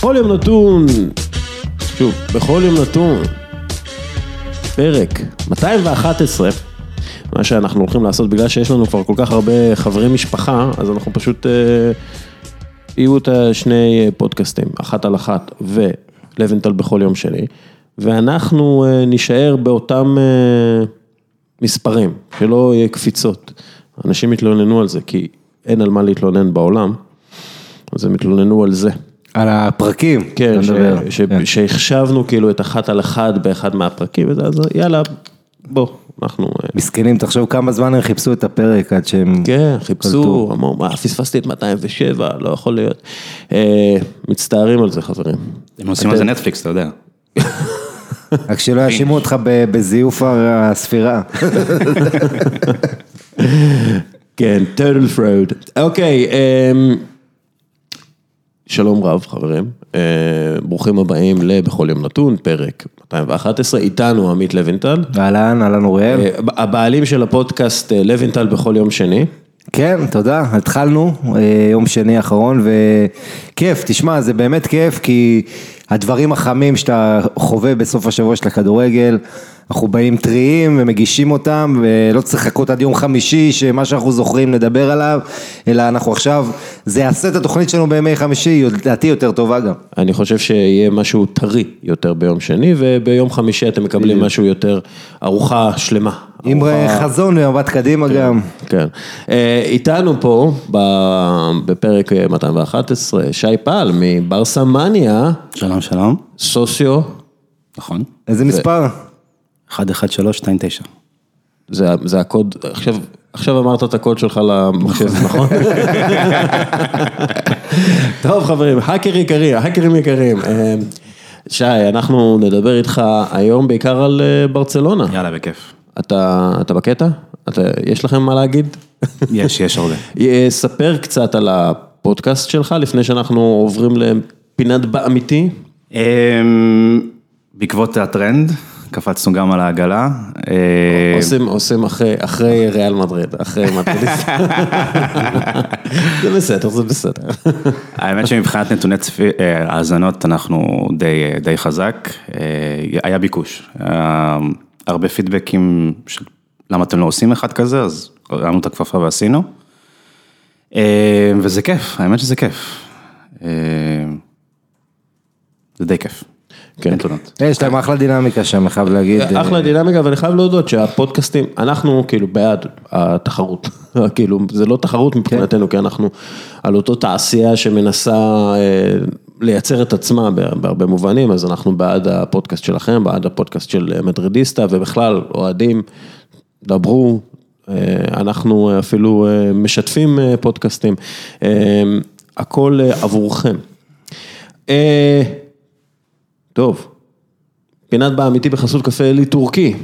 בכל יום נתון, שוב, בכל יום נתון, פרק 211, מה שאנחנו הולכים לעשות, בגלל שיש לנו כבר כל כך הרבה חברי משפחה, אז אנחנו פשוט, אה, יהיו את השני פודקאסטים, אחת על אחת ולוינטל בכל יום שני, ואנחנו אה, נישאר באותם אה, מספרים, שלא יהיה קפיצות. אנשים יתלוננו על זה, כי אין על מה להתלונן בעולם, אז הם יתלוננו על זה. על הפרקים. כן, אתה ש- מדבר. ש- כן. שהחשבנו כאילו את אחת על אחד באחד מהפרקים, וזה, אז יאללה, בוא, אנחנו... אה, מסכנים, תחשוב כמה זמן הם חיפשו את הפרק עד שהם... כן. חיפשו, אמרו, מה, פספסתי את 207, לא יכול להיות. אה, מצטערים על זה, חברים. הם עושים על זה נטפליקס, אתה יודע. רק שלא יאשימו אותך בזיוף הספירה. כן, טרל פרוד. אוקיי, אמ, שלום רב, חברים. אה, ברוכים הבאים ל"בכל יום נתון", פרק 211, איתנו עמית לוינטל. אהלן, אהלן אוריאל. אה, הבעלים של הפודקאסט אה, לוינטל בכל יום שני. כן, תודה, התחלנו אה, יום שני האחרון וכיף, תשמע, זה באמת כיף כי הדברים החמים שאתה חווה בסוף השבוע של הכדורגל, אנחנו באים טריים ומגישים אותם ולא צריך לחכות עד יום חמישי שמה שאנחנו זוכרים נדבר עליו, אלא אנחנו עכשיו, זה יעשה את התוכנית שלנו בימי חמישי, לדעתי יותר טובה גם. אני חושב שיהיה משהו טרי יותר ביום שני, וביום חמישי אתם מקבלים משהו יותר, ארוחה שלמה. עם חזון ומבט קדימה גם. כן. אה, איתנו פה, ב- בפרק אה, 211, שי פל מברסמניה, שלום, שלום. סוציו, נכון. איזה מספר? 11329. זה, זה הקוד, עכשיו, עכשיו אמרת את הקוד שלך למחשב, נכון? טוב חברים, האקר יקרים, האקרים יקרים. אה, שי, אנחנו נדבר איתך היום בעיקר על אה, ברצלונה. יאללה, בכיף. אתה, אתה בקטע? אתה, יש לכם מה להגיד? יש, יש הרבה. אה, ספר קצת על הפודקאסט שלך לפני שאנחנו עוברים לפינת באמיתי. אמ, בעקבות הטרנד, קפצנו גם על העגלה. אה, עושים, עושים אחרי, אחרי ריאל מדריד, אחרי מדרידיסט. זה בסדר, זה בסדר. האמת שמבחינת נתוני אה, האזנות אנחנו די, די חזק, היה ביקוש, היה הרבה פידבקים של למה אתם לא עושים אחד כזה, אז הרמנו את הכפפה ועשינו. אה, וזה כיף, האמת שזה כיף. אה, זה די כיף. כן. אין תלונות. יש להם אחלה דינמיקה שם, אני חייב להגיד. אחלה דינמיקה, ואני חייב להודות שהפודקאסטים, אנחנו כאילו בעד התחרות, כאילו זה לא תחרות מבחינתנו, כי אנחנו על אותו תעשייה שמנסה אה, לייצר את עצמה בה- בהרבה מובנים, אז אנחנו בעד הפודקאסט שלכם, בעד הפודקאסט של אה, מדרידיסטה, ובכלל אוהדים, דברו, אה, אנחנו אפילו אה, משתפים פודקאסטים, הכל עבורכם. טוב. פינת באמיתי בחסות קפה אלי טורקי.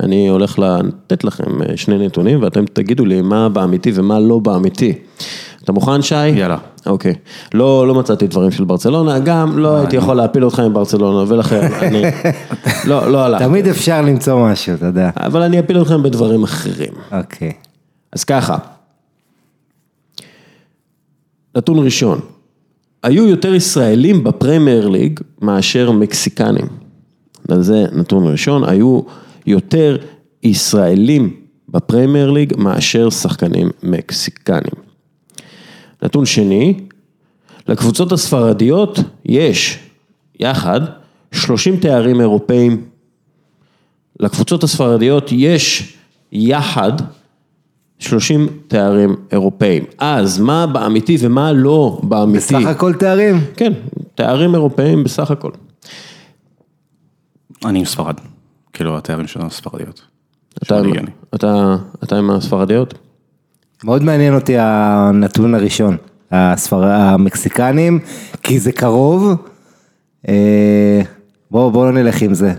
אני הולך לתת לכם שני נתונים ואתם תגידו לי מה באמיתי ומה לא באמיתי. אתה מוכן שי? יאללה. אוקיי. לא, לא מצאתי דברים של ברצלונה, גם לא הייתי יכול להפיל אותך עם ברצלונה ולכן אני... לא, לא הלך. תמיד אפשר למצוא משהו, אתה יודע. אבל אני אפיל אתכם בדברים אחרים. אוקיי. אז ככה, נתון ראשון, היו יותר ישראלים בפרמייר ליג מאשר מקסיקנים. זה נתון ראשון, היו יותר ישראלים בפרמייר ליג מאשר שחקנים מקסיקנים. נתון שני, לקבוצות הספרדיות יש יחד 30 תארים אירופאים. לקבוצות הספרדיות יש יחד 30 תארים אירופאים. אז מה באמיתי ומה לא באמיתי? בסך הכל תארים. כן, תארים אירופאים בסך הכל. אני עם ספרד, כאילו התארים שלנו ספרדיות. אתה. אתה, אתה עם הספרדיות? מאוד מעניין אותי הנתון הראשון, הספר... המקסיקנים, כי זה קרוב. אה, בואו בוא לא נלך עם זה.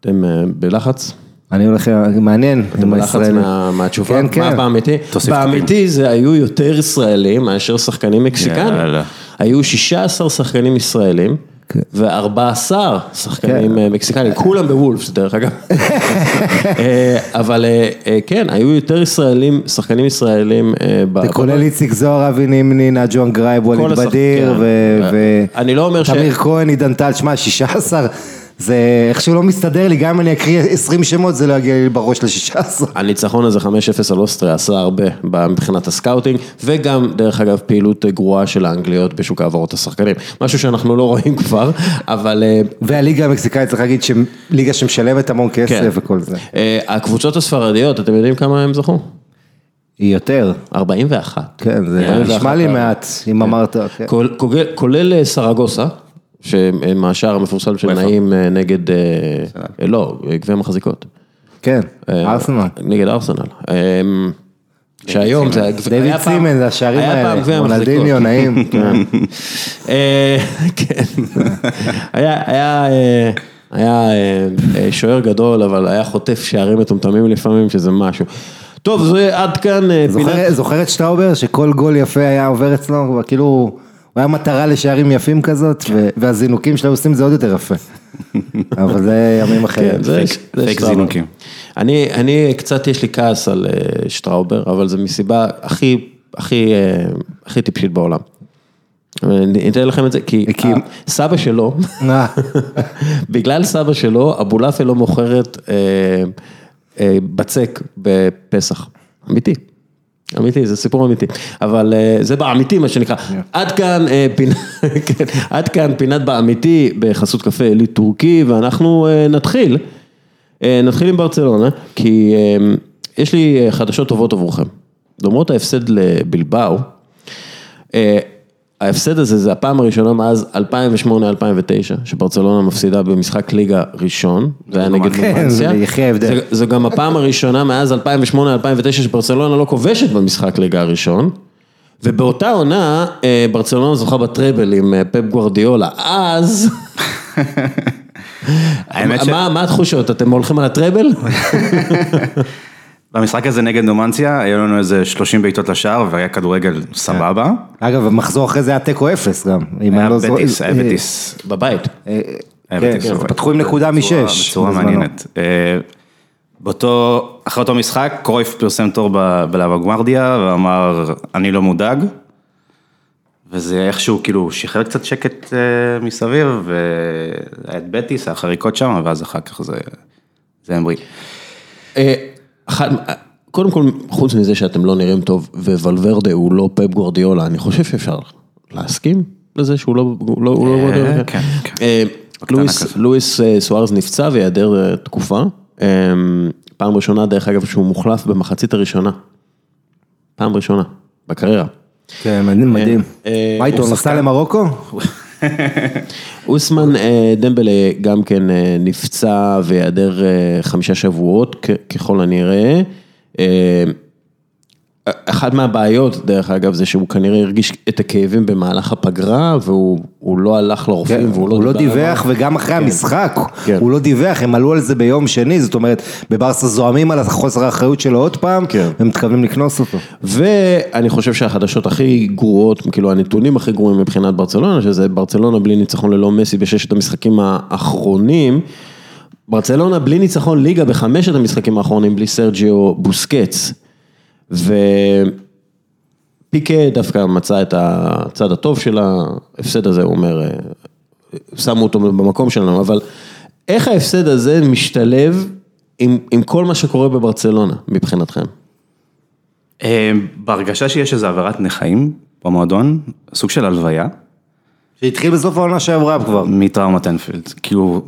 אתם אה, בלחץ? אני הולך, מעניין, אתם בלחץ הישראלים. מה, מהתשובה? כן, כן. מה באמיתי? באמיתי זה היו יותר ישראלים מאשר שחקנים מקסיקנים. יאללה. היו 16 שחקנים ישראלים ו-14 שחקנים אה, מקסיקנים, כולם בוולפס דרך אגב. אה, אבל אה, כן, היו יותר ישראלים, שחקנים ישראלים. זה כולל איציק זוהר, אבי נימני, נג'ואן גרייב, ווליד בדיר, כן. ו- ו- אני לא כהן, עידן טל, שמע, 16, זה איכשהו לא מסתדר לי, גם אם אני אקריא 20 שמות זה לא יגיע לי בראש ל-16. הניצחון הזה 5-0 על אוסטריה עשה הרבה מבחינת הסקאוטינג, וגם דרך אגב פעילות גרועה של האנגליות בשוק העברות השחקנים, משהו שאנחנו לא רואים כבר, אבל אה, והליגה המקסיקאית צריך להגיד שליגה שמשלמת המון כן. כסף וכל זה. אה, הקבוצות הספרדיות, אתם יודעים כמה הם זכו? היא יותר, 41. כן, זה 41. נשמע לי מעט, אם אמרת, כן. כולל- כולל- כולל אה, סרגוסה, שמהשער המפורסם של נעים אה, נגד, אה, אה, לא, גביע מחזיקות. כן, ארסנל. נגד ארסנל. אה, שהיום זה... היה דיוויד סימן, זה השערים היה פעם האלה, מחזיקות. נעים. כן. כן. היה, שוער גדול, אבל היה חוטף שערים מטומטמים לפעמים, שזה משהו. טוב, זה עד כאן זוכר- את שטראובר, שכל גול יפה היה עובר אצלו, כאילו, הוא היה מטרה לשערים יפים כזאת, ו- והזינוקים שלו עושים זה עוד יותר יפה. אבל זה ימים אחרים. כן, fake-. זינוקים. אני, אני קצת יש לי כעס על אה, שטראובר, אבל זה מסיבה הכי, הכי, אה, הכי טיפשית בעולם. אני אתן לכם את זה, כי כי- סבא שלו, אה, בגלל סבא שלו, אבולאפל לא מוכרת אה, אה, בצק בפסח. אמיתי. אמיתי, זה סיפור אמיתי, אבל אה, זה באמיתי מה שנקרא. עד כאן, אה, פינה, כן, עד כאן פינת באמיתי בחסות קפה עילית טורקי, ואנחנו אה, נתחיל. נתחיל עם ברצלונה, כי יש לי חדשות טובות עבורכם. למרות ההפסד לבלבאו, ההפסד הזה זה הפעם הראשונה מאז 2008-2009, שברצלונה מפסידה במשחק ליגה ראשון, זה היה נגד כן, נומנסיה. זה יחי ההבדל. זה- זו גם הפעם הראשונה מאז 2008-2009 שברצלונה לא כובשת במשחק ליגה הראשון. ובאותה עונה אה, ברצלונה זוכה בטראבל עם אה, פפ גוורדיולה, אז... האמת ש- מה התחושות, אתם הולכים על הטראבל? במשחק הזה נגד נומנציה, היו לנו איזה 30 בעיטות לשער והיה כדורגל סבבה. אגב, המחזור אחרי זה היה תיקו אפס גם. היה לא בטיס, היה אה, בטיס. בבית. אה, כן, כן, פתחו עם נקודה משש. בצורה. מעניינת. אה, באותו, אחרי אותו משחק, קרויף פרסם תור ב- בלאו הגמרדיה ואמר, אני לא מודאג. וזה איכשהו כאילו שחרר קצת שקט אה, מסביב, והיה את בטיס, היה חריקות שם, ואז אחר כך זה, זה המריא. אה, אחד, קודם כל, חוץ מזה שאתם לא נראים טוב, וולברדה הוא לא פפ גוורדיולה, אני חושב שאפשר להסכים לזה שהוא לא, לא, הוא לא גוורדיולה. כן, כן. אה, לואיס, אה, סוארז נפצע ויעדר אה, תקופה. אה, פעם ראשונה, דרך אגב, שהוא מוחלף במחצית הראשונה. פעם ראשונה, בקריירה. כן, מדהים, מדהים. אה, מה איתו, נסע. למרוקו? אוסמן אה, דמבלה גם כן אה, נפצע והיעדר אה, חמישה שבועות ככל הנראה. אחת מהבעיות, דרך אגב, זה שהוא כנראה הרגיש את הכאבים במהלך הפגרה, והוא הוא לא הלך לרופאים, כן, והוא הוא לא דיווח. וגם אחרי המשחק, כן. הוא לא דיווח, הם עלו על זה ביום שני, זאת אומרת, בברסה זועמים על החוסר האחריות שלו עוד פעם, כן. והם מתכוונים לקנוס אותו. ואני חושב שהחדשות הכי גרועות, כאילו הנתונים הכי גרועים מבחינת ברצלונה, שזה ברצלונה בלי ניצחון ללא מסי בששת המשחקים האחרונים. ברצלונה בלי ניצחון ליגה בחמשת המשחקים האחרונים, בלי סרג'יו בוסקץ. ופיקה דווקא מצא את הצד הטוב של ההפסד הזה, הוא אומר, שמו אותו במקום שלנו, אבל איך ההפסד הזה משתלב עם, עם כל מה שקורה בברצלונה מבחינתכם? אה, בהרגשה שיש איזו אווירת נכאים במועדון, סוג של הלוויה, שהתחיל בסוף העונה שעברה כבר. מטראומת אנפילד. כאילו,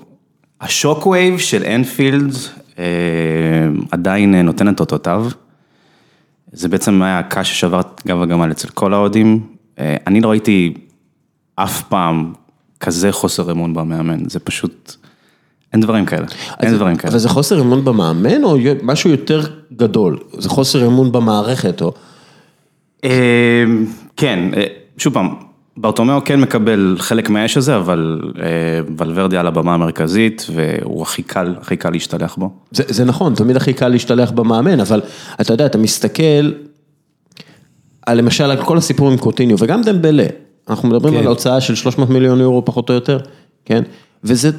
ה shockwave של אנפילד אה, עדיין אה, נותן את אותותיו. זה בעצם היה הקש ששבר את גב הגמל אצל כל האוהדים. אה, אני לא ראיתי אף פעם כזה חוסר אמון במאמן, זה פשוט, אין דברים כאלה, אין דברים כאלה. אבל זה חוסר אמון במאמן או משהו יותר גדול? זה חוסר אמון במערכת או... אה, כן, אה, שוב פעם, ברטומיאו כן מקבל חלק מהאש הזה, אבל אה, ולוורדי על הבמה המרכזית, והוא הכי קל, הכי קל להשתלח בו. זה, זה נכון, תמיד הכי קל להשתלח במאמן, אבל אתה יודע, אתה מסתכל, על, למשל על כל הסיפור עם קוטיניו וגם דמבלה, אנחנו מדברים כן. על הוצאה של 300 מיליון יורו פחות או יותר, כן? וזה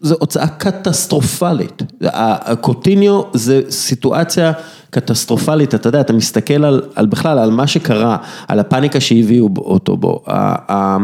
זה הוצאה קטסטרופלית. הקוטיניו זה סיטואציה קטסטרופלית, אתה יודע, אתה מסתכל על, על בכלל, על מה שקרה, על הפאניקה שהביאו אותו בו. אה,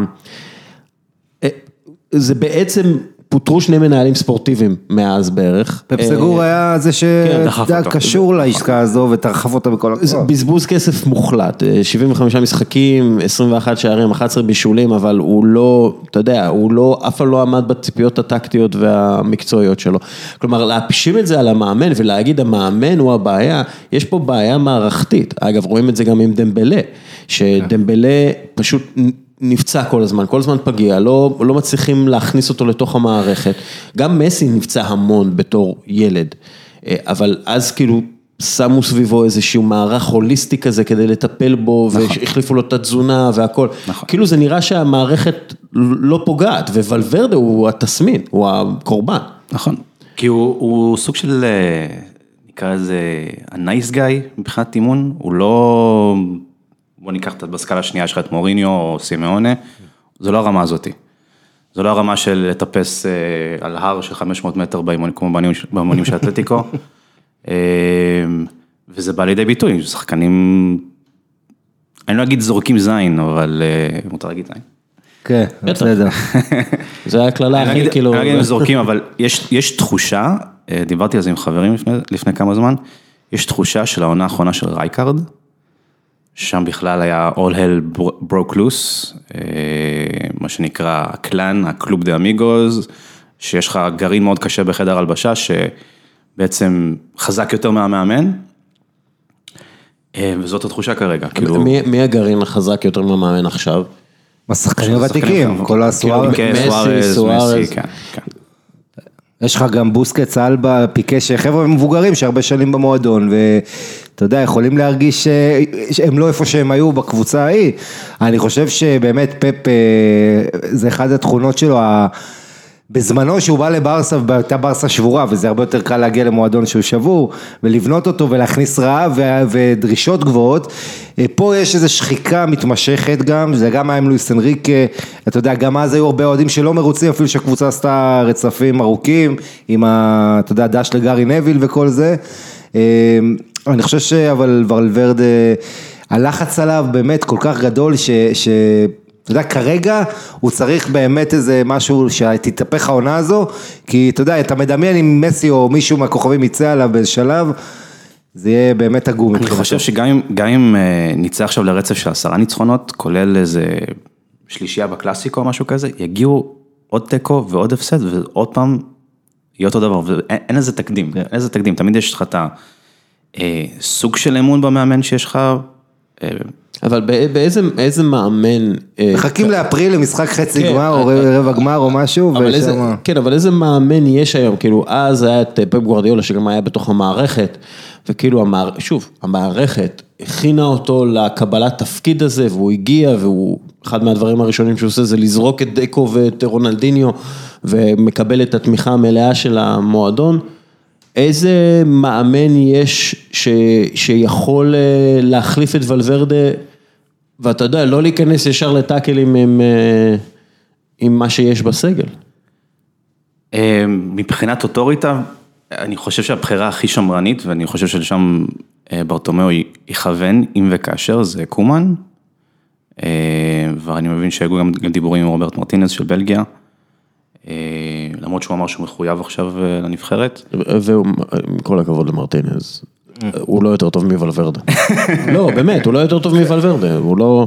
זה בעצם, פוטרו שני מנהלים ספורטיביים מאז בערך. פפ אה, היה זה שהיה אותו. קשור לעסקה הזו ודחף אותה בכל הכוח. בזבוז כסף מוחלט, אה, 75 משחקים, 21 שערים, 11 בישולים, אבל הוא לא, אתה יודע, הוא לא, אף פעם לא עמד בציפיות הטקטיות והמקצועיות שלו. כלומר, להפשים את זה על המאמן ולהגיד המאמן הוא הבעיה, יש פה בעיה מערכתית. אגב, רואים את זה גם עם דמבלה, שדמבלה פשוט נפצע כל הזמן, כל הזמן פגיע, לא, לא מצליחים להכניס אותו לתוך המערכת. גם מסי נפצע המון בתור ילד, אה, אבל אז כאילו... שמו סביבו איזשהו מערך הוליסטי כזה כדי לטפל בו, והחליפו לו את התזונה והכל. נכון. כאילו זה נראה שהמערכת לא פוגעת, וולברדה הוא התסמין, הוא הקורבן. נכון. כי הוא, הוא סוג של, אה, נקרא לזה, ה-nice guy מבחינת אימון, הוא לא, בוא ניקח את בסקאלה השנייה, יש לך את מוריניו או סימאונה, זה לא הרמה הזאתי. זו לא הרמה של לטפס אה, על הר של 500 מטר באימונים, כמו באימונים של- אתלטיקו. אה, וזה בא לידי ביטוי, שחקנים, אני לא אגיד זורקים זין, אבל אה, מותר להגיד זין. כן, בסדר. זה הקללה אני הכי כאילו... אני לא אגיד זורקים, אבל יש, יש תחושה, דיברתי על זה עם חברים לפני כמה זמן, יש תחושה של העונה האחרונה של רייקארד, שם בכלל היה All Hell Broke Loose, אה, מה שנקרא הקלאן, הקלוב דה אמיגוז, שיש לך גרעין מאוד קשה בחדר הלבשה, שבעצם חזק יותר מהמאמן, אה, וזאת התחושה כרגע, כאילו... מי, מי הגרעין החזק יותר מהמאמן עכשיו? השחקנים שחקנים הוותיקים. כל הסואר. כן, מסי, סוארז, סוארז. מסי, כן, כן. יש לך גם בוסקץ, אלבה, פיקה, שחבר'ה מבוגרים שהרבה שנים במועדון, ואתה יודע, יכולים להרגיש אה, שהם לא איפה שהם היו בקבוצה ההיא. אני חושב שבאמת פפ, אה, זה אחת התכונות שלו, בזמנו שהוא בא לברסה, והייתה ברסה שבורה, וזה הרבה יותר קל להגיע למועדון שהוא שבור, ולבנות אותו ולהכניס רעב ו- ודרישות גבוהות. אה, פה יש איזו שחיקה מתמשכת גם, זה גם היה עם לואיס אנריקה, אתה יודע, גם אז היו הרבה אוהדים שלא מרוצים, אפילו שהקבוצה עשתה רצפים ארוכים, עם ה... אתה יודע, דש לגארי נביל וכל זה. אה, אני חושב שאבל ולוורדה, הלחץ עליו באמת כל כך גדול, ש... ש... אתה יודע, כרגע הוא צריך באמת איזה משהו שתתהפך העונה הזו, כי אתה יודע, אתה מדמיין אם מסי או מישהו מהכוכבים יצא עליו באיזה שלב, זה יהיה באמת עגום. אני. חושב שגם אם, אה, נצא עכשיו לרצף של עשרה ניצחונות, כולל איזה שלישייה בקלאסיקו או משהו כזה, יגיעו עוד תיקו ועוד הפסד ועוד פעם יהיה אותו דבר, ואין אין לזה תקדים, אין לזה תקדים, תמיד יש לך את הסוג של אמון במאמן שיש לך, אה, אבל בא- באיזה איזה מאמן... אה, מחכים לאפריל למשחק חצי כן, גמר או אה, רבע גמר או משהו, אבל איזה, ושם... כן, אבל איזה מאמן יש היום, כאילו, אז היה את פפ גוורדיולה שגם היה בתוך המערכת, וכאילו, המער... שוב, המערכת הכינה אותו לקבלת תפקיד הזה, והוא הגיע, והוא, אחד מהדברים הראשונים שהוא עושה זה לזרוק את דקו ואת רונלדיניו, ומקבל את התמיכה המלאה של המועדון. איזה מאמן יש ש... שיכול אה, להחליף את ולוורדה, ואתה יודע, לא להיכנס ישר לטאקלים עם, אה, מה שיש בסגל. אה, מבחינת אוטוריטה, אני חושב שהבחירה הכי שמרנית, ואני חושב שלשם ברטומיאו יכוון, אם וכאשר, זה קומן. ואני מבין שהיו גם דיבורים עם רוברטו מרטינז של בלגיה. אה, למרות שהוא אמר שהוא מחויב עכשיו אה, לנבחרת. ועם כל הכבוד למרטינז, הוא לא יותר טוב מוולברדה. לא, באמת, הוא לא יותר טוב מוולברדה, הוא לא,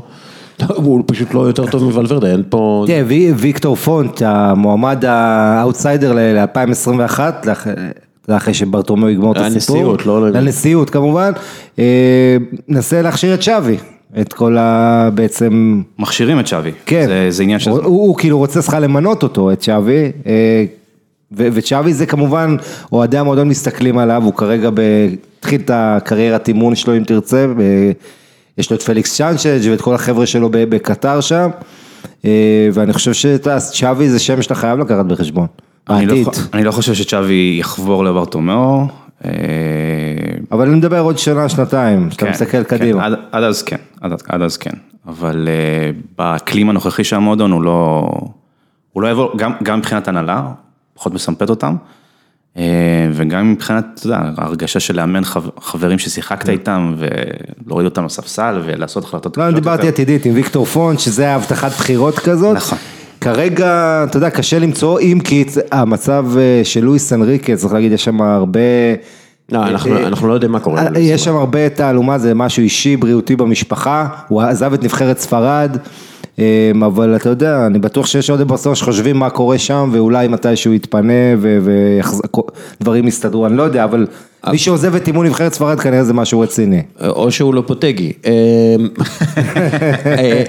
הוא פשוט לא יותר טוב מוולברדה, אין פה... תראה, וי- ויקטור פונט, המועמד האאוטסיידר ל-2021, אחרי שברטומיאו יגמור את הסיפור. לנשיאות, לא לנשיאות כמובן, אה, נסה להכשיר את שווי, את כל ה... בעצם... מכשירים את שווי. כן, זה, זה עניין של... הוא, הוא, הוא כאילו רוצה צריכה למנות אותו, את שווי, אה, ו- וצ'אבי זה כמובן, אוהדי המועדון מסתכלים עליו, הוא כרגע התחיל את הקריירת אימון שלו אם תרצה, יש לו את פליקס צ'אנצ'ג' ואת כל החבר'ה שלו בקטר שם, אה, ואני חושב שצ'אבי זה שם שאתה חייב לקחת בחשבון, אני לא. אני לא חושב שצ'אבי יחבור לברטומיאו. אה, אבל אני מדבר עוד שנה, שנתיים, שאתה כן, מסתכל כן, קדימה. עד, עד אז כן, עד, עד אז כן. אבל uh, באקלים הנוכחי של המועדון הוא לא, הוא לא יבוא, גם, גם מבחינת הנהלה, פחות מסמפת אותם, אה, וגם מבחינת, אתה יודע, ההרגשה של לאמן חב- חברים ששיחקת איתם, ולהוריד אותם לספסל ולעשות החלטות לא, קשות דיברתי. עתידית עם ויקטור פונט, שזה היה הבטחת בחירות כזאת. נכון. כרגע, אתה יודע, קשה למצוא, אם כי המצב אה, של לואיס אנריקה, צריך להגיד, יש שם הרבה... לא, אנחנו אה, אנחנו לא יודעים מה קורה. יש שם הרבה תעלומה, זה משהו אישי, בריאותי במשפחה, הוא עזב את נבחרת ספרד, אה, אבל אתה יודע, אני בטוח שיש עוד ברסלונה שחושבים מה קורה שם, ואולי מתישהו יתפנה ודברים יסתדרו, אני לא יודע, אבל מי שעוזב את אימון נבחרת ספרד כנראה זה משהו רציני. או שהוא לא פוטגי. אה, אה,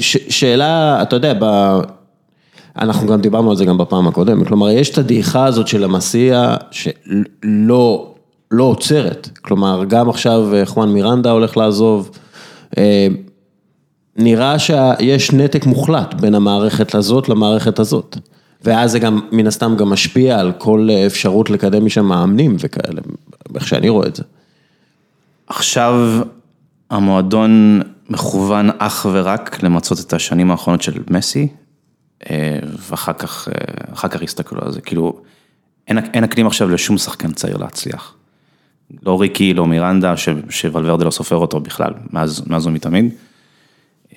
ש- שאלה, אתה יודע, ב... אנחנו גם דיברנו על זה גם בפעם הקודמת, כלומר, יש את הדעיכה הזאת של המסיע שלא לא עוצרת, כלומר, גם עכשיו אה, חואן מירנדה הולך לעזוב, אה, נראה שיש נתק מוחלט בין המערכת הזאת למערכת הזאת. ואז זה גם, מן הסתם, גם משפיע על כל אפשרות לקדם משם מאמנים וכאלה, איך שאני רואה את זה. עכשיו המועדון מכוון אך ורק למצות את השנים האחרונות של מסי, אה, ואחר כך, אה, אחר כך יסתכלו על זה, כאילו, אין, אין אקלים עכשיו לשום שחקן צעיר להצליח. לא ריקי, לא מירנדה, שוולברדה לא סופר אותו בכלל, מאז, מאז ומתמיד.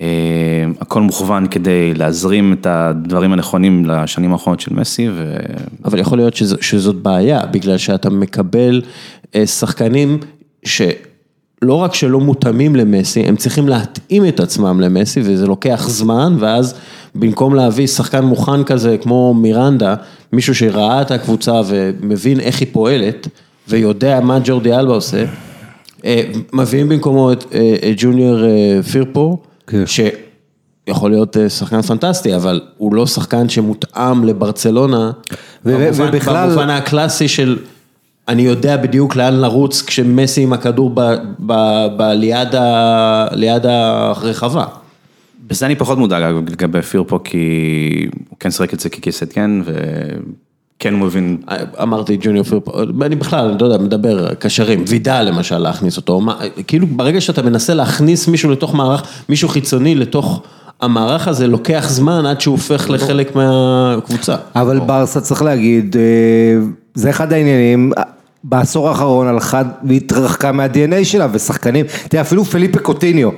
אה, הכל מוכוון כדי להזרים את הדברים הנכונים לשנים האחרונות של מסי, ו... אבל יכול להיות שז, שזאת בעיה, בגלל שאתה מקבל אה, שחקנים שלא רק שלא מותאמים למסי, הם צריכים להתאים את עצמם למסי, וזה לוקח זמן, ואז במקום להביא שחקן מוכן כזה כמו מירנדה, מישהו שראה את הקבוצה ומבין איך היא פועלת, ויודע מה ג'ורדי אלבה עושה, אה, מביאים במקומו את את ג'וניור פירפו, כן. שיכול להיות אה, שחקן פנטסטי, אבל הוא לא שחקן שמותאם לברצלונה, ו- במובן- ובכלל- במובן הקלאסי של, אני יודע בדיוק לאן לרוץ כשמסי עם הכדור ב, ב, ב, ליד, ה, ליד הרחבה. בזה אני פחות מודאג לגבי פירפו, כי הוא כן שיחק את זה ככסת כן, וכן הוא מבין, אמרתי ג'וניור פירפו, אני בכלל, לא יודע, מדבר, קשרים, וידל למשל להכניס אותו, מה, כאילו ברגע שאתה מנסה להכניס מישהו לתוך מערך, מישהו חיצוני לתוך המערך הזה, לוקח זמן עד שהוא הופך לחלק מהקבוצה. אבל ברסה צריך להגיד, אה, זה אחד העניינים, בעשור האחרון הלכה והתרחקה מה-DNA שלה ושחקנים, תראה אפילו פליפה קוטיניו,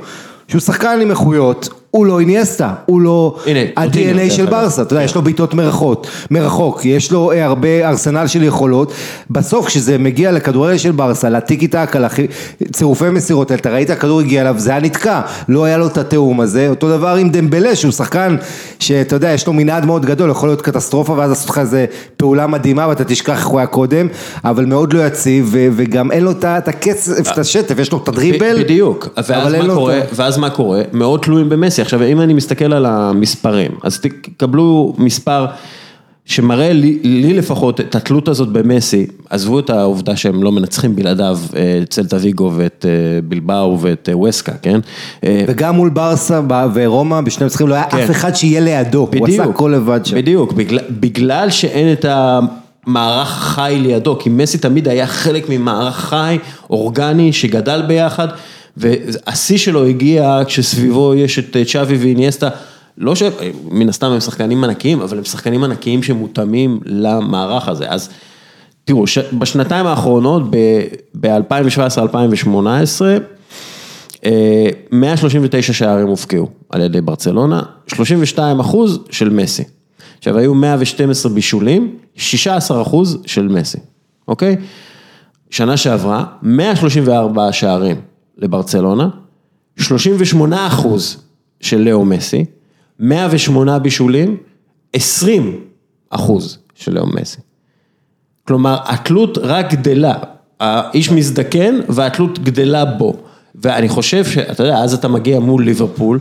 שהוא שחקן עם איכויות, הוא לא אינייסטה, הוא לא ה-DNA של. ברסה, אתה יודע, יש לו בעיטות מרחוק, מרחוק, יש לו אה, הרבה ארסנל של יכולות, בסוף כשזה מגיע לכדורגל של ברסה, לטיקי טקה, לכי- צירופי מסירות, אתה ראית הכדור הגיע אליו, זה היה נתקע, לא היה לו את התיאום הזה, אותו דבר עם דמבלה שהוא שחקן שאתה יודע, יש לו מנעד מאוד גדול, יכול להיות קטסטרופה ואז לעשות לך איזה פעולה מדהימה ואתה תשכח איך הוא היה קודם, אבל מאוד לא יציב וגם אין לו את ה- את את השטף, יש לו את הדריבל, בדיוק, ואז מה קורה? מאוד תלויים במסי. עכשיו, אם אני מסתכל על המספרים, אז תקבלו מספר שמראה לי, לי לפחות את התלות הזאת במסי, עזבו את העובדה שהם לא מנצחים בלעדיו אה, את צלטה ויגו ואת אה, בלבאו ואת אה, וסקה, כן? אה, וגם מול ברסה ורומא, בשני המשחקים לא היה כן. אף אחד שיהיה לידו, הוא עשה הכל לבד שם. בדיוק, בגלל, בגלל שאין את המערך חי לידו, כי מסי תמיד היה חלק ממערך חי, אורגני, שגדל ביחד, והשיא שלו הגיע כשסביבו יש את צ'אבי ואיניאסטה, לא ש... מן הסתם הם שחקנים ענקיים, אבל הם שחקנים ענקיים שמותאמים למערך הזה. אז תראו, ש... בשנתיים האחרונות, ב-2017-2018, אה, 139 שערים הופקעו על ידי ברצלונה, 32 אחוז של מסי. עכשיו היו 112 בישולים, 16 אחוז של מסי, אוקיי? שנה שעברה, 134 שערים לברצלונה, 38 אחוז של לאו מסי, 108 בישולים, 20 אחוז של לאו מסי. כלומר, התלות רק גדלה, האיש מזדקן והתלות גדלה בו. ואני חושב שאתה יודע, אז אתה מגיע מול ליברפול,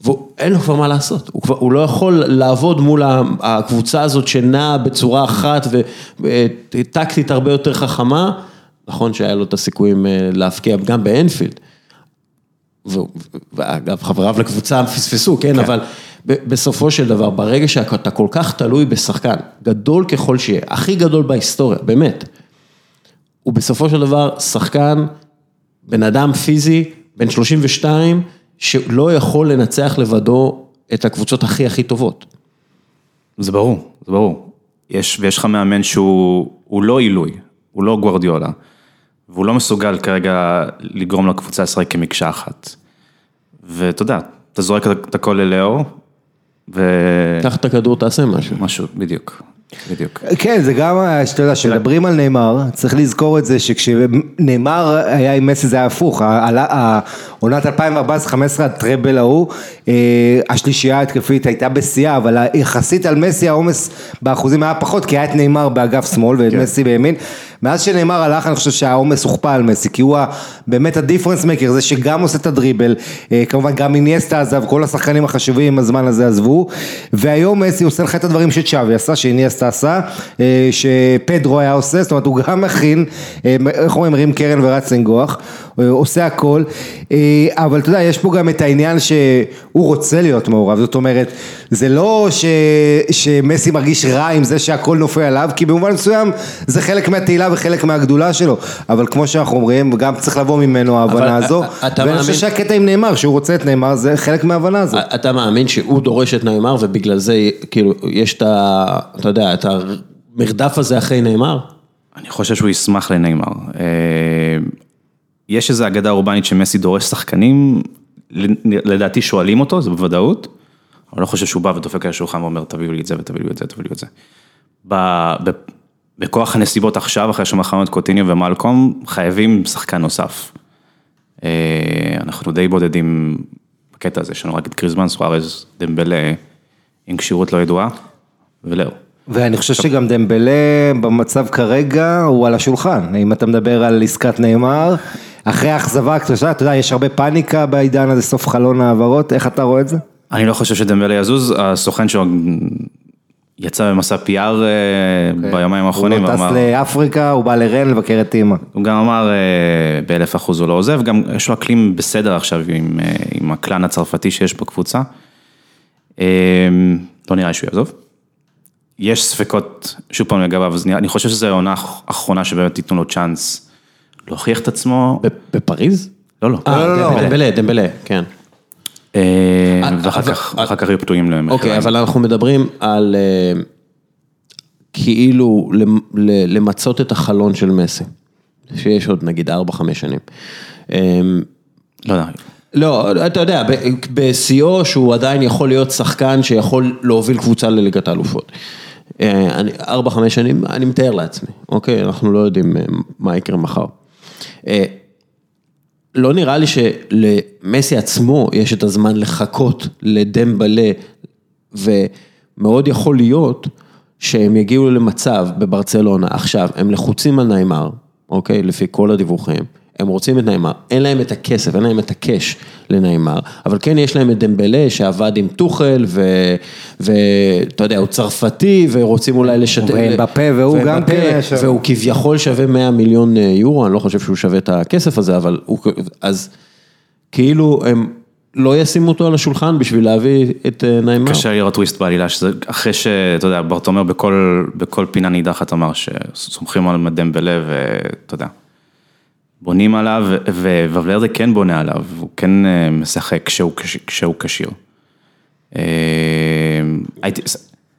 ואין לו כבר מה לעשות, הוא, כבר, הוא לא יכול לעבוד מול הקבוצה הזאת שנעה בצורה אחת וטקטית הרבה יותר חכמה, נכון שהיה לו את הסיכויים אה, להפקיע גם באנפילד. ואגב, חבריו לקבוצה פספסו, כן, אבל ב- בסופו של דבר, ברגע שאתה כל כך תלוי בשחקן, גדול ככל שיהיה, הכי גדול בהיסטוריה, באמת, הוא בסופו של דבר שחקן, בן אדם פיזי, בן 32, שלא יכול לנצח לבדו את הקבוצות הכי הכי טובות. זה ברור, זה ברור. יש, ויש לך מאמן שהוא הוא לא עילוי, הוא לא גוורדיולה, והוא לא מסוגל כרגע לגרום לקבוצה לשחק כמקשה אחת. ואתה יודע, אתה זורק את הכל ללאו, ו... קח את הכדור, תעשה משהו. משהו, בדיוק, בדיוק. כן, זה גם, שאתה יודע, כשמדברים על נאמר, צריך לזכור את זה שכשנאמר היה עם מסי זה היה הפוך, העונת 2014-2015 הטראבל ההוא, אה, השלישייה ההתקפית הייתה בשיאה, אבל יחסית על מסי העומס באחוזים היה פחות, כי היה את נאמר באגף שמאל ואת מסי בימין. מאז שנאמר הלך, אני חושב שהעומס הוכפל על מסי, כי הוא באמת הדיפרנס מקר, זה שגם עושה את הדריבל, אה, כמובן גם איניאסטה עזב, כל השחקנים החשובים עם הזמן הזה עזבו, והיום מסי עושה לך את הדברים שצ'אבי עשה, שאיניאסטה עשה, אה, שפדרו היה עושה, זאת אומרת הוא גם מכין, אה, איך אומרים, מרים קרן ורץ לנגוח, עושה הכל, אבל אתה יודע, יש פה גם את העניין שהוא רוצה להיות מעורב, זאת אומרת, זה לא ש... שמסי מרגיש רע עם זה שהכל נופל עליו, כי במובן מסוים זה חלק מהתהילה וחלק מהגדולה שלו, אבל כמו שאנחנו אומרים, גם צריך לבוא ממנו ההבנה הזו, ואני חושב שהקטע עם נאמר, שהוא רוצה את נאמר, זה חלק מההבנה הזו. אתה מאמין שהוא דורש את נאמר ובגלל זה, כאילו, יש את ה... אתה יודע, את המרדף הזה אחרי נאמר? אני חושב שהוא ישמח לנאמר. אה, יש איזו אגדה אורבנית שמסי דורש שחקנים, לדעתי שואלים אותו, זה בוודאות, אני לא חושב שהוא בא ודופק על השולחן ואומר תביאו לי את זה ותביאו לי את זה, תביאו לי את זה. בכוח הנסיבות עכשיו, אחרי שמכרנו את קוטיניו ומלקום, חייבים שחקן נוסף. אה, אנחנו די בודדים בקטע הזה, יש לנו רק את קריזמן, סוארז, דמבלה, עם כשירות לא ידועה, ולאו. ואני חושב שגם דמבלה במצב כרגע הוא על השולחן, אם אתה מדבר על עסקת נאמר, אחרי האכזבה הקדושה, אתה יודע, יש הרבה פאניקה בעידן הזה, סוף חלון העברות, איך אתה רואה את זה? אני לא חושב שדמבלה יזוז, הסוכן שלו יצא במסע PR אה, אוקיי. ביומיים האחרונים. הוא טס לאפריקה, הוא בא לרן לבקר את אימא. הוא גם אמר אה, באלף אחוז הוא לא עוזב, גם יש לו אקלים בסדר עכשיו עם, אה, עם הקלאן הצרפתי שיש בקבוצה. לא נראה לי שהוא יעזוב. יש ספקות, שוב פעם לגביו, אז אני חושב שזו העונה האחרונה שבאמת תיתנו לו צ'אנס להוכיח את עצמו. בפריז? לא, לא. לא, לא, דמבלה, דמבלה, כן. ואחר כך יהיו פתויים למחירים. אוקיי, אבל אנחנו מדברים על כאילו למצות את החלון של מסי, שיש עוד נגיד 4-5 שנים. לא יודע. לא, אתה יודע, בשיאו שהוא עדיין יכול להיות שחקן שיכול להוביל קבוצה לליגת האלופות. ארבע, חמש שנים, אני מתאר לעצמי, אוקיי? אנחנו לא יודעים מה יקרה מחר. לא נראה לי שלמסי עצמו יש את הזמן לחכות לדמבלה, ומאוד יכול להיות שהם יגיעו למצב בברצלונה, עכשיו, הם לחוצים על ניימר, אוקיי? לפי כל הדיווחים. הם רוצים את ניימר, אין להם את הכסף, אין להם את ה cash לניימר, אבל כן יש להם את דמבלה שעבד עם טוחל, ואתה יודע, הוא צרפתי, ורוצים אולי לשתף. אמבפה, והוא גם כן. והוא כביכול שווה 100 מיליון אה, יורו, אני לא חושב שהוא שווה את הכסף הזה, אבל הוא, אז כאילו הם... לא ישימו אותו על השולחן בשביל להביא את אה, ניימר. קשה לראות טוויסט בעלילה, שזה אחרי שאתה יודע, ברטומר בכל, בכל פינה נידחת אמר שסומכים על מדמבלה ואתה יודע. בונים עליו, וולברדה כן בונה עליו, הוא כן אה, משחק כשהוא כשיר. אה, הייתי,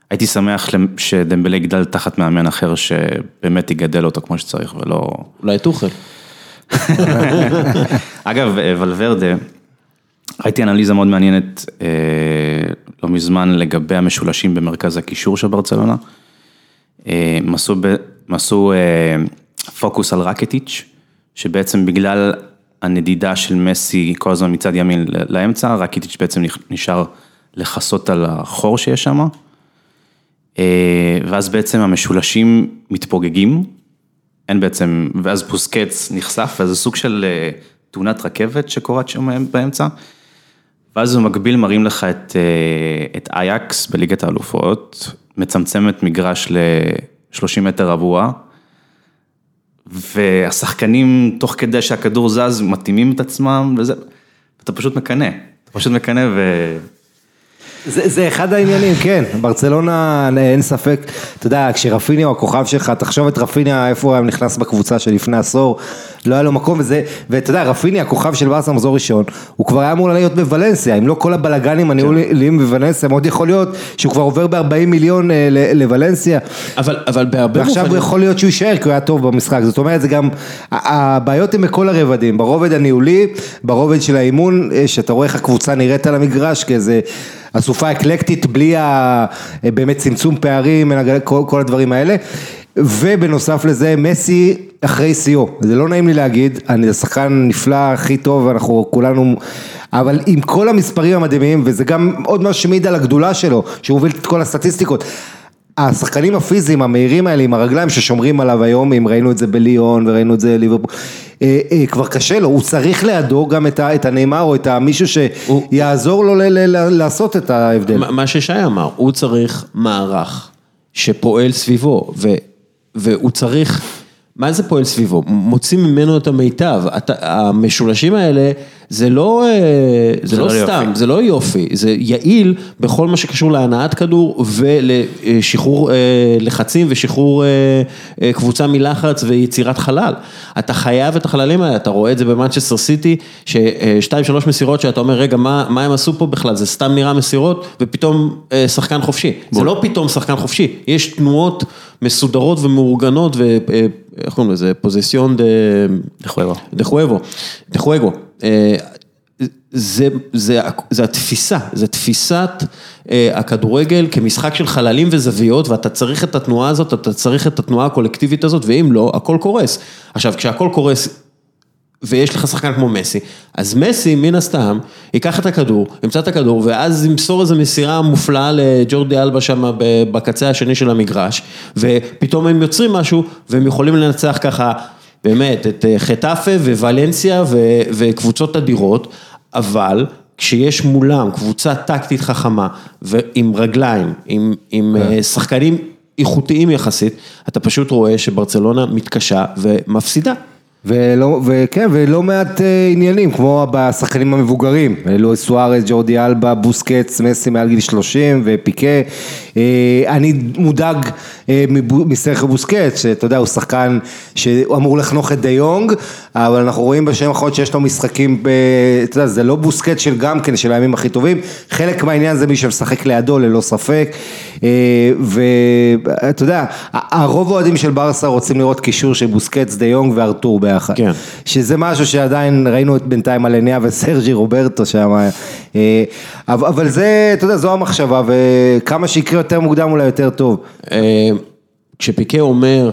הייתי שמח שדמבלה יגדל תחת מאמן אחר שבאמת יגדל אותו כמו שצריך ולא... אולי תוכל. אגב, ולוורדה, ראיתי אנליזה מאוד מעניינת לא מזמן לגבי המשולשים במרכז הקישור של ברצלונה. הם עשו פוקוס על רקטיץ'. שבעצם בגלל הנדידה של מסי כל הזמן מצד ימין לאמצע, רק איטיץ' בעצם נשאר לכסות על החור שיש שם. אה, ואז בעצם המשולשים מתפוגגים, אין בעצם, ואז פוסקץ נחשף, וזה סוג של אה, תאונת רכבת שקורית שם באמצע. ואז במקביל מראים לך את, אה, את אייקס בליגת האלופות, מצמצמת מגרש ל-30 מטר רבוע. והשחקנים, תוך כדי שהכדור זז, מתאימים את עצמם, וזה, אתה פשוט מקנא, אתה פשוט מקנא ו... זה, זה אחד העניינים, כן, ברצלונה אין ספק, אתה יודע, כשרפיניה הוא הכוכב שלך, תחשוב את רפיניה, איפה הוא היה נכנס בקבוצה שלפני עשור, לא היה לו מקום, וזה, ואתה יודע, רפיניה, הכוכב של באסה מחזור ראשון, הוא כבר היה אמור להיות בוולנסיה, אם לא כל הבלגנים הניהוליים בוולנסיה, מאוד יכול להיות שהוא כבר עובר ב-40 מיליון אה, לוולנסיה. אבל, אבל בהרבה ועכשיו הוא יכול להיות שהוא יישאר כי הוא היה טוב במשחק, זאת אומרת זה גם, הבעיות הן בכל הרבדים, ברובד הניהולי, ברובד של האימון, אה, שאתה רואה איך הקבוצה נראית על המגרש כאיזה אסופה אקלקטית בלי ה, אה, באמת צמצום פערים, כל, כל הדברים האלה, ובנוסף לזה מסי אחרי שיאו, זה לא נעים לי להגיד, אני השחקן נפלא הכי טוב, אנחנו כולנו, אבל עם כל המספרים המדהימים, וזה גם עוד משהו שמעיד על הגדולה שלו, שהוא הוביל את כל הסטטיסטיקות. השחקנים הפיזיים המהירים האלה עם הרגליים ששומרים עליו היום, אם ראינו את זה בליון וראינו את זה בליברפול, אה, אה, כבר קשה לו, הוא צריך לידו גם את, את הנאמר או את מישהו שיעזור לו ל, ל, ל, לעשות את ההבדל. מה ששי אמר, הוא צריך מערך שפועל סביבו, ו, והוא צריך... מה זה פועל סביבו? מוציא ממנו את המיטב. המשולשים האלה, זה לא, אה, זה זה לא, לא סתם, יופי. זה לא יופי, זה יעיל בכל מה שקשור להנעת כדור ולשחרור אה, לחצים ושחרור אה, קבוצה מלחץ ויצירת חלל. אתה חייב את החללים האלה, אתה רואה את זה במנצ'סטר סיטי, ששתיים שלוש מסירות שאתה אומר, רגע, מה, מה הם עשו פה בכלל? זה סתם נראה מסירות, ופתאום שחקן חופשי. בוא. זה לא פתאום שחקן חופשי, יש תנועות מסודרות ומאורגנות, ואיך קוראים לזה? פוזיציון דה חואבו. דה חואבו. דה חואבו. אה, זה, זה, זה התפיסה, זה תפיסת אה, הכדורגל כמשחק של חללים וזוויות ואתה צריך את התנועה הזאת, אתה צריך את התנועה הקולקטיבית הזאת ואם לא, הכל קורס. עכשיו, כשהכל קורס ויש לך שחקן כמו מסי, אז מסי מן הסתם ייקח את הכדור, ימצא את הכדור ואז ימסור איזו מסירה מופלאה לג'ורדי אלבה שם בקצה השני של המגרש ופתאום הם יוצרים משהו והם יכולים לנצח ככה באמת, את אה, חטאפה וולנסיה וקבוצות אדירות, אבל כשיש מולם קבוצה טקטית חכמה ועם רגליים, עם, עם כן. אה, שחקנים איכותיים יחסית, אתה פשוט רואה שברצלונה מתקשה ומפסידה. ולא, וכן, ולא מעט אה, עניינים, כמו בשחקנים המבוגרים, לואיס סוארז, ג'ורדי אלבה, בוסקץ, מסי מעל גיל 30 ופיקה. אה, אני מודאג אה, מסרחו בוסקץ, שאתה יודע, הוא שחקן שהוא אמור לחנוך את דיונג, אבל אנחנו רואים בשם האחרונות שיש לו משחקים, ב, אתה יודע, זה לא בוסקץ של גם כן, של הימים הכי טובים, חלק מהעניין זה מי שמשחק לידו ללא ספק, ואתה יודע, הרוב האוהדים של ברסה רוצים לראות קישור של בוסקץ, דיונג וארתור ביחד. כן. שזה משהו שעדיין ראינו את בינתיים על עיניה וסרג'י רוברטו שם. אה, אבל זה, אתה יודע, זו המחשבה, וכמה שיקרה יותר מוקדם אולי יותר טוב. אה, כשפיקה אומר,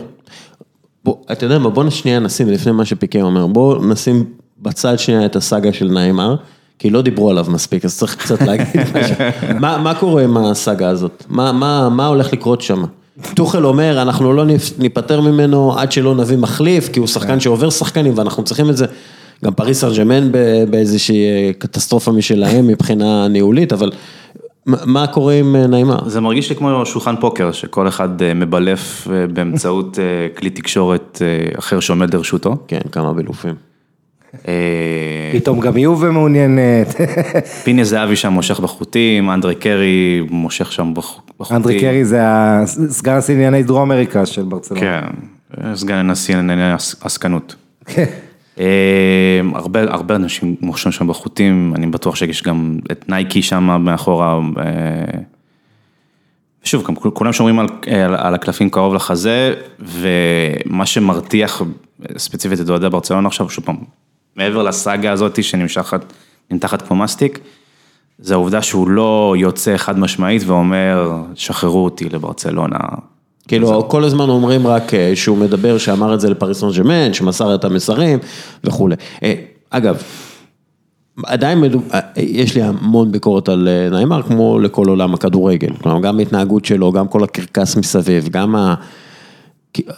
בוא, אתה יודע מה, בוא שנייה נשים לפני מה שפיקה אומר, בוא נשים בצד שנייה את הסאגה של ניימר. כי לא דיברו עליו מספיק, אז צריך קצת להגיד משהו. מה, מה קורה עם הסאגה הזאת? מה, מה, מה הולך לקרות שם? טוחל אומר, אנחנו לא ניפטר ממנו עד שלא נביא מחליף, כי הוא שחקן שעובר שחקנים ואנחנו צריכים את זה. גם פריס סן ז'רמן באיזושהי קטסטרופה משלהם מבחינה ניהולית, אבל מה קורה עם אה, נעימה? זה מרגיש לי כמו שולחן פוקר, שכל אחד אה, מבלף אה, באמצעות כלי תקשורת אחר שעומד לרשותו. כן, כמה בילופים. פתאום גם יובה מעוניינת. פיני זהבי שם מושך בחוטים, אנדרי קרי מושך שם בחוטים. אנדרי קרי זה סגן הנשיא לענייני דרום אמריקה של ברצלונה. כן, סגן הנשיא לענייני עסקנות. כן. הרבה, הרבה אנשים מושכים שם בחוטים, אני בטוח שיש גם את נייקי שם מאחורה. שוב, כולם שומרים על, על, על הקלפים קרוב לחזה, ומה שמרתיח ספציפית את אוהדי ברצלונה עכשיו, שוב פעם, מעבר לסאגה הזאת שנמשכת, נמתחת כמו מסטיק, זה העובדה שהוא לא יוצא חד משמעית ואומר, שחררו אותי לברצלונה. כאילו, כל הזמן אומרים רק אה, שהוא מדבר, שאמר את זה לפריס סן ג'מנט, שמסר את המסרים וכולי. אה, אגב, עדיין אה, יש לי המון ביקורת על ניימר, כמו לכל עולם הכדורגל. כלומר, גם ההתנהגות שלו, גם כל הקרקס מסביב, גם ה...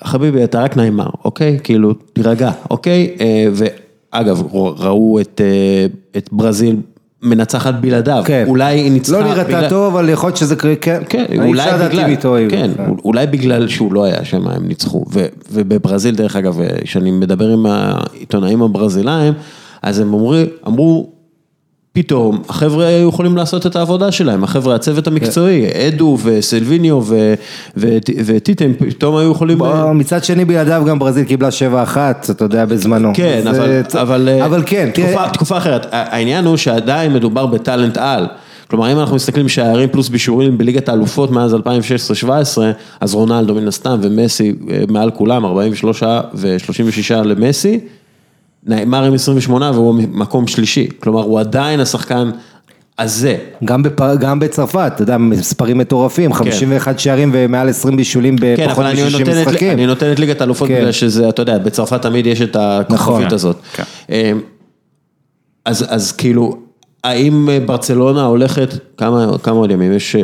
חביבי, אתה רק ניימר, אוקיי? כאילו, תירגע, אוקיי? אגב, ראו את, אה, את ברזיל מנצחת בלעדיו, כן. אולי היא ניצחה... לא נראתה בגלל... טוב, אבל יכול להיות שזה קרה, כן, כן אולי בגלל, איתו, כן, כן, אולי בגלל שהוא לא היה שם הם ניצחו, ו, ובברזיל דרך אגב, כשאני מדבר עם העיתונאים הברזילאים, אז הם אמרו, אמרו, פתאום החבר'ה היו יכולים לעשות את העבודה שלהם, החבר'ה, הצוות המקצועי, אדו וסילביניו ו- ו- וטיטם, פתאום היו יכולים... בוא, מצד שני בלעדיו גם ברזיל קיבלה 7-1, אתה יודע, בזמנו. כן, אבל, אה, אבל, אה, כן, תראה, תקופה אחרת, העניין הוא שעדיין מדובר בטאלנט על, כלומר אם אנחנו מסתכלים שערים פלוס בישורים בליגת האלופות מאז 2016-2017, אז רונלדו מן הסתם ומסי אה, מעל כולם, 43 ו-36 למסי, נאמר עם 28 והוא מקום שלישי, כלומר הוא עדיין השחקן הזה. גם, בפ... גם בצרפת, אתה יודע, מספרים מטורפים, 51 שערים ומעל 20 בישולים כן, בפחות אבל אני מ-60 נותן את- משחקים. אני נותן את ליגת האלופות כן. בגלל שזה, אתה יודע, בצרפת תמיד יש את הכוכבית נכון. הזאת. כן. אמ, אז, אז כאילו, האם ברצלונה הולכת, כמה, כמה עוד ימים? יש אה,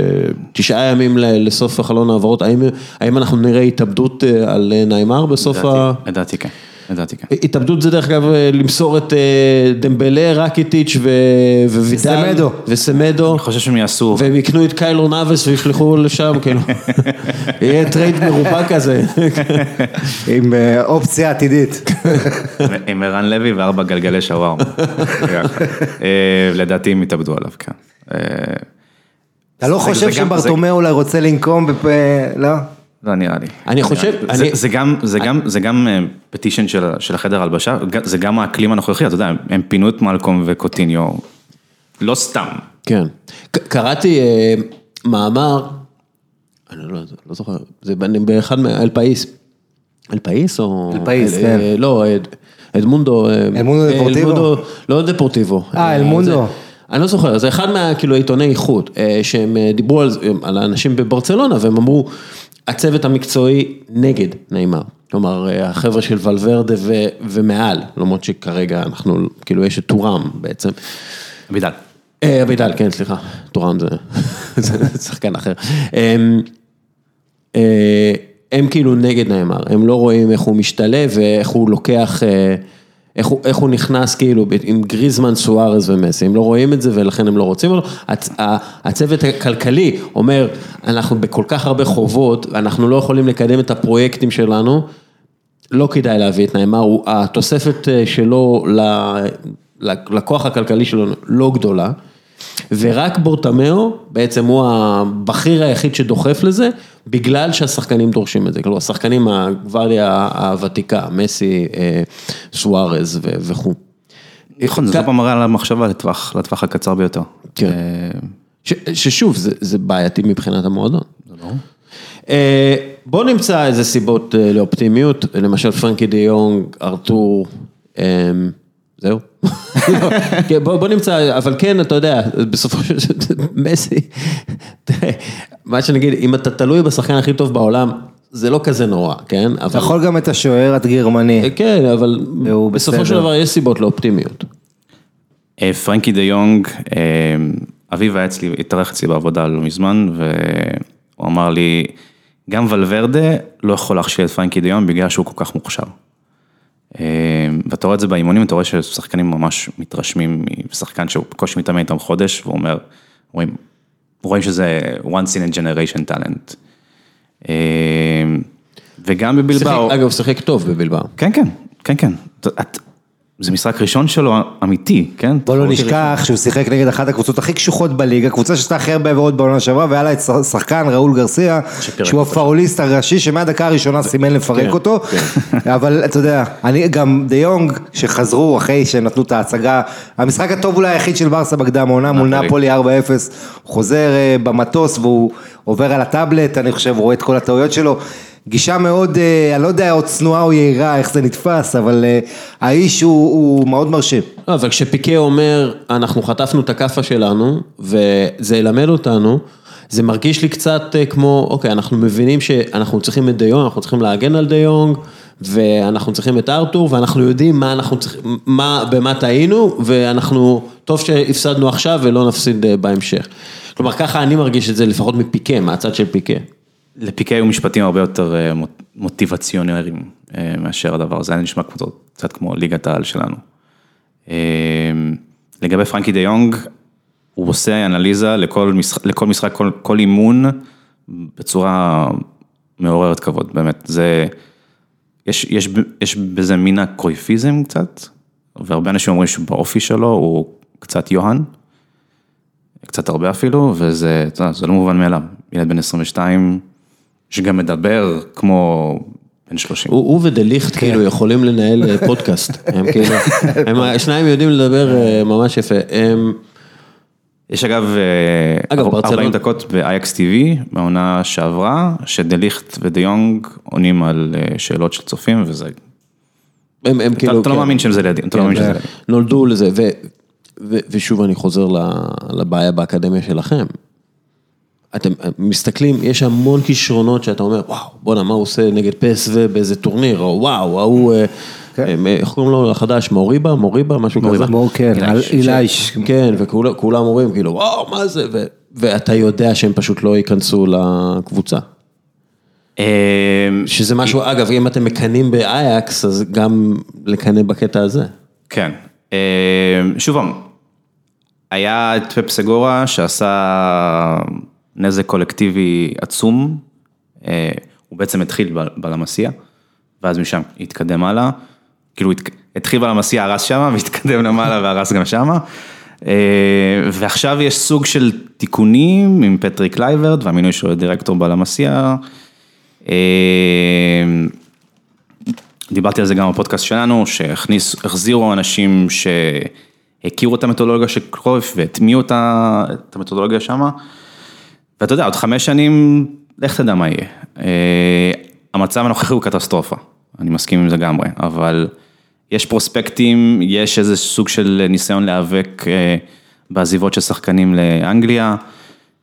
תשעה ימים ל- לסוף החלון העברות, האם, האם אנחנו נראה התאבדות אה, על אה, ניימר בסוף ה... לדעתי- לדעתי כן, לדעתי כן. התאבדות זה דרך אגב אה, למסור את אה, דמבלה, רקיטיץ' ו... ווידל. וסמדו. וסמדו. אני חושב שהם יעשו, והם יקנו את קיילו נאבס וישלחו לשם, כאילו, יהיה trade מרובע כזה. עם אה, אופציה עתידית. עם ערן לוי וארבע גלגלי שווארמה. אה, לדעתי הם יתאבדו עליו, כן. אתה לא חושב שברטומיאו אולי רוצה לנקום בפ... לא? לא נראה לי. אני חושב- זה- אני- זה גם, זה גם, זה גם petition של של החדר הלבשה, זה גם האקלים הנוכחי, אתה יודע, הם פינו את מלקום וקוטיניו, לא סתם. כן. קראתי אה, מאמר, אני לא, לא זוכר, זה באחד מה... אל פאיס. אל פאיס או... אל פאיס, אה, כן. אה, לא, אל מונדו. אה, אל מונדו אה, דפורטיבו? לא דפורטיבו. אה, אלמונדו. אני לא זוכר, זה אחד מה, כאילו, עיתוני איכות, אה, שהם אה, דיברו על, על האנשים בברצלונה, והם אמרו, הצוות המקצועי נגד נעימר. כלומר, אה, החבר'ה של ולוורדה ו- ומעל, למרות שכרגע אנחנו, כאילו, יש את טורם בעצם. אבידל. אה, אבידל, כן, סליחה, טורם זה זה שחקן אחר. הם, אה, הם כאילו נגד נאמר, הם לא רואים איך הוא משתלב ואיך הוא לוקח, איך הוא, איך הוא נכנס כאילו עם גריזמן, סוארז ומסי, הם לא רואים את זה ולכן הם לא רוצים אותו. הצ, הצוות הכלכלי אומר, אנחנו בכל כך הרבה חובות, אנחנו לא יכולים לקדם את הפרויקטים שלנו, לא כדאי להביא את הוא- התוספת אה, שלו ל- לכוח הכלכלי שלו לא גדולה, ורק בורטמאו בעצם הוא הבכיר היחיד שדוחף לזה, בגלל שהשחקנים דורשים את זה, כלומר השחקנים הגווארדיה הוותיקה, מסי, אה, סוארז וכו'. נכון, זה לא פעם מראה על המחשבה לטווח, לטווח הקצר ביותר. כן. אה, ש- ששוב, זה, זה בעייתי מבחינת המועדון. אה, בוא נמצא איזה סיבות לאופטימיות, למשל פרנקי דה יונג, ארתור, אה, זהו. כן, בוא, נמצא, אבל כן, אתה יודע, בסופו של דבר, מסי, מה שנגיד, אם אתה תלוי בשחקן הכי טוב בעולם, זה לא כזה נורא, כן? אתה אבל, יכול גם את השוער הגרמני. כן, אבל בסופו של. דבר יש סיבות לאופטימיות. אה, פרנקי דה יונג, אה, אביב היה אצלי, התארח אצלי בעבודה לא מזמן, והוא אמר לי, גם ולוורדה לא יכול להכשיל את פרנקי דה יונג בגלל שהוא כל כך מוכשר. אה, ואתה רואה את זה באימונים, אתה רואה ששחקנים ממש מתרשמים משחקן שהוא בקושי מתאמן איתם חודש, והוא אומר, רואים, רואים שזה once in a generation talent. אה, וגם בבלבאו, אגב, שיחק טוב בבלבאו. כן, כן, כן, כן. את- זה משחק ראשון שלו אמיתי, כן? בוא לא נשכח שהוא שיחק נגד אחת הקבוצות הכי קשוחות בליגה, קבוצה שעשתה הכי הרבה עבירות בעונה שעברה, והיה לה את שחקן ראול גרסיה, שהוא הפאוליסט הראשי, שמהדקה הראשונה סימן לפרק כן, אותו, אבל אתה יודע, אני גם דה יונג, שחזרו אחרי שהם נתנו את ההצגה, המשחק הטוב אולי היחיד של ברסה בקדם העונה מול נפולי. נפולי 4-0, הוא חוזר אה, במטוס והוא עובר על הטאבלט, אני חושב, רואה את כל הטעויות שלו. גישה מאוד, אה, אני לא יודע, או צנועה או יהירה, איך זה נתפס, אבל אה, האיש הוא, הוא מאוד מרשים. לא, אבל כשפיקה אומר, אנחנו חטפנו את הכאפה שלנו, וזה ילמד אותנו, זה מרגיש לי קצת אה, כמו, אוקיי, אנחנו מבינים שאנחנו צריכים את דיונג, אנחנו צריכים להגן על דיונג, ואנחנו צריכים את ארתור, ואנחנו יודעים מה אנחנו צריכים, מה, במה טעינו, ואנחנו, טוב שהפסדנו עכשיו ולא נפסיד בהמשך. כלומר, ככה אני מרגיש את זה לפחות מפיקה, מהצד של פיקה. לפיקי היו משפטים הרבה יותר אה, מוט- מוטיבציונרים אה, מאשר הדבר הזה, היה נשמע קצת, כמו ליגת העל שלנו. אה, לגבי פרנקי דה יונג, הוא עושה אנליזה לכל משחק, לכל, משחק כל, כל אימון בצורה מעוררת כבוד, באמת. זה, יש, יש, יש בזה מין הקרויפיזם קצת, והרבה אנשים אומרים שבאופי שלו הוא קצת יוהן. קצת הרבה אפילו, וזה, זה לא מובן מאליו. ילד בן 22, שגם מדבר כמו בן 30. הוא ודליכט כאילו יכולים לנהל אה, פודקאסט, הם כאילו, הם השניים יודעים לדבר אה, ממש יפה. הם- יש אגב, אה, אגב, 40 ברצלונה- דקות ב-IX TV, מהעונה שעברה, שדליכט ודיונג עונים על שאלות של צופים, וזה, הם הם אתה כאילו, אתה לא כן. מאמין שזה לידים, אתה לא כן, מאמין שזה זה- לידים. נולדו לזה, ושוב אני חוזר לבעיה באקדמיה שלכם. אתם מסתכלים, יש המון כישרונות שאתה אומר, וואו, בואנה, מה הוא עושה נגד פסו באיזה טורניר, או וואו, ההוא, אה, כן. אה, איך קוראים לו החדש, מוריבה, מוריבה, משהו כזה. מור, כן, אילייש. אילייש. כן, וכולם אומרים, כאילו, וואו, מה זה, ואתה יודע שהם פשוט לא ייכנסו לקבוצה. אה, שזה משהו, אגב, אם אתם מקנאים באייקס, אז גם לקנא בקטע הזה. כן. אה, שוב היה את פפ סגורה שעשה נזק קולקטיבי עצום, אה, הוא בעצם התחיל ב- בלמסיה, ואז משם התקדם הלאה, כאילו התחיל בלמסיה, הרס שמה, והתקדם למעלה והרס גם שמה, אה, ועכשיו יש סוג של תיקונים עם פטריק קלייברט והמינוי שלו לדירקטור בלה מסיה. אה, דיברתי על זה גם בפודקאסט שלנו, שהכניס, החזירו אנשים שהכירו את המתודולוגיה של קרויף והטמיעו את המתודולוגיה שמה. ואתה יודע, עוד חמש שנים, לך תדע מה יהיה. אה, המצב הנוכחי הוא קטסטרופה, אני מסכים עם זה לגמרי, אבל יש פרוספקטים, יש איזה סוג של ניסיון להיאבק אה, בעזיבות של שחקנים לאנגליה.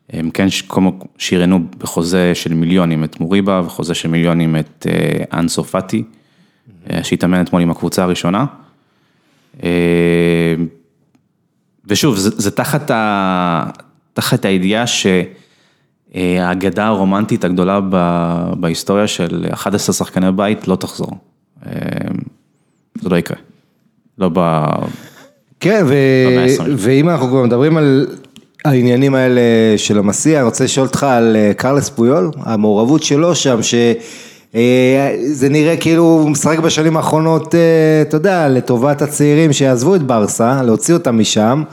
הם כן ש- כמו שריינו בחוזה של מיליונים את מוריבה וחוזה של מיליונים את אה, אנסו פאטי, שהתאמן אתמול עם הקבוצה הראשונה. ושוב, זה, זה תחת, ה, תחת הידיעה שהאגדה הרומנטית הגדולה בהיסטוריה של 11 שחקני בית לא תחזור. אה, זה לא יקרה. לא ב... כן, ו... ואם אנחנו כבר מדברים על העניינים האלה של המסיע, אני רוצה לשאול אותך על אה, קרלס פויול, המעורבות שלו שם, שזה נראה כאילו הוא משחק בשנים האחרונות, אה, אתה יודע, לטובת הצעירים שיעזבו את ברסה, להוציא אותם משם.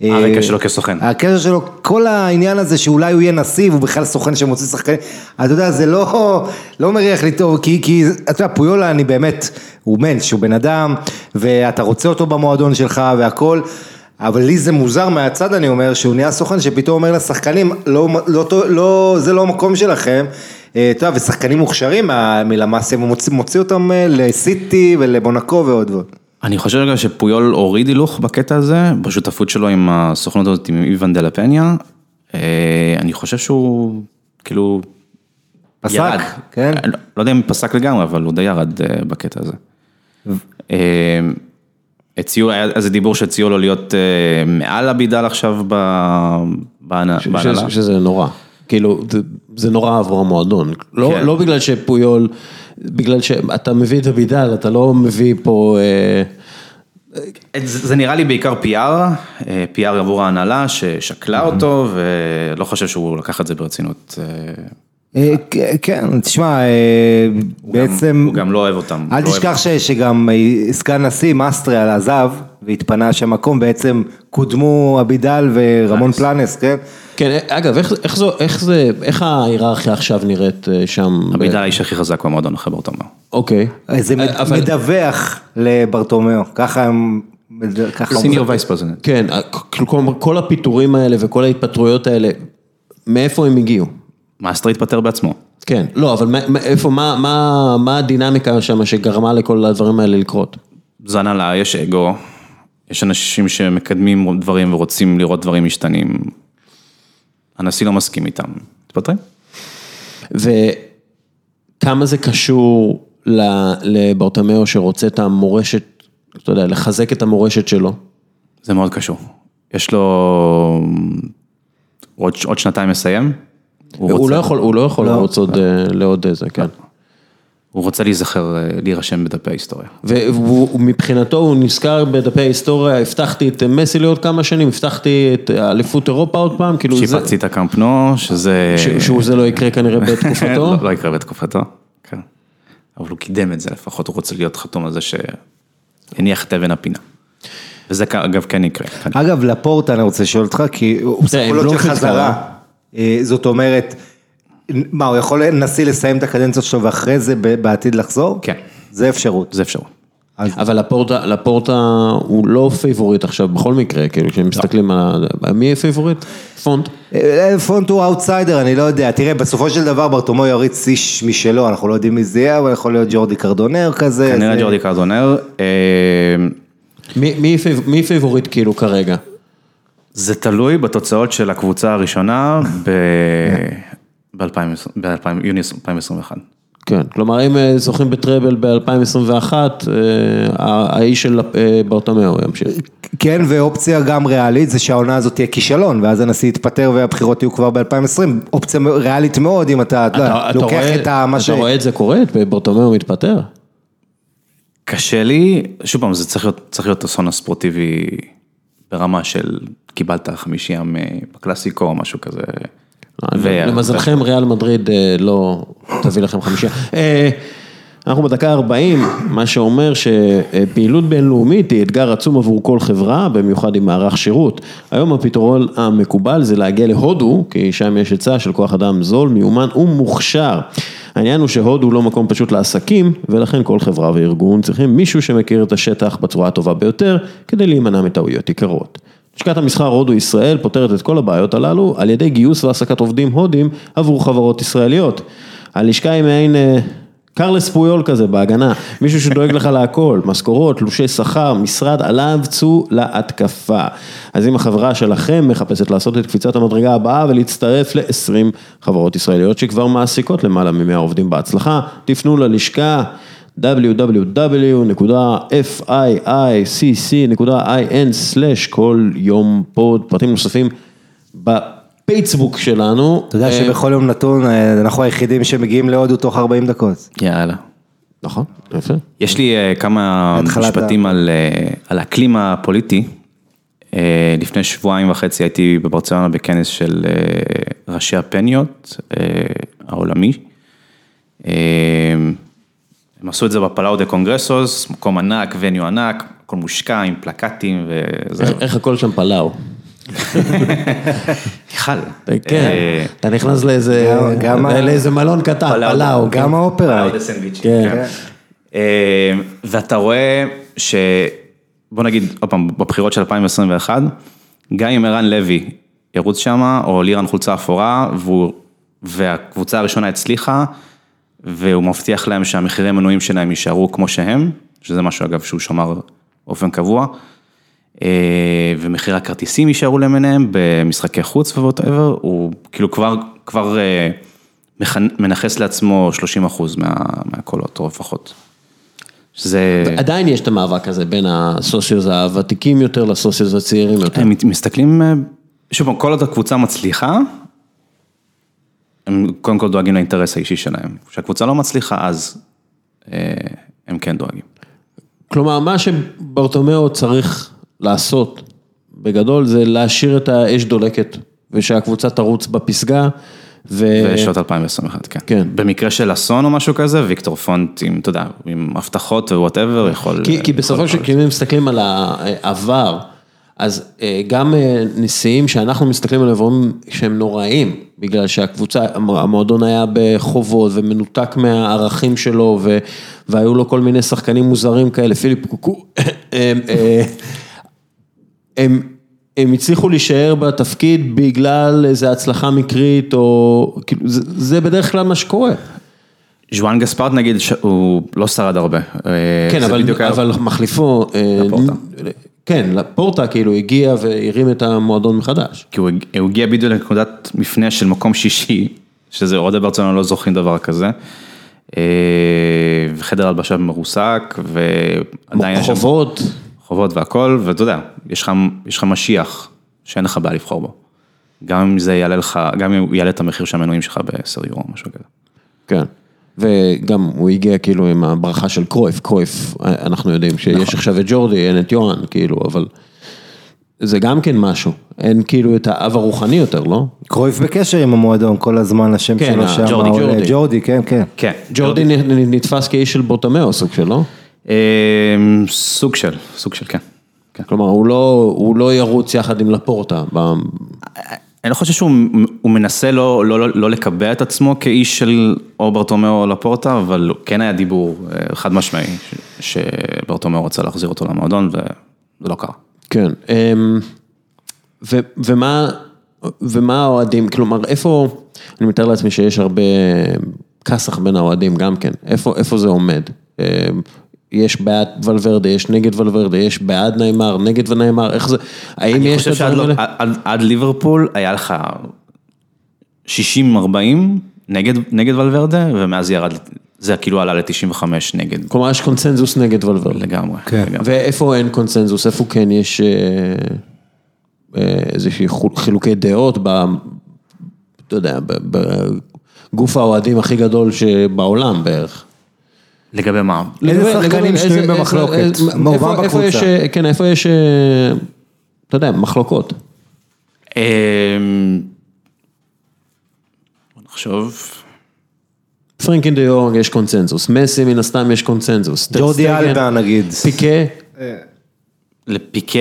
הרקע אה, שלו כסוכן. הקשר שלו, כל העניין הזה שאולי הוא יהיה נשיא והוא בכלל סוכן שמוציא שחקנים, אתה יודע, זה לא, לא מריח לי טוב, כי, כי אתה יודע, פויולה אני באמת, הוא מנש, הוא בן אדם, ואתה רוצה אותו במועדון שלך והכל, אבל לי זה מוזר מהצד, אני אומר, שהוא נהיה סוכן שפתאום אומר לשחקנים, לא, לא, לא, לא, זה לא המקום שלכם, אה, אתה יודע, ושחקנים מוכשרים מלמ"סים, הוא מוציא, מוציא אותם אה, לסיטי ולמונקו ועוד ועוד. אני חושב רגע שפויול הוריד הילוך בקטע הזה, בשותפות שלו עם הסוכנות הזאת, עם איוון דה לפניה. אה, אני חושב שהוא, כאילו, פסק, ירד. כן? לא, לא יודע אם פסק לגמרי, אבל הוא די ירד אה, בקטע הזה. אה, הציעו, היה איזה דיבור שהציעו לו להיות אה, מעל אבידל עכשיו בהנהלה. שזה נורא. כאילו, זה- זה נורא עבור המועדון. לא, כן. לא בגלל שפויול, בגלל שאתה מביא את אבידל, אתה לא מביא פה... אה, זה נראה לי בעיקר PR, אה, PR עבור ההנהלה ששקלה אותו ולא חושב שהוא לקח את זה ברצינות. אה, כן, תשמע, בעצם... הוא גם לא אוהב אותם. אל לא תשכח שגם סגן נשיא מסטריאל עזב והתפנה שם מקום, בעצם קודמו אבידל ורמון. פלנס, כן? כן, אגב, איך, איך, זו, איך, זה, איך ההיררכיה עכשיו נראית אה, שם? אבידל האיש הכי חזק במועדון אחרי ברטומיאו. אוקיי. זה מד- אבל- מדווח לברתומאו, ככה הם... senior vice president. כן, כלומר, כל הפיטורים האלה וכל ההתפטרויות האלה, מאיפה הם הגיעו? מאסטרה התפטר בעצמו. כן, לא, אבל איפה, מה, מה, מה הדינמיקה שם שגרמה לכל הדברים האלה לקרות? זה הנהלה, יש אגו, יש אנשים שמקדמים דברים ורוצים לראות דברים משתנים. הנשיא לא מסכים איתם, מתפטרים. וכמה זה קשור לברטמאו שרוצה את המורשת, אתה יודע, לחזק את המורשת שלו? זה מאוד קשור. יש לו עוד, עוד שנתיים מסיים. הוא הוא רוצה, לא יכול, הוא לא יכול לא. לרוץ עוד, אה, לעוד איזה, כן. הוא רוצה להיזכר, אה, להירשם בדפי ההיסטוריה. ומבחינתו הוא נזכר בדפי ההיסטוריה, הבטחתי את מסי לעוד כמה שנים, הבטחתי את אליפות אירופה עוד פעם, כאילו זה, שיפצתי את הקמפנו, שזה... שהוא זה לא יקרה כנראה בתקופתו. לא, לא יקרה בתקופתו, כן. אבל הוא קידם את זה, לפחות הוא רוצה להיות חתום על זה שהניח את אבן הפינה. וזה כ- אגב כן יקרה. אגב, לפורטה אני רוצה לשאול אותך, כי הוא הם פסיכולוג לא חזרה. אה, זאת אומרת, מה, הוא יכול לנסי לסיים את הקדנציות שלו ואחרי זה ב- בעתיד לחזור? כן. זה אפשרות. זה אפשרות. אז אבל לפורטה, לפורטה הוא לא פייבוריט עכשיו בכל מקרה, כאילו כשהם מסתכלים על... ה- מי פייבוריט? פונט? אה, פונט הוא אאוטסיידר, אני לא יודע. תראה, בסופו של דבר ברתומאו יריץ איש משלו, אנחנו לא יודעים מי זה יהיה, אבל יכול להיות ג'ורדי קרדונר כזה. כנראה זה- ג'ורדי קרדונר. אה, מי, מי, פייב-, מי פייבוריט כאילו כרגע? זה תלוי בתוצאות של הקבוצה הראשונה ביוני 2021. כן, כלומר אם אה, זוכים בטרבל ב-2021, האיש של אה, ברתומאו ימשיך. כן, ואופציה גם ריאלית זה שהעונה הזאת תהיה כישלון, ואז הנשיא יתפטר והבחירות יהיו כבר ב-2020. אופציה ריאלית מאוד אם אתה, אתה, לוקח רואה- את ה... מה ש... אתה רואה את זה קורה? ברטומאו מתפטר? קשה לי, שוב פעם, זה צריך להיות, צריך להיות אסון הספורטיבי ברמה של קיבלת חמישייה בקלאסיקו או משהו כזה. למזלכם ריאל מדריד אה, לא תביא לכם חמישייה. אה, אנחנו בדקה 40, מה שאומר שפעילות בינלאומית היא אתגר עצום עבור כל חברה, במיוחד עם מערך שירות. היום הפתרון המקובל זה להגיע להודו, כי שם יש היצע של כוח אדם זול, מיומן ומוכשר. העניין הוא שהודו לא מקום פשוט לעסקים, ולכן כל חברה וארגון צריכים מישהו שמכיר את השטח בצורה הטובה ביותר, כדי להימנע מטעויות יקרות. לשכת המסחר הודו ישראל פותרת את כל הבעיות הללו על ידי גיוס והעסקת עובדים הודים עבור חברות ישראליות. הלשכה היא מעין אה, קרלס פויול כזה בהגנה, מישהו שדואג לך להכל, משכורות, תלושי שכר, משרד עליו צאו להתקפה. אז אם החברה שלכם מחפשת לעשות את קפיצת המדרגה הבאה ולהצטרף ל-20 חברות ישראליות שכבר מעסיקות למעלה מ-100 עובדים בהצלחה, תפנו ללשכה. www.fiicc.in/ כל יום פוד, פרטים נוספים בפייסבוק שלנו. אתה יודע אה, שבכל יום נתון אה, אנחנו היחידים שמגיעים להודו תוך 40 דקות. יאללה. נכון, יפה. יש לי אה, כמה משפטים על, על האקלים הפוליטי. לפני שבועיים וחצי הייתי בברצלונה בכנס של ראשי הפניות העולמי. הם עשו את זה בפלאו דה קונגרסוס, מקום ענק, וניו ענק, הכל מושקע עם פלקטים וזה. איך- איך הכל שם פלאו. חל. כן, אה, אתה נכנס לאיזה גם- גם ה- לאיזה מלון קטן, פלאו. פלאו. גם כן. האופרה. פלאו דה סנדוויץ'. כן. כן. אה, ואתה רואה ש... בוא נגיד, עוד פעם, בבחירות של 2021, גם אם ערן לוי ירוץ שם, או לירן חולצה אפורה, והוא, והקבוצה הראשונה הצליחה, והוא מבטיח להם שהמחירי מנויים שלהם יישארו כמו שהם, שזה משהו אגב שהוא שמר באופן קבוע, אה, ומחירי הכרטיסים יישארו למיניהם במשחקי חוץ ו whatever, הוא כאילו כבר, כבר אה, מנכס לעצמו 30 אחוז מה, מהקולות, או לפחות. שזה, עדיין יש את המאבק הזה בין הסוציוז הוותיקים יותר לסוציוז הצעירים יותר. הם מסתכלים, אה, שוב כל עוד הקבוצה מצליחה, הם קודם כל דואגים לאינטרס האישי שלהם. כשהקבוצה לא מצליחה, אז אה, הם כן דואגים. כלומר, מה שברטומאו צריך לעשות בגדול זה להשאיר את האש דולקת ושהקבוצה תרוץ בפסגה. ו... ושעות 2021, כן. כן. במקרה של אסון או משהו כזה, ויקטור פונט עם, אתה יודע, עם הבטחות וווטאבר, יכול... כי, כי בסופו של דבר, אם מסתכלים על העבר, אז אה, גם אה, נשיאים שאנחנו מסתכלים עליהם ואומרים שהם נוראים, בגלל שהקבוצה, המועדון היה בחובות ומנותק מהערכים שלו, והיו לו כל מיני שחקנים מוזרים כאלה, פיליפ קוקו, הם, אה, הם, הם הצליחו להישאר בתפקיד בגלל איזו הצלחה מקרית, או כאילו, זה, זה בדרך כלל מה שקורה. ז'ואן גספרט נגיד, הוא לא שרד הרבה. כן, אבל, בדיוק היה- אבל מחליפו, לפורטה. כן, לפורטה כאילו הגיע והרים את המועדון מחדש. כי הוא הג- הוא הגיע בדיוק לנקודת מפנה של מקום שישי, שזה אוהדי ברצלונה לא זוכרים דבר כזה. אה, וחדר הלבשה מרוסק, ועדיין יש חובות, חובות והכל, ואתה יודע, יש לך, יש לך משיח שאין לך בעיה לבחור בו. גם אם זה יעלה לך, גם אם הוא יעלה את המחיר של המנויים שלך ב-10 יורו או משהו כזה. כן. וגם הוא הגיע כאילו עם הברכה של קרויף, קרויף, אנחנו יודעים שיש נכון. עכשיו את ג'ורדי, אין את יוהאן, כאילו, אבל זה גם כן משהו, אין כאילו את האב הרוחני יותר, לא? קרויף בקשר עם המועדון כל הזמן, השם כן, שלו שם, ג'ורדי, עולה. ג'ורדי. ג'ורדי, כן, כן. כן, ג'ורדי נ- נתפס כאיש של בוטמאו, סוג שלו. אה, סוג של, סוג של, כן. כלומר, הוא לא, הוא לא ירוץ יחד עם לפורטה. ב- אני לא חושב שהוא הוא מנסה לא, לא, לא, לא לקבע את עצמו כאיש של או ברטומיאו או לפורטה, אבל כן היה דיבור אה, חד משמעי, שברטומיאו רוצה להחזיר אותו למועדון, וזה לא קרה. כן. אמ, ו, ומה, האוהדים, כלומר, איפה, אני מתאר לעצמי שיש הרבה כסח בין האוהדים גם כן, איפה, איפה זה עומד? יש בעד ולוורדה, יש נגד ולוורדה, יש בעד ניימר, נגד וניימר, איך זה, האם אני יש חושב את שעד הדברים לא- האלה? עד- עד ליברפול היה לך 60-40 נגד, נגד ולוורדה, ומאז ירד, זה כאילו עלה ל-95 נגד, כלומר, יש קונצנזוס נגד ולוורדה. לגמרי. כן. לגמרי. ואיפה אין קונצנזוס, איפה כן יש אה, אה, איזושהי חילוקי דעות ב... אתה יודע, ב- בגוף האוהדים הכי גדול שבעולם בערך. לגבי מה? איזה לגבי- שחקנים שנויים במחלוקת? איפה בקבוצה. יש, כן, איפה יש, אה, אתה יודע, מחלוקות. אמ, בוא נחשוב. פרנקין דה יורג יש קונצנזוס, מסי מן הסתם יש קונצנזוס. ג'ורדי אלבה נגיד. פיקה, לפיקה,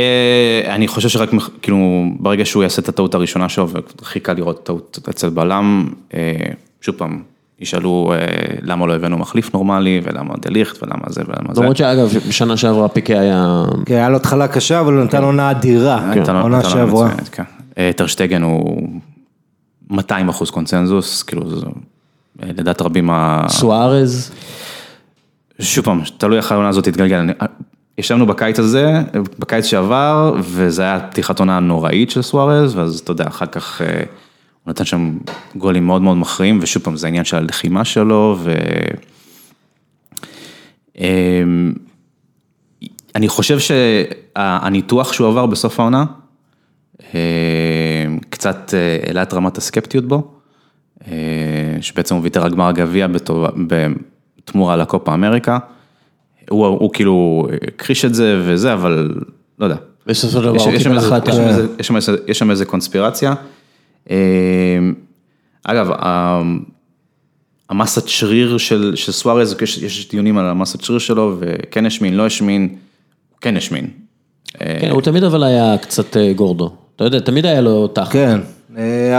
אני חושב שרק, כאילו, ברגע שהוא יעשה את הטעות הראשונה שלו, והכי קל לראות טעות אצל בלם, אה, שוב פעם, ישאלו אה, למה לא הבאנו מחליף נורמלי, ולמה דליכט, ולמה זה, ולמה זה. למרות שאגב, בשנה שעברה פיקה היה, כן, היה לו התחלה קשה, אבל הוא נתן עונה אדירה, לו- עונה שעברה. כן. אה, טרשטגן הוא 200 אחוז קונצנזוס, כאילו, זה- אה, לדעת רבים, ה- סוארז, שוב פעם, תלוי איך העונה הזאת תתגלגל. אני- ישבנו בקיץ הזה, בקיץ שעבר, וזה היה פתיחת עונה נוראית של סוארז, ואז אתה יודע, אחר כך אה, הוא נתן שם גולים מאוד מאוד מכריעים, ושוב פעם, זה העניין של הלחימה שלו, ו... אמ, אני חושב שהניתוח שהוא עבר בסוף העונה, אה, קצת אה, העלה את רמת הסקפטיות בו, אה, שבעצם הוא ויתר על גמר הגביע בתמורה לקופה אמריקה. הוא, הוא כאילו הכחיש את זה וזה, אבל לא יודע. בסופו של דבר יש שם איזה קונספירציה. אה, אגב, המסת שריר של, של סוארז, יש, יש דיונים על המסת שריר שלו, וכן השמין, לא השמין, כן השמין. כן, הוא תמיד אבל היה קצת אה, גורדו, אתה יודע, תמיד היה לו תחת. כן,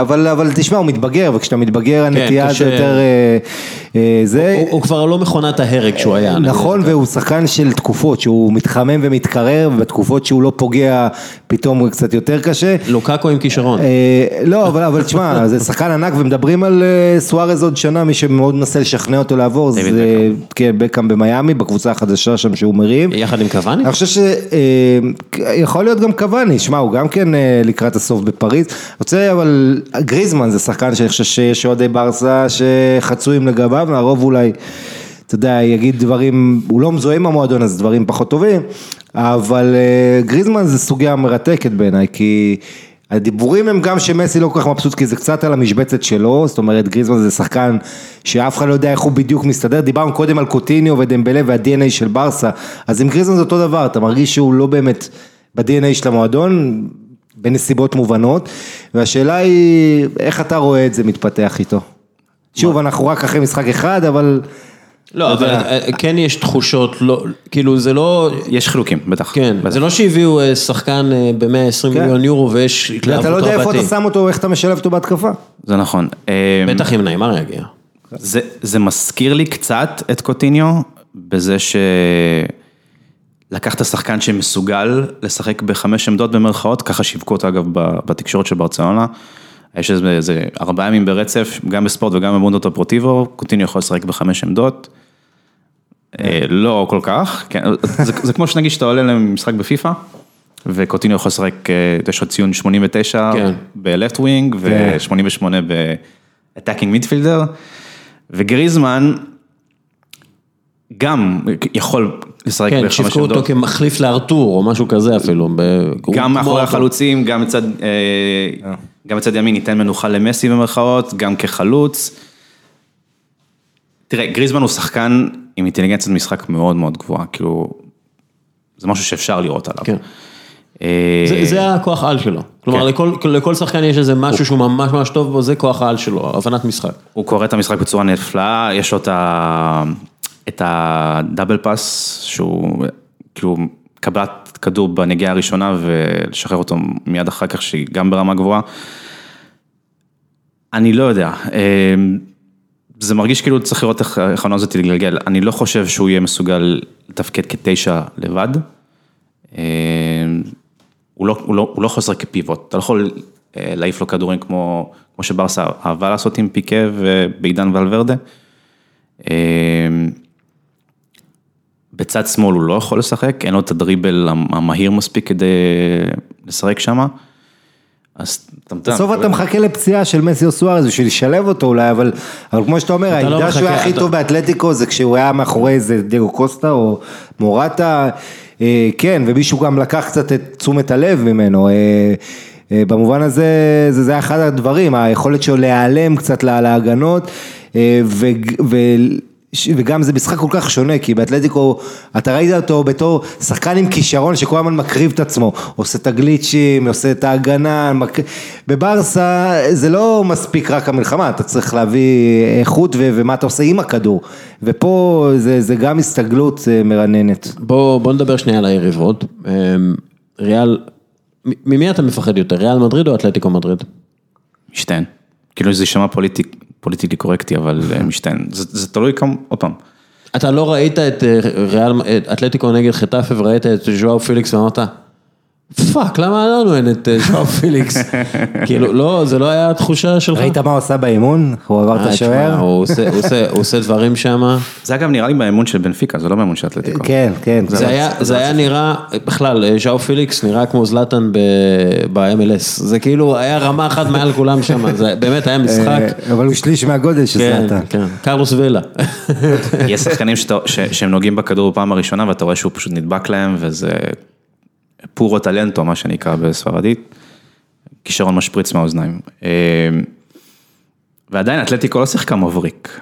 אבל, אבל תשמע, הוא מתבגר, וכשאתה מתבגר הנטייה זה. יותר אה, אה, זה. הוא, הוא כבר לא מכונת ההרג שהוא היה. נכון, והוא שחקן של תקופות, שהוא מתחמם ומתקרר, ובתקופות שהוא לא פוגע, פתאום הוא קצת יותר קשה. לוקאקו עם כישרון. אה, לא, אבל, אבל תשמע, זה שחקן ענק, ומדברים על אה, סוארז עוד שנה, מי שמאוד מנסה לשכנע אותו לעבור, זה כן, בקאם במיאמי, בקבוצה החדשה שם שהוא מרים. יחד עם קוואני? אני חושב שיכול להיות גם קוואני, שמע, הוא גם כן אה, לקראת הסוף בפריז. רוצה, אבל גריזמן זה שחקן שאני חושב שיש אוהדי ברסה שחצויים לגביו, והרוב אולי, אתה יודע, יגיד דברים, הוא לא מזוהה עם המועדון, אז דברים פחות טובים, אבל אה, גריזמן זה סוגיה מרתקת בעיניי, כי... הדיבורים הם גם שמסי לא כל כך מבסוט כי זה קצת על המשבצת שלו, זאת אומרת גריזמן זה שחקן שאף אחד לא יודע איך הוא בדיוק מסתדר, דיברנו קודם על קוטיניו ודמבלה וה-DNA של ברסה, אז עם גריזמן זה אותו דבר, אתה מרגיש שהוא לא באמת ב-DNA של המועדון, בנסיבות מובנות, והשאלה היא איך אתה רואה את זה מתפתח איתו. שוב, אנחנו רק אחרי משחק אחד, אבל... לא, אבל אה, כן יש תחושות, לא, כאילו זה לא, יש חילוקים, בטח. כן, בטח. זה לא שהביאו אה, שחקן ב-120 כן. מיליון יורו ויש התלהבות ואתה לא יודע איפה רבתי. אתה שם אותו, איך אתה משלב אותו בהתקפה. זה נכון. אה, בטח אם נעימר יגיע. זה, זה מזכיר לי קצת את קוטיניו, בזה שלקחת שחקן שמסוגל לשחק בחמש עמדות במרכאות, ככה שיווקו אותו אגב בתקשורת של ברצלונה. יש איזה, ארבעה ימים ברצף, גם בספורט וגם במונדות הפרוטיבו, קוטיניו יכול לשחק בחמש עמדות. אה, לא כל כך, כן, זה, זה כמו שנגיד שאתה עולה למשחק בפיפא, וקוטיניו יכול לשחק, אה, יש לו ציון 89 כן. ב-left wing ו-88 ב-attacking midfielder, וגריזמן גם יכול לשחק כן, בחמש שיווקו אותו עמדות, כמחליף לארתור או משהו כזה אפילו. ב- הוא גם מאחורי. החלוצים, גם מצד, אה, גם מצד ימין ייתן מנוחה למסי במרכאות, גם כחלוץ. תראה, גריזמן הוא שחקן עם אינטליגנציית משחק מאוד מאוד גבוהה, כאילו, זה משהו שאפשר לראות עליו. כן. אה, זה, זה הכוח על שלו. כלומר, כן. לכל, לכל שחקן יש איזה משהו שהוא ממש ממש טוב בו, זה כוח העל שלו, הבנת משחק. הוא קורא את המשחק בצורה נפלאה, יש לו את ה- את הדאבל פאס, שהוא כאילו קבלת כדור בנגיעה הראשונה ולשחרר אותו מיד אחר כך, שהיא גם ברמה גבוהה. אני לא יודע, אה, זה מרגיש כאילו צריך לראות איך העונה הזאת תתגלגל, אני לא חושב שהוא יהיה מסוגל לתפקד כתשע לבד. אה, הוא לא, הוא לא, הוא לא חוזר כפיבוט, אתה לא יכול אה, להעיף לו כדורים כמו, כמו שברסה אהבה לעשות עם פיקה ובעידן ולוורדה. בצד שמאל הוא לא יכול לשחק, אין לו את הדריבל המהיר מספיק כדי לשחק שם. אז בסוף אתה מחכה לפציעה של מסי או סוארז בשביל לשלב אותו אולי, אבל, אבל כמו שאתה אומר, לא העמדה שהוא היה הכי טוב באתלטיקו זה כשהוא היה מאחורי איזה דייגו קוסטה או מורטה, אה, כן, ומישהו גם לקח קצת את תשומת הלב ממנו. אה, אה, במובן הזה, זה, זה היה אחד הדברים, היכולת שלו להיעלם קצת לה- להגנות, ו, וגם זה משחק כל כך שונה, כי באתלטיקו, אתה ראית אותו בתור שחקן עם כישרון שכל הזמן מקריב את עצמו, עושה את הגליצ'ים, עושה את ההגנה, מק... בברסה זה לא מספיק רק המלחמה, אתה צריך להביא איכות ו- ומה אתה עושה עם הכדור, ופה זה, זה גם הסתגלות אה, מרננת. בוא, בוא נדבר שנייה על היריבות. אמ, ריאל, ממי אתה מפחד יותר, ריאל מדריד או אתלטיקו מדריד? משתיהן. כאילו זה יישמע פוליטי, פוליטיקלי קורקטי, אבל אה, משתיהן. זה, זה תלוי כמה, עוד פעם. אתה לא ראית את אה, ריאל, את אתלטיקו נגד חטאפה וראית את ז'ואר פיליקס ואמרת, fuck, למה לנו אין את אה, ז'ואאו פליקס? כאילו, לא, זה לא היה התחושה שלך? ראית מה הוא עשה באימון? הוא עבר את אה, השוער? הוא עושה- דברים שם. זה אגב נראה לי באימון של בנפיקה, זה לא באימון של אתלטיקו. כן, כן. זה היה, זה היה נראה, בכלל, ז'ואאו פליקס נראה כמו זלאטן ב-MLS, זה כאילו היה רמה אחת מעל כולם שם, זה באמת היה משחק, אה, אבל הוא שליש מהגודל של כן, זלאטן. כן, קרלוס ולה. יש שחקנים שהם נוגעים בכדור בפעם הראשונה ואתה רואה שהוא פשוט נדבק להם וזה פורו טלנטו, מה שנקרא בספרדית, כישרון משפריץ מהאוזניים. ועדיין אתלטיקו לא שיחקה מבריק.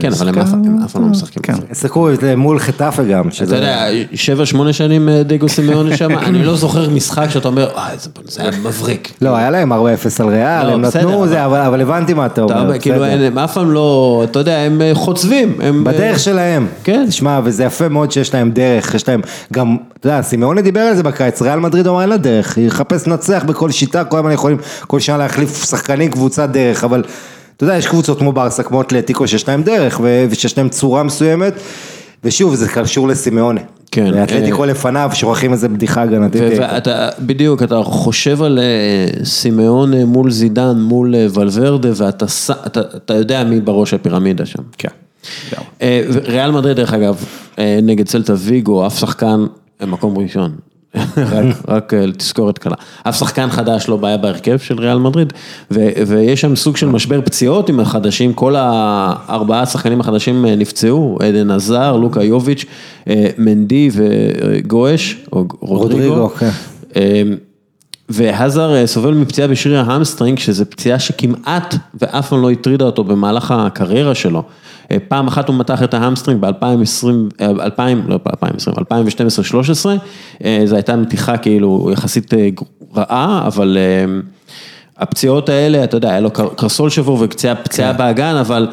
כן, אבל הם אף פעם לא משחקים. כן. שיחקו מול חטאפה גם. אתה יודע, שבע, שמונה שנים אה, דייגו סימיוני שם, אני לא זוכר משחק שאתה אומר, אה, זה- זה היה מבריק. לא, היה להם 4-0 על ריאל, לא, הם נתנו זה, אבל אבל הבנתי מה אתה אומר. כאילו, הם אף פעם לא, אתה יודע, הם אה, חוצבים. הם, אה, בדרך שלהם. כן. תשמע, וזה יפה מאוד שיש להם דרך, יש להם גם, אתה יודע, סימאוני דיבר על זה בקיץ, ריאל מדריד אמר אין לה דרך, היא לחפש לנצח בכל שיטה, כל הזמן יכולים כל שנה להחליף שחקנים, קבוצת דרך, אבל אתה יודע, יש קבוצות כמו ברסה, כמו אתלטיקו, שיש להם דרך, ושיש להם צורה מסוימת, ושוב, זה קשור לסימאוני. כן. ואתלטיקו לפניו, שוכחים איזה בדיחה הגנתית. ואתה, בדיוק, אתה חושב על אה, סימאון אה, מול זידן, מול אה, ולוורדה, ואתה אתה, אתה יודע מי בראש הפירמידה שם. כן. אה, ריאל מדריד, דרך אגב, אה, נגד סלטה ויגו, אף שחקן, אה, מקום ראשון. רק, אה, תזכורת קלה. אף שחקן חדש לא היה בהרכב של ריאל מדריד, ויש שם סוג של משבר פציעות עם החדשים, כל הארבעה השחקנים החדשים אה, נפצעו, עדן הזר, לוקה יוביץ', אה, מנדי וגואס, או רודריגו. כן. אה, והזר אה, סובל מפציעה בשריר ה hamstring, שזו פציעה שכמעט ואף פעם לא הטרידה אותו במהלך הקריירה שלו. אה, פעם אחת הוא מתח את ה hamstring ב-2020, 2000, לא ב-2020, 2012-2013, אה, זו הייתה מתיחה כאילו יחסית אה, רעה, אבל אה, הפציעות האלה, אתה יודע, היה לו קר- קרסול שבור ופציעה פציעה באגן, אבל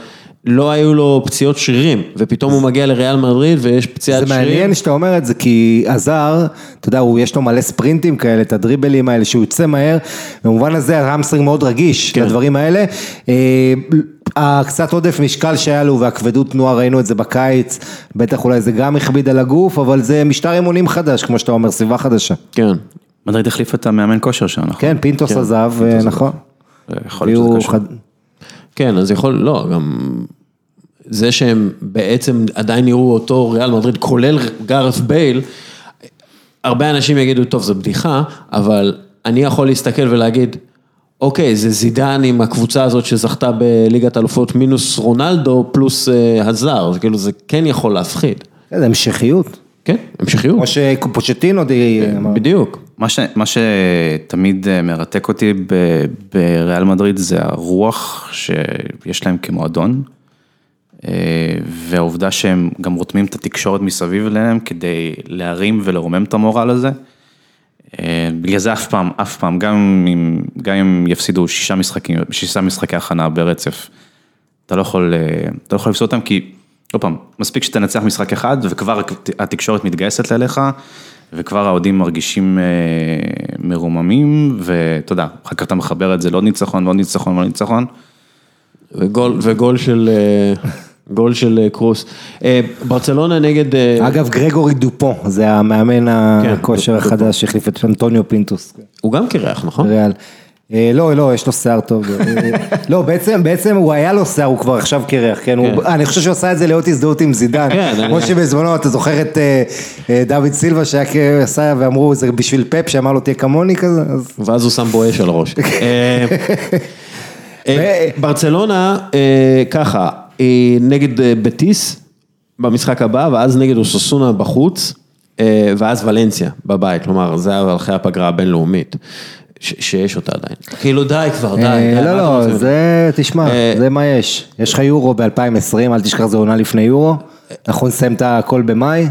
לא היו לו פציעות שרירים, ופתאום הוא מגיע לריאל מדריד ויש פציעת זה שרירים. מעניין שאתה אומר את זה, כי הזר, אתה יודע, הוא, יש לו מלא ספרינטים כאלה, את הדריבלים האלה, שהוא יוצא מהר, במובן הזה ה hamstring מאוד רגיש כן. לדברים האלה. אה, הקצת עודף משקל שהיה לו והכבדות תנועה, ראינו את זה בקיץ, בטח אולי זה גם הכביד על הגוף, אבל זה משטר אימונים חדש, כמו שאתה אומר, סביבה חדשה. כן. מדריד החליף את המאמן כושר שלו, נכון? כן, פינטוס עזב, אה, נכון. יכול להיות שזה קשור. כן, אז יכול, לא, גם זה שהם בעצם עדיין נראו אותו ריאל מדריד, כולל גארת בייל, הרבה אנשים יגידו, טוב, זו בדיחה, אבל אני יכול להסתכל ולהגיד, אוקיי, זה זידן עם הקבוצה הזאת שזכתה בליגת אלופות מינוס רונלדו פלוס אה, הזר, זה כאילו, זה כן יכול להפחיד. זה המשכיות. כן, המשכיות, כמו שפוצ'טינו די... אמר. בדיוק. מה, שתמיד אה, מרתק אותי ב- בריאל מדריד זה הרוח שיש להם כמועדון, אה, והעובדה שהם גם רותמים את התקשורת מסביב אליהם כדי להרים ולרומם את המורל הזה. אה, בגלל זה אף פעם, אף פעם, גם אם, גם אם יפסידו שישה משחקים, שישה משחקי הכנה ברצף, אתה לא יכול, אתה לא יכול לפסול אותם כי, עוד פעם, מספיק שתנצח משחק אחד וכבר התקשורת מתגייסת אליך וכבר האוהדים מרגישים אה, מרוממים, ואתה יודע, אחר כך אתה מחבר את זה לעוד ניצחון ועוד ניצחון ועוד ניצחון. וגול, וגול של, אה, גול של אה, קרוס. אה, ברצלונה נגד... אה, אגב, גרגורי דופו, זה המאמן הכושר החדש שהחליף את אנטוניו פינטוס. הוא גם קירח, נכון? ריאל. אה, לא, לא, יש לו שיער טוב. אה, לא, בעצם, בעצם הוא היה לו שיער, הוא כבר עכשיו קרח, כן? הוא- אני חושב שהוא עשה את זה לאות הזדהות עם זידן. כן, כמו שבזמנו, אתה זוכר את אה, דוד סילבה שהיה עשה, ואמרו, זה בשביל פפ, שאמר לו, תהיה כמוני כזה? אז... ואז הוא שם בו אש על הראש. אה, ברצלונה, ככה, נגד בטיס במשחק הבא, ואז נגד אוססונה בחוץ, ואז ולנסיה בבית, כלומר, זה היה אחרי הפגרה הבינלאומית, שיש אותה עדיין. כאילו די כבר, די. אה, לא, לא? זה, תשמע, אה, זה מה יש. יש לך יורו ב-2020, אל תשכח, זה עונה לפני יורו. אנחנו נסיים את הכל במאי.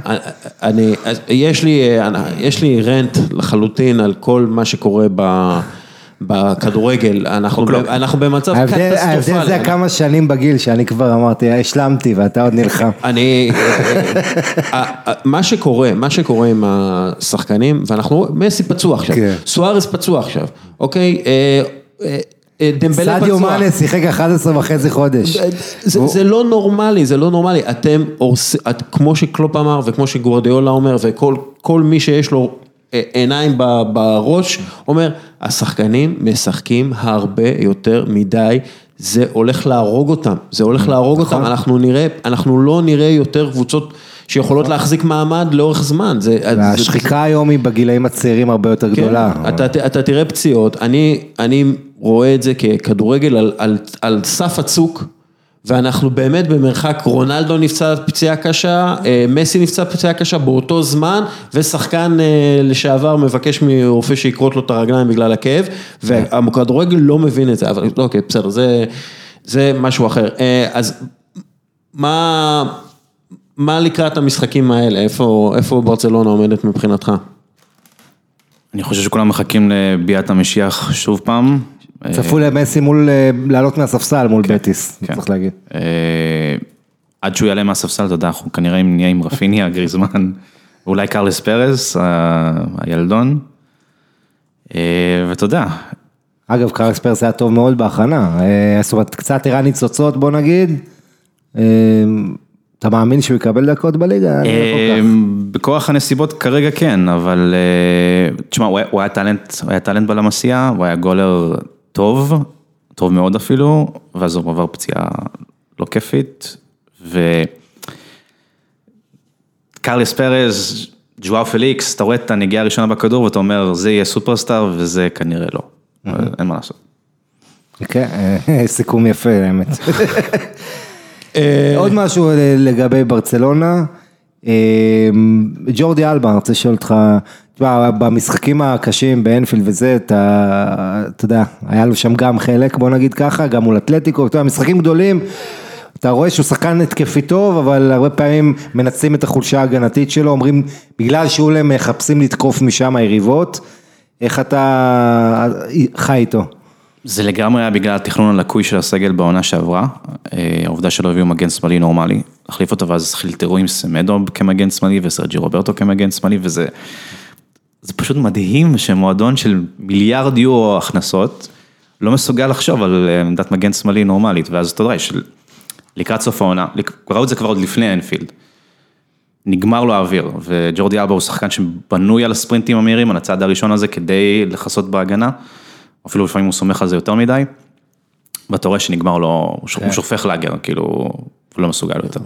אני, אז יש לי, אה, יש לי רנט לחלוטין על כל מה שקורה ב... בכדורגל, אנחנו, ב, אנחנו במצב קטסטרופלי. ההבדל זה כמה שנים בגיל, שאני כבר אמרתי, השלמתי ואתה עוד נלחם. אני, אה, אה, מה שקורה, מה שקורה עם השחקנים, ואנחנו, מסי פצוע עכשיו, כן. סוארס פצוע עכשיו, אוקיי, אה, אה, אה, דמבלה פצוע. סעדיו מאנה שיחק 11 וחצי חודש. זה, זה לא נורמלי, זה לא נורמלי, אתם את- כמו שקלופ אמר וכמו שגוורדיאולה אומר וכל כל מי שיש לו אה, עיניים בראש, אומר, השחקנים משחקים הרבה יותר מדי, זה הולך להרוג אותם, זה הולך להרוג אותם, אנחנו נראה, אנחנו לא נראה יותר קבוצות שיכולות להחזיק מעמד לאורך זמן, זה, זה- והשחיקה היום היא בגילאים הצעירים הרבה יותר כן, גדולה. אתה, אתה תראה פציעות, אני, אני רואה את זה ככדורגל על, על, על סף הצוק, ואנחנו באמת במרחק, רונלדו נפצע פציעה קשה, אה, מסי נפצע פציעה קשה באותו זמן, ושחקן אה, לשעבר מבקש מרופא שיכרות לו את הרגליים בגלל הכאב, והכדורגל לא מבין את זה, אבל אוקיי, בסדר, זה, זה משהו אחר. אה, אז מה, מה לקראת המשחקים האלה, איפה, איפה ברצלונה עומדת מבחינתך? אני חושב שכולם מחכים לביאת המשיח שוב פעם. צפו למסי מול, אה, לעלות מהספסל מול בטיס, כן. צריך להגיד. אה, עד שהוא יעלה מהספסל, אתה יודע, אנחנו כנראה נהיה עם רפיניה, גריזמן, ואולי קרלס פרס, הילדון. אה, ואתה יודע, אגב, קרקס פרס היה טוב מאוד בהכנה, אה, זאת אומרת, קצת הראה ניצוצות בוא נגיד. אה, אתה מאמין שהוא יקבל דקות בליגה? לא אה. בכוח הנסיבות כרגע כן, אבל אה, תשמע, הוא היה- הוא היה טאלנט, הוא היה טאלנט בלמסייה, הוא היה גולר טוב, טוב מאוד אפילו, ואז הוא עבר פציעה לא כיפית, ו... קרלס פרז, ג'ואר פליקס, אתה רואה את הנגיעה הראשונה בכדור ואתה אומר, זה יהיה סופרסטאר וזה כנראה לא, אין מה לעשות. כן, סיכום יפה האמת. אה, עוד משהו לגבי ברצלונה, ג'ורדי אלבה, אני רוצה לשאול אותך, תשמע, במשחקים הקשים באנפילד וזה, אתה, אתה יודע, היה לו שם גם חלק, בוא נגיד ככה, גם מול אתלטיקו, אתה יודע, משחקים גדולים, אתה רואה שהוא שחקן התקפי טוב, אבל הרבה פעמים מנצלים את החולשה ההגנתית שלו, אומרים, בגלל להם מחפשים לתקוף משם היריבות, איך אתה חי איתו? זה לגמרי היה בגלל התכנון הלקוי של הסגל בעונה שעברה, אה, העובדה שלא הביאו מגן שמאלי נורמלי, להחליף אותו ואז חילטרו עם סמדו כמגן שמאלי וסרג'י רוברטו כמגן שמאלי וזה זה פשוט מדהים שמועדון של מיליארד יורו הכנסות לא מסוגל לחשוב על אה, עמדת מגן שמאלי נורמלית. ואז אתה יודע, של- לקראת סוף העונה, ראו את זה כבר עוד לפני אנפילד. נגמר לו האוויר, וג'ורדי אלבה הוא שחקן שבנוי על הספרינטים המהירים, על הצעד הראשון הזה כדי לכסות בהגנה, אפילו לפעמים הוא סומך על זה יותר מדי, ואתה רואה שנגמר לו, הוא הוא שופך לאגר, כאילו, הוא לא מסוגל יותר.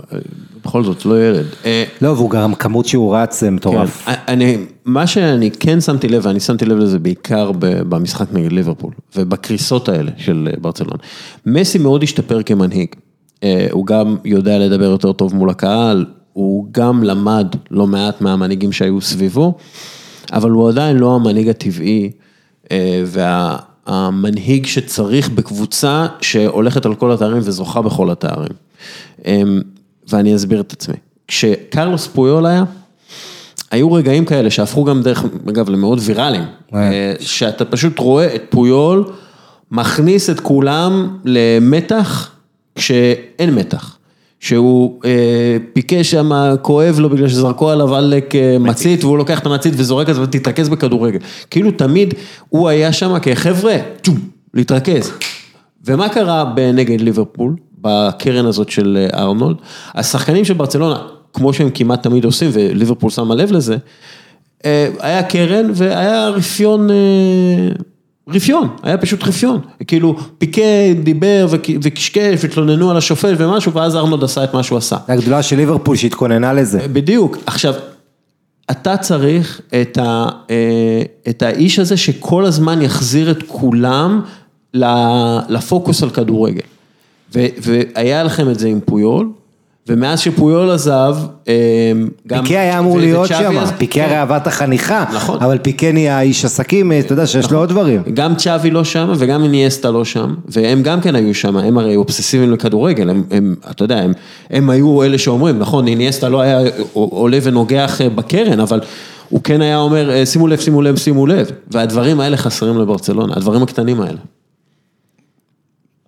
בכל זאת, לא ירד. אה, לא, והוא גם כמות שהוא רץ זה מטורף. כן, אני, מה שאני כן שמתי לב, ואני שמתי לב לזה בעיקר ב- במשחק נגד ליברפול, ובקריסות האלה של אה, ברצלונה. מסי מאוד השתפר כמנהיג. אה, הוא גם יודע לדבר יותר טוב מול הקהל, הוא גם למד לא מעט מהמנהיגים שהיו סביבו, אבל הוא עדיין לא המנהיג הטבעי, אה, והמנהיג שצריך בקבוצה שהולכת על כל התארים וזוכה בכל התארים. אה, ואני אסביר את עצמי. כשקרלוס פויול היה, היו רגעים כאלה שהפכו גם דרך אגב למאוד ויראליים, אה, שאתה פשוט רואה את פויול מכניס את כולם למתח כשאין מתח, שהוא אה, פיקה שם כואב לו בגלל שזרקו עליו עלק אה, מצית, והוא לוקח את המצית וזורק את זה ותתרכז בכדורגל. כאילו תמיד הוא היה שם כחבר'ה, להתרכז. ומה קרה נגד ליברפול, בקרן הזאת של אה, ארנולד? השחקנים של ברצלונה, כמו שהם כמעט תמיד עושים, וליברפול שמה לב לזה, אה, היה קרן והיה רפיון, אה, רפיון, היה פשוט רפיון. כאילו פיקה דיבר וקשקש והתלוננו על השופט ומשהו, ואז ארנולד עשה את מה שהוא עשה. הגדולה של ליברפול שהתכוננה לזה. בדיוק, עכשיו, אתה צריך את, ה, את האיש הזה שכל הזמן יחזיר את כולם לפוקוס על כדורגל. והיה לכם את זה עם פויול, ומאז שפויול עזב, גם... פיקה היה אמור להיות שם, פיקה כן. הרי עבר את החניכה, נכון. אבל פיקה נהיה איש עסקים, אתה יודע שיש לו נכון. עוד דברים. גם צ'אבי לא שם וגם איניאסטה לא שם, והם גם כן היו שם, הם הרי אובססיביים לכדורגל, הם, הם, אתה יודע, הם, הם היו אלה שאומרים, נכון, איניאסטה לא היה עולה ונוגח בקרן, אבל הוא כן היה אומר, שימו לב, שימו לב, שימו לב, והדברים האלה חסרים לברצלונה, הדברים הקטנים האלה.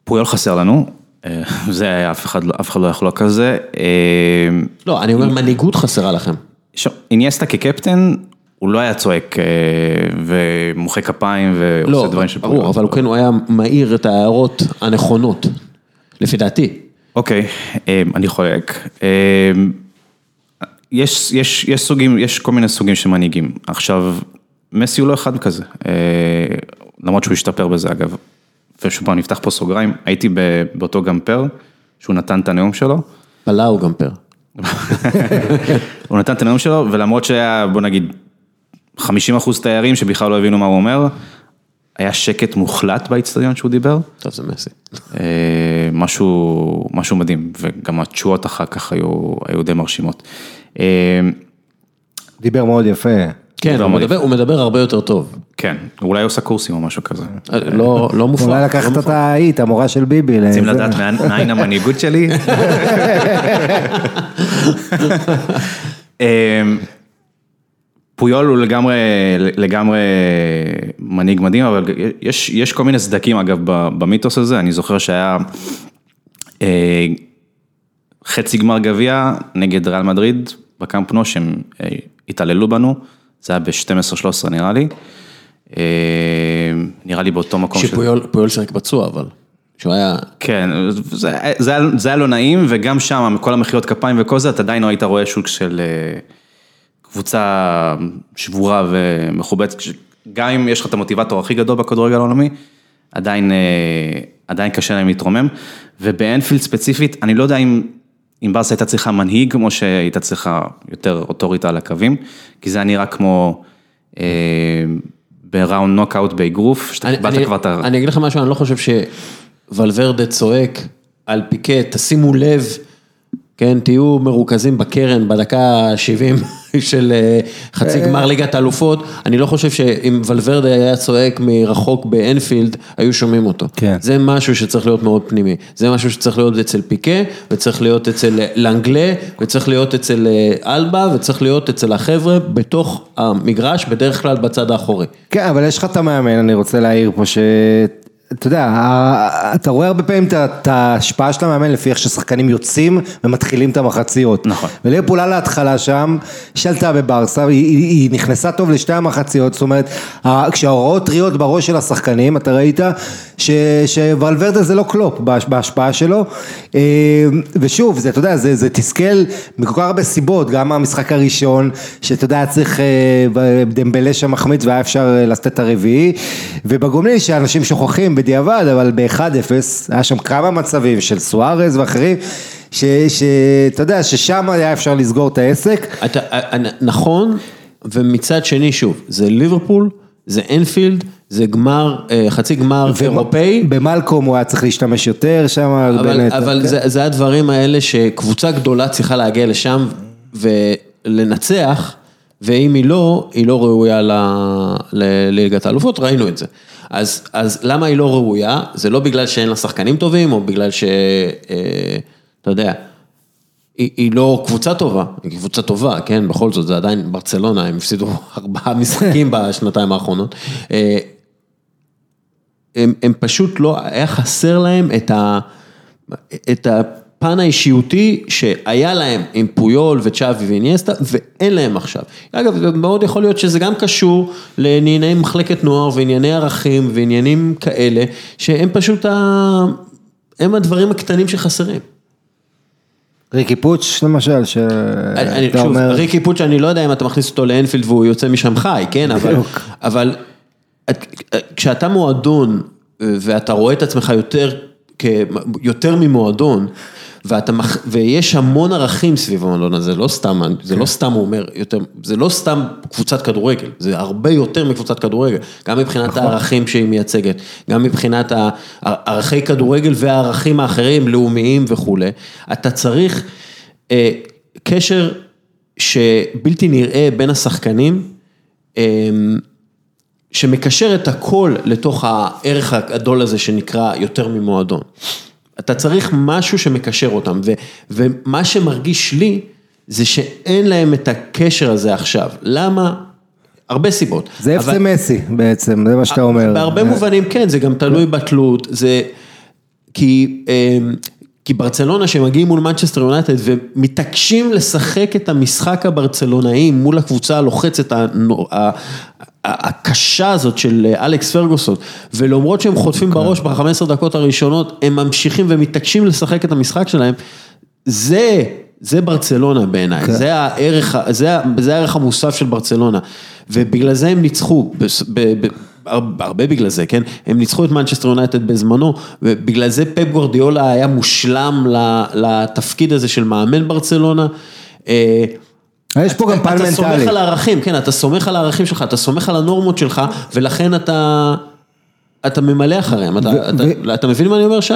פויול חסר לנו, אה, זה אף אחד, לא, אף אחד לא יחלוק על זה. אה, לא, אני אומר מנהיגות חסרה לכם. איניאסטה כקפטן, הוא לא היה צועק אה, ומוחא כפיים ועושה לא, דברים של פויול. ברור, אבל הוא כן, הוא היה מעיר את ההערות הנכונות, לפי דעתי. אוקיי, אני חולק. יש, יש, יש סוגים, יש כל מיני סוגים של מנהיגים. עכשיו, מסי הוא לא אחד כזה, למרות שהוא השתפר בזה אגב. ושוב פעם נפתח פה סוגריים, הייתי באותו גמפר, שהוא נתן את הנאום שלו. בלאו גמפר. הוא נתן את הנאום שלו, ולמרות שהיה, בוא נגיד, 50 אחוז תיירים שבכלל לא הבינו מה הוא אומר, היה שקט מוחלט באיצטדיון שהוא דיבר. טוב, זה מסי. אה, משהו, משהו מדהים, וגם התשואות אחר כך היו, היו די מרשימות. אה, דיבר מאוד יפה. כן, הוא מדבר, הוא מדבר הרבה יותר טוב. כן, אולי עושה קורסים או משהו כזה. לא, לא מופרע. אולי לקחת את ההיא, את המורה של ביבי. רוצים לדעת מאין המנהיגות שלי? אמ, פויול הוא לגמרי, לגמרי מנהיג מדהים, אבל יש, יש כל מיני סדקים אגב במיתוס הזה, אני זוכר שהיה אה, חצי גמר גביע נגד ריאל מדריד בקמפנו, שהם אה, התעללו בנו. זה היה ב-12-13 נראה לי. אה, נראה לי באותו מקום. שפויול שיחק פצוע אבל. שהוא היה... כן, זה, זה, היה, זה היה לא נעים, וגם שם, כל המחיאות כפיים וכל זה, אתה עדיין לא היית רואה שוק של אה, קבוצה שבורה ומכובדת, גם אם יש לך את המוטיבטור הכי גדול בכדורגל העולמי, עדיין, אה, עדיין קשה להם להתרומם, ובאנפילד ספציפית, אני לא יודע אם אם ברסה הייתה צריכה מנהיג, כמו שהייתה צריכה יותר אוטוריטה על הקווים, כי זה היה נראה כמו אה, בראונד נוקאוט באגרוף, שאתה קיבלת כבר את ה... אני אגיד לך משהו, אני לא חושב שוולברדה צועק על פיקט, תשימו לב כן, תהיו מרוכזים בקרן בדקה ה-70 של אה, חצי גמר ליגת האלופות, אני לא חושב שאם ולוורדה היה צועק מרחוק באנפילד, היו שומעים אותו. כן. זה משהו שצריך להיות מאוד פנימי, זה משהו שצריך להיות אצל פיקה, וצריך להיות אצל לנגלה, וצריך להיות אצל אה, אלבה, וצריך להיות אצל החבר'ה בתוך המגרש, בדרך כלל בצד האחורי. כן, אבל יש לך את המאמן, אני רוצה להעיר פה ש... אתה יודע, אתה רואה הרבה פעמים את ההשפעה של המאמן לפי איך ששחקנים יוצאים ומתחילים את המחציות. נכון. וליברפול על ההתחלה שם, שלטה בברסה, היא, היא נכנסה טוב לשתי המחציות, זאת אומרת, כשההוראות טריות בראש של השחקנים, אתה ראית שוולברדה זה לא קלופ בהשפעה שלו, אה, ושוב, זה, אתה יודע, זה, זה תסכל מכל כך הרבה סיבות, גם המשחק הראשון, שאתה יודע, צריך, אה, דמבלה שם מחמיץ והיה אפשר אה, לתת את הרביעי, ובגומלין שאנשים שוכחים בדיעבד, אבל ב-1-0, היה שם כמה מצבים של סוארז ואחרים, שאתה יודע, ששם היה אפשר לסגור את העסק. אתה, נכון, ומצד שני, שוב, זה ליברפול, זה אנפילד, זה גמר, אה, חצי גמר אירופאי. במלקום הוא היה צריך להשתמש יותר שם, אבל, אבל כן. זה, זה הדברים האלה שקבוצה גדולה צריכה להגיע לשם ולנצח, ואם היא לא, היא לא ראויה לליגת האלופות, ראינו את זה. אז, אז למה היא לא ראויה? זה לא בגלל שאין לה שחקנים טובים, או בגלל ש... אה, אתה יודע, היא, היא לא קבוצה טובה, היא קבוצה טובה, כן, בכל זאת, זה עדיין ברצלונה, הם הפסידו ארבעה משחקים בשנתיים האחרונות. אה, הם, הם פשוט לא, היה חסר להם את ה... הפן האישיותי שהיה להם עם פויול וצ'אבי ואיניאסטה ואין להם עכשיו. אגב, מאוד יכול להיות שזה גם קשור לענייני מחלקת נוער וענייני ערכים ועניינים כאלה, שהם פשוט, ה... הם הדברים הקטנים שחסרים. ריקי פוטש למשל, שאתה אומר, ריקי פוטש, אני לא יודע אם אתה מכניס אותו לאנפילד והוא יוצא משם חי, כן, אבל. אבל את- כשאתה מועדון ואתה רואה את עצמך יותר, כ- יותר ממועדון, ואתה, ויש המון ערכים סביב המועדון הזה, לא סתם, זה כן. לא סתם הוא אומר, יותר, זה לא סתם קבוצת כדורגל, זה הרבה יותר מקבוצת כדורגל, גם מבחינת נכון. הערכים שהיא מייצגת, גם מבחינת ערכי כדורגל והערכים האחרים, לאומיים וכולי, אתה צריך אה, קשר שבלתי נראה בין השחקנים, אה, שמקשר את הכל לתוך הערך הגדול הזה שנקרא יותר ממועדון. אתה צריך משהו שמקשר אותם, ו, ומה שמרגיש לי זה שאין להם את הקשר הזה עכשיו. למה? הרבה סיבות. זה אבל- אפסי מסי בעצם, זה מה שאתה אומר. בהרבה מובנים כן, זה גם תלוי בתלות, זה... כי, אמ, כי ברצלונה שמגיעים מול מנצ'סטר יונייטד ומתעקשים לשחק את המשחק הברצלונאי מול הקבוצה הלוחצת הקשה הזאת של אלכס פרגוסון, ולמרות שהם חוטפים בראש ב-15 דקות הראשונות, הם ממשיכים ומתעקשים לשחק את המשחק שלהם, זה, זה ברצלונה בעיניי, זה הערך, זה, זה הערך המוסף של ברצלונה, ובגלל זה הם ניצחו, בס- ב- ב- הרבה בגלל זה, כן? הם ניצחו את מנצ'סטר יונייטד בזמנו, ובגלל זה פפ גוורדיולה היה מושלם לתפקיד הזה של מאמן ברצלונה. אה, יש פה גם פן אתה סומך מנטלי. על הערכים, כן, אתה סומך על הערכים שלך, אתה סומך על הנורמות שלך, ולכן אתה, אתה ממלא אחריהם, אתה, ו- אתה, אתה מבין מה אני אומר, שי?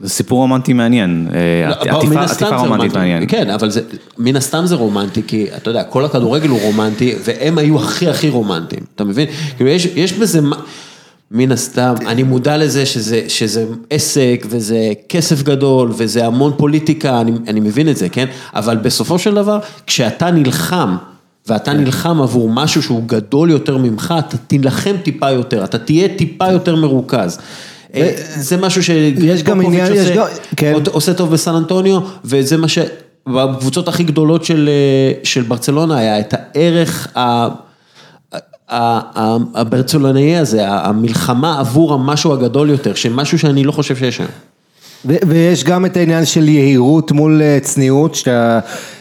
זה סיפור רומנטי מעניין, אה, לא, עטיפה- רומנטית רומנטי, מעניין. כן, אבל זה, מן הסתם זה רומנטי, כי אתה יודע, כל הכדורגל הוא רומנטי, והם היו הכי הכי רומנטיים, אתה מבין? כאילו יש, יש בזה, מן הסתם, אני מודע לזה שזה, שזה עסק, וזה כסף גדול, וזה המון פוליטיקה, אני, אני מבין את זה, כן? אבל בסופו של דבר, כשאתה נלחם, ואתה נלחם עבור משהו שהוא גדול יותר ממך, אתה תילחם טיפה יותר, אתה תהיה טיפה יותר מרוכז. אה, זה משהו ש... יש גם עניין, יש עושה- גם- כן. עושה טוב בסן אנטוניו, וזה מה ש... בקבוצות הכי גדולות של, אה, של ברצלונה היה את הערך ה... הברצלונאי הזה, המלחמה עבור המשהו הגדול יותר, שמשהו שאני לא חושב שיש היום. ויש גם את העניין של יהירות מול אה, צניעות, שאתה,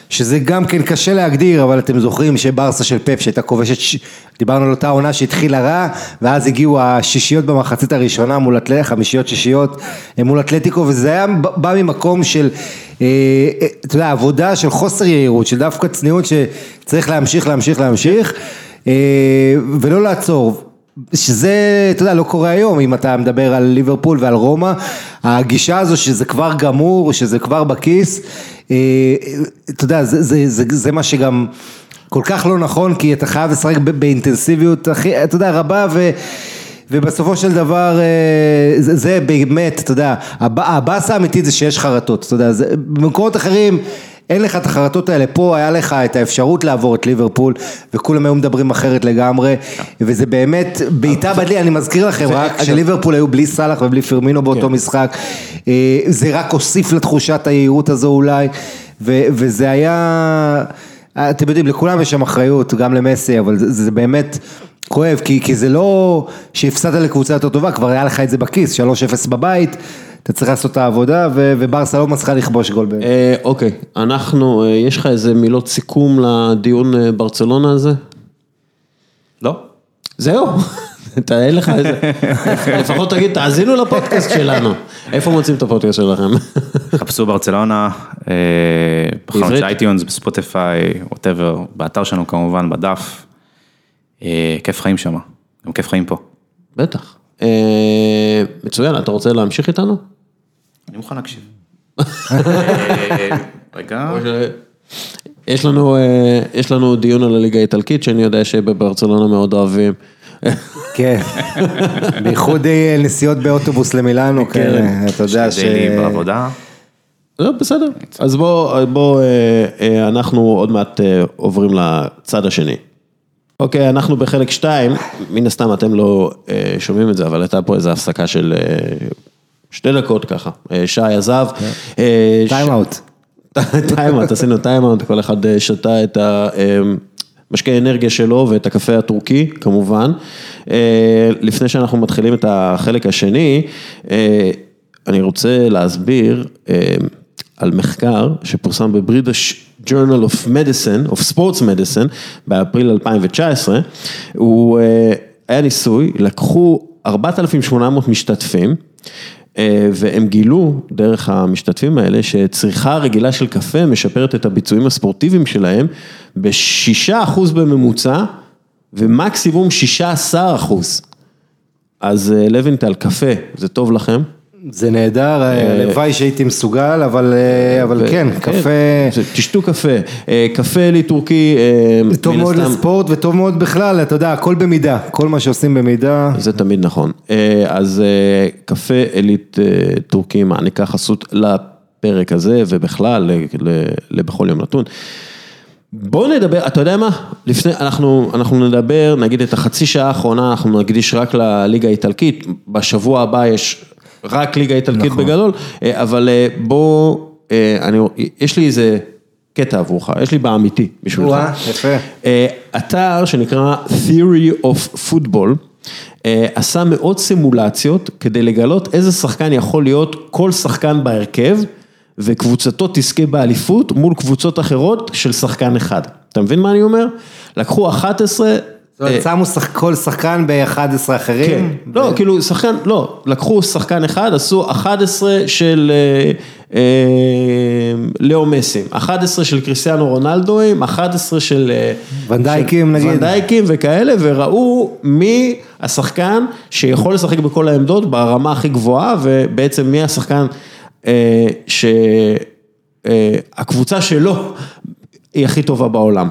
שזה גם כן קשה להגדיר, אבל אתם זוכרים שברסה של פפ שהייתה כובשת, ש- דיברנו על אותה עונה שהתחילה רע, ואז הגיעו השישיות במחצית הראשונה מול אתלטיקו, חמישיות שישיות אה, מול אתלטיקו, וזה היה בא ממקום של, אה, אתה יודע, עבודה של חוסר יהירות, של דווקא צניעות שצריך להמשיך, להמשיך, להמשיך, ולא לעצור. שזה, אתה יודע, לא קורה היום, אם אתה מדבר על ליברפול ועל רומא, הגישה הזו שזה כבר גמור, שזה כבר בכיס, אה, אתה יודע, זה, זה, זה, זה מה שגם כל כך לא נכון, כי אתה חייב לשחק באינטנסיביות הכי, אתה יודע, רבה, ו... ובסופו של דבר, אה, זה, זה באמת, אתה יודע, הב- הבאסה האמיתית זה שיש חרטות, אתה יודע, זה, במקומות אחרים אין לך את החרטות האלה, פה היה לך את האפשרות לעבור את ליברפול, וכולם היו מדברים אחרת לגמרי, וזה באמת בעיטה בדלי, אני מזכיר לכם רק, שליברפול היו בלי סאלח ובלי פרמינו באותו כן. משחק, אה, זה רק הוסיף לתחושת היהירות הזו אולי, וזה היה, אתם יודעים, לכולם יש שם אחריות, גם למסי, אבל זה, זה באמת כואב, כי, כי זה לא שהפסדת לקבוצה יותר טובה, כבר היה לך את זה בכיס, 3-0 בבית, אתה צריך לעשות את העבודה, ו- וברסה לא מצליחה לכבוש גול. באמת. אה, אוקיי, אנחנו, אה, יש לך איזה מילות סיכום לדיון אה, ברצלונה הזה? לא? זהו, אתה אין לך איזה, לפחות תגיד, תאזינו לפודקאסט שלנו. איפה מוצאים את הפודקאסט שלכם? חפשו ברצלונה, בחנות אייטיונז, בספוטיפיי, whatever, באתר שלנו כמובן, בדף. כיף חיים שם, גם כיף חיים פה. בטח. אה, מצוין, אתה רוצה להמשיך איתנו? אני מוכן להקשיב. רגע. יש לנו, אה, יש לנו דיון על הליגה האיטלקית, שאני יודע שבברצלונה מאוד אוהבים. כן, בייחוד אה, נסיעות באוטובוס למילאנו, כאלה, אתה יודע ש... שדיילי בעבודה. לא, בסדר. אז בוא, בוא, אה, אנחנו עוד מעט עוברים לצד השני. אוקיי, אנחנו בחלק 2, מן הסתם אתם לא אה, שומעים את זה, אבל הייתה פה איזו הפסקה של אה, שתי דקות ככה, אה, שי עזב. אה, ש- טיים אאוט. טיים אאוט, עשינו טיים אאוט, כל אחד אה, שתה את המשקה אנרגיה שלו ואת הקפה הטורקי, כמובן. לפני שאנחנו מתחילים את החלק השני, אני רוצה להסביר על מחקר שפורסם ב British Journal of Medicine, of Sports Medicine, באפריל 2019. הוא אה, היה ניסוי, לקחו 4,800 משתתפים, אה, והם גילו, דרך המשתתפים האלה, שצריכה רגילה של קפה משפרת את הביצועים הספורטיביים שלהם בשישה אחוז בממוצע, ומקסימום שישה עשר אחוז. אז אה, לוינטל, קפה, זה טוב לכם? זה נהדר, הלוואי שהייתי מסוגל, אבל אה, אבל כן, קפה... זה- תשתו קפה. אה, קפה לי טורקי, אה, טוב מאוד הסתם- לספורט וטוב מאוד בכלל, אתה יודע, הכל במידה, כל מה שעושים במידה. זה תמיד נכון. אה, אז אה, קפה עילית אה, טורקי מעניקה חסות לפרק הזה ובכלל, לבכל יום נתון. בוא נדבר, אתה יודע מה? לפני, אנחנו, אנחנו נדבר, נגיד את החצי שעה האחרונה, אנחנו נקדיש רק לליגה האיטלקית, בשבוע הבא יש רק ליגה איטלקית נכון. בגדול, אה, אבל אה, בוא, אה, אני, יש לי איזה קטע עבורך, יש לי באמיתי בשבילך. וואה, יפה. אתר שנקרא Theory of Football, עשה מאות סימולציות כדי לגלות איזה שחקן יכול להיות כל שחקן בהרכב, וקבוצתו תזכה באליפות מול קבוצות אחרות של שחקן אחד. אתה מבין מה אני אומר? לקחו 11... זאת אומרת, שמו כל שחקן ב-11 אחרים. כן, לא, כאילו שחקן, לא, לקחו שחקן אחד, עשו 11 של אה, אה, לאו מסים, 11 של קריסטיאנו רונלדואים, 11 של... אה, ונדייקים, נגיד. ונדייקים וכאלה, וראו מי השחקן שיכול לשחק בכל העמדות ברמה הכי גבוהה, ובעצם מי השחקן אה, שהקבוצה שלו היא הכי טובה בעולם.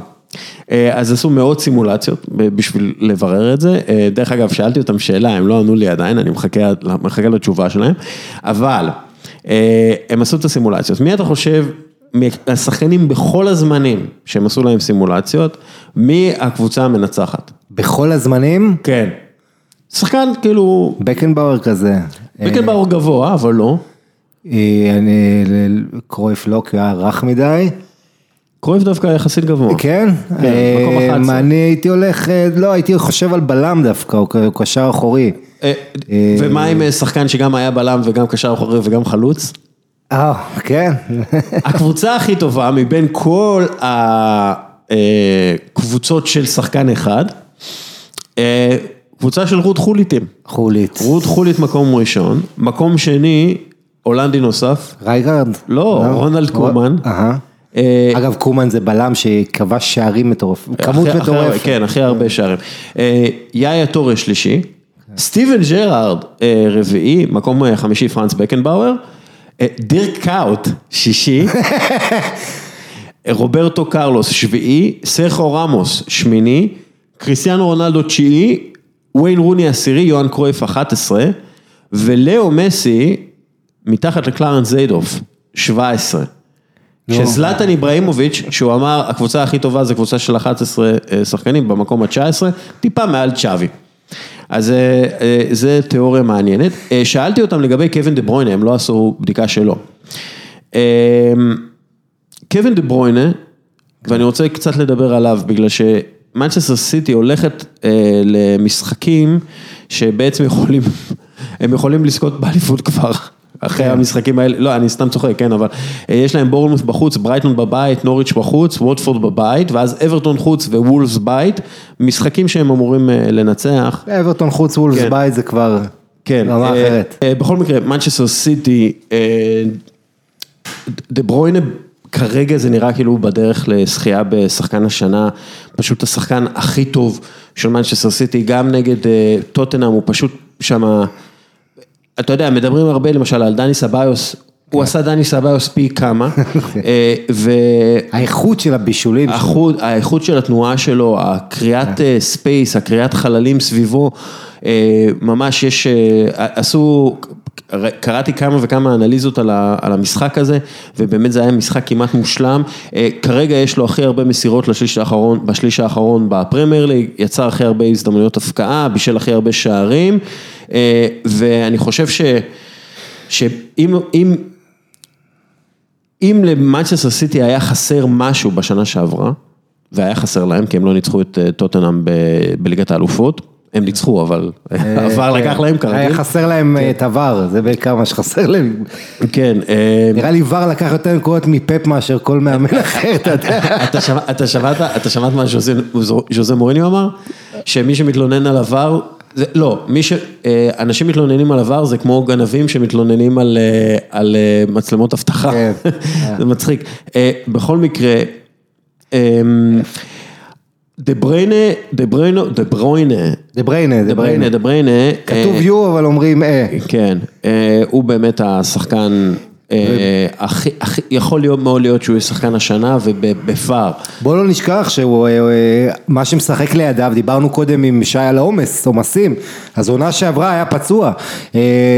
אה, אז עשו מאות סימולציות בשביל לברר את זה. אה, דרך אגב, שאלתי אותם שאלה, הם לא ענו לי עדיין, אני מחכה, מחכה לתשובה שלהם, אבל אה, הם עשו את הסימולציות. מי אתה חושב, מהשחקנים בכל הזמנים שהם עשו להם סימולציות, מי הקבוצה המנצחת? בכל הזמנים, כן. שחקן כאילו, בקנבאואר כזה. בקנבאור גבוה, אבל לא. אני, קרויף לא, כי הוא היה רך מדי. קרויף דווקא יחסית גבוה. כן? כן, מקום אה, 11. מה, אני הייתי הולך, אה, לא, הייתי חושב על בלם דווקא, הוא קשר אחורי. אה, ומה עם שחקן שגם היה בלם וגם קשר אחורי וגם חלוץ? אה, כן. הקבוצה הכי טובה מבין כל הקבוצות של שחקן אחד, קבוצה של רות חוליטים. חולית. רות חולית מקום ראשון, מקום שני, הולנדי נוסף, רייגרד? לא, רונלד קומן. אהה. אה, אגב, קומן זה בלם שכבש שערים מטורפים, כמות מטורפת. כן, הכי הרבה שערים. אה, יאיה טורי שלישי, סטיבן ג'רארד אה, רביעי, מקום חמישי פרנץ בקנבאואר, דירק קאוט שישי, רוברטו קרלוס שביעי, סרחיו ראמוס שמיני, קריסטיאנו רונלדו תשיעי, וויין רוני עשירי, יוהאן קרויף 11, וליאו מסי מתחת לקלרנס זיידורף, 17. שזלטן איברהימוביץ', שהוא אמר, הקבוצה הכי טובה זה קבוצה של 11 אה, שחקנים במקום ה-19, טיפה מעל צ'אבי. אז אה, אה, זה תיאוריה מעניינת. שאלתי אותם לגבי קווין דה ברוינה, הם לא עשו בדיקה שלו. קווין דה ברוינה, ואני רוצה קצת לדבר עליו, בגלל שמנצ'סטר סיטי הולכת למשחקים שבעצם יכולים, הם יכולים לזכות באליפות כבר. אחרי המשחקים האלה, לא, אני סתם צוחק, כן, אבל אה, יש להם בורנמות' בחוץ, ברייטון בבית, נוריץ' בחוץ, ווטפורד בבית, ואז אברטון חוץ ווולבס בית, משחקים שהם אמורים אה, לנצח. אברטון חוץ וולבס כן. בית זה כבר כן, רמה אה, אחרת. בכל מקרה, מנצ'סטר סיטי, דה ברוינה כרגע זה נראה כאילו הוא בדרך לזכייה בשחקן השנה, פשוט השחקן הכי טוב של מנצ'סטר סיטי, גם נגד טוטנאם, הוא פשוט שמה, אתה יודע, מדברים הרבה למשל על דני סביוס, הוא עשה דני סביוס פי כמה, אה, ו... האיכות של הבישולים, האיכות, האיכות של התנועה שלו, הקריאת אה, space, הקריאת חללים סביבו, אה, ממש יש, אה, עשו, קראתי כמה וכמה אנליזות על המשחק הזה, ובאמת זה היה משחק כמעט מושלם. אה, כרגע יש לו הכי הרבה מסירות לשליש האחרון, בשליש האחרון בפרמייר ליג, יצר הכי הרבה הזדמנויות הבקעה, בישל הכי הרבה שערים, אה, ואני חושב ש... שאם אם, אם למנצ'סטר סיטי היה חסר משהו בשנה שעברה, והיה חסר להם, כי הם לא ניצחו את אה, טוטנאם בליגת האלופות, הם ניצחו, אבל עבר לקח להם אה, היה כרגיל. חסר להם אה, את הוואר, זה בעיקר מה שחסר להם. כן, אה, נראה לי וואר לקח יותר נקודות מפפ מאשר כל מאמן אחר, אתה יודע. אתה שמע- אתה שמעת, מה ז'וזה- ז'וזה מוריניו אמר? שמי שמתלונן על זה, לא. אה, אנשים מתלוננים על VAR זה כמו גנבים שמתלוננים על, אה, אה, מצלמות אבטחה. כן. זה מצחיק. אה, בכל מקרה, דה בריינה, דה בריינה, דה בריינה, דה בריינה, דה בריינה. דה בריינה, כתוב אה, יו אבל אומרים אה. כן, אה, הוא באמת השחקן, אה, הכי, הכי, יכול להיות מאוד להיות שהוא יהיה שחקן השנה ובפער. בוא לא נשכח שהוא, מה שמשחק לידיו, דיברנו קודם עם שי על העומס, עומסים, אז עונה שעברה היה פצוע,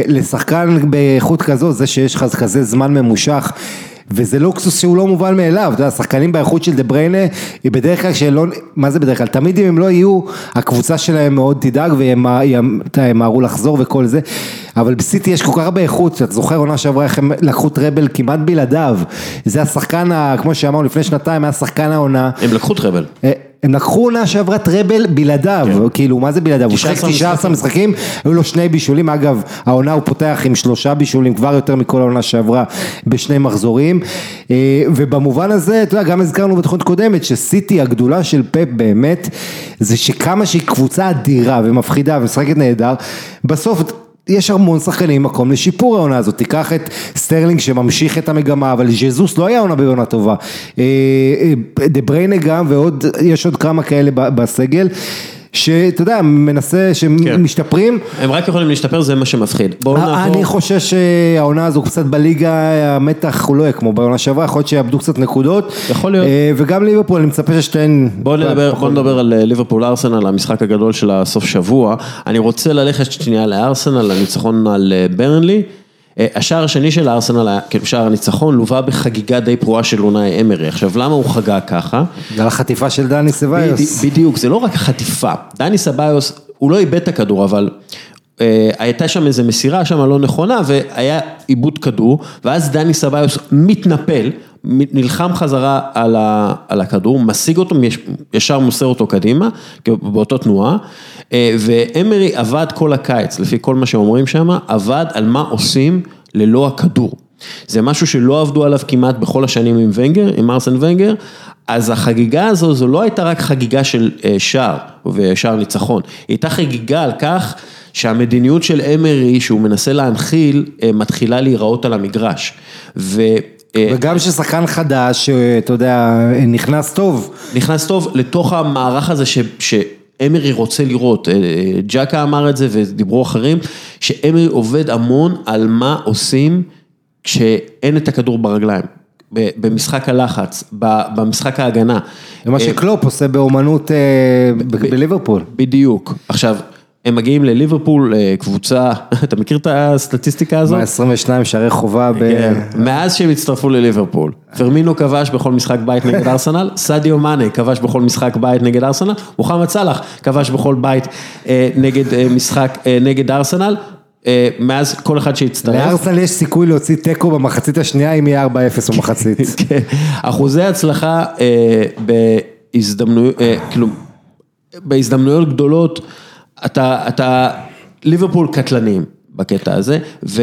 לשחקן באיכות כזו, זה שיש לך כזה זמן ממושך. וזה לוקסוס שהוא לא מובן מאליו, אתה יודע, שחקנים באיכות של דה בריינה, היא בדרך כלל שלא, מה זה בדרך כלל, תמיד אם הם לא יהיו, הקבוצה שלהם מאוד תדאג והם ימהרו לחזור וכל זה, אבל בסיטי יש כל כך הרבה איכות, אתה זוכר עונה שעברה איך הם לקחו טראבל כמעט בלעדיו, זה השחקן, כמו שאמרנו לפני שנתיים, היה שחקן העונה. הם לקחו טראבל. הם לקחו עונה שעברה טראבל בלעדיו, כאילו מה זה בלעדיו, הוא שיחק 19 19 משחקים, היו לו שני בישולים, אגב העונה הוא פותח עם שלושה בישולים, כבר יותר מכל העונה שעברה בשני מחזורים, אה, ובמובן הזה, אתה יודע, גם הזכרנו בתוכנית קודמת, שסיטי הגדולה של פפ באמת, זה שכמה שהיא קבוצה אדירה ומפחידה ומשחקת נהדר, בסוף יש המון שחקנים מקום לשיפור העונה הזאת, תיקח את סטרלינג שממשיך את המגמה, אבל ז'זוס לא היה עונה בעונה טובה, אה, אה, דה בריינה גם ועוד, יש עוד כמה כאלה בסגל, שאתה יודע, מנסה, שמשתפרים. הם רק יכולים להשתפר, זה מה שמפחיד. בואו נעבור. אה, אני חושש שהעונה הזו קצת בליגה, המתח הוא לא יהיה כמו בעונה שעברה, יכול להיות שיאבדו קצת נקודות. יכול להיות. אה, וגם ליברפול, אני מצפה ששתיהן... בואו נדבר, בוא נדבר על אה, ליברפול ארסנל, המשחק הגדול של הסוף שבוע. אני רוצה ללכת שנייה לארסנל, הניצחון על אה, ברנלי. אה, השער השני של הארסנל, כאילו שער הניצחון, לווה בחגיגה די פרועה של אונאי אמרי. עכשיו, למה הוא חגג ככה? בגלל החטיפה של דני סביוס. בדי- בדיוק, זה לא רק חטיפה. דני סביוס, הוא לא איבד את הכדור, אבל אה, הייתה שם איזו מסירה שם לא נכונה, והיה עיבוד כדור, ואז דני סביוס מתנפל, נלחם חזרה על, ה, על הכדור, משיג אותו, יש- ישר מוסר אותו קדימה, באותו תנועה, אה, ואמרי עבד כל הקיץ, לפי כל מה שאומרים שם, עבד על מה עושים ללא הכדור. זה משהו שלא עבדו עליו כמעט בכל השנים עם ונגר, עם ארסן ונגר, אז החגיגה הזו, זו לא הייתה רק חגיגה של אה, שער ושער ניצחון, היא הייתה חגיגה על כך שהמדיניות של אמרי שהוא מנסה להנחיל, אה, מתחילה להיראות על המגרש. ו... אה, וגם ששחקן חדש, שאתה יודע, נכנס טוב. נכנס טוב לתוך המערך הזה ש... שאמרי רוצה לראות, אה, אה, ג'קה אמר את זה ודיברו אחרים, שאמרי עובד המון על מה עושים כשאין את הכדור ברגליים, במשחק הלחץ, במשחק ההגנה. ומה אה, שקלופ עושה באומנות בליברפול. בדיוק. עכשיו, הם מגיעים לליברפול, אה, קבוצה, אתה מכיר את הסטטיסטיקה הזאת? 122 שערי חובה ב... כן, מאז שהם הצטרפו לליברפול, פרמינו כבש בכל משחק בית נגד ארסנל, סדיו מאנה כבש בכל משחק בית נגד ארסנל, מוחמד סאלח כבש בכל בית אה, נגד אה, משחק נגד ארסנל, מאז כל אחד שהצטרף. לארסנל יש סיכוי להוציא תיקו במחצית השנייה אם יהיה 4-0 במחצית. כן, אחוזי הצלחה בהזדמנויות, כאילו, בהזדמנויות גדולות, אתה, אתה, ליברפול קטלניים בקטע הזה, ו,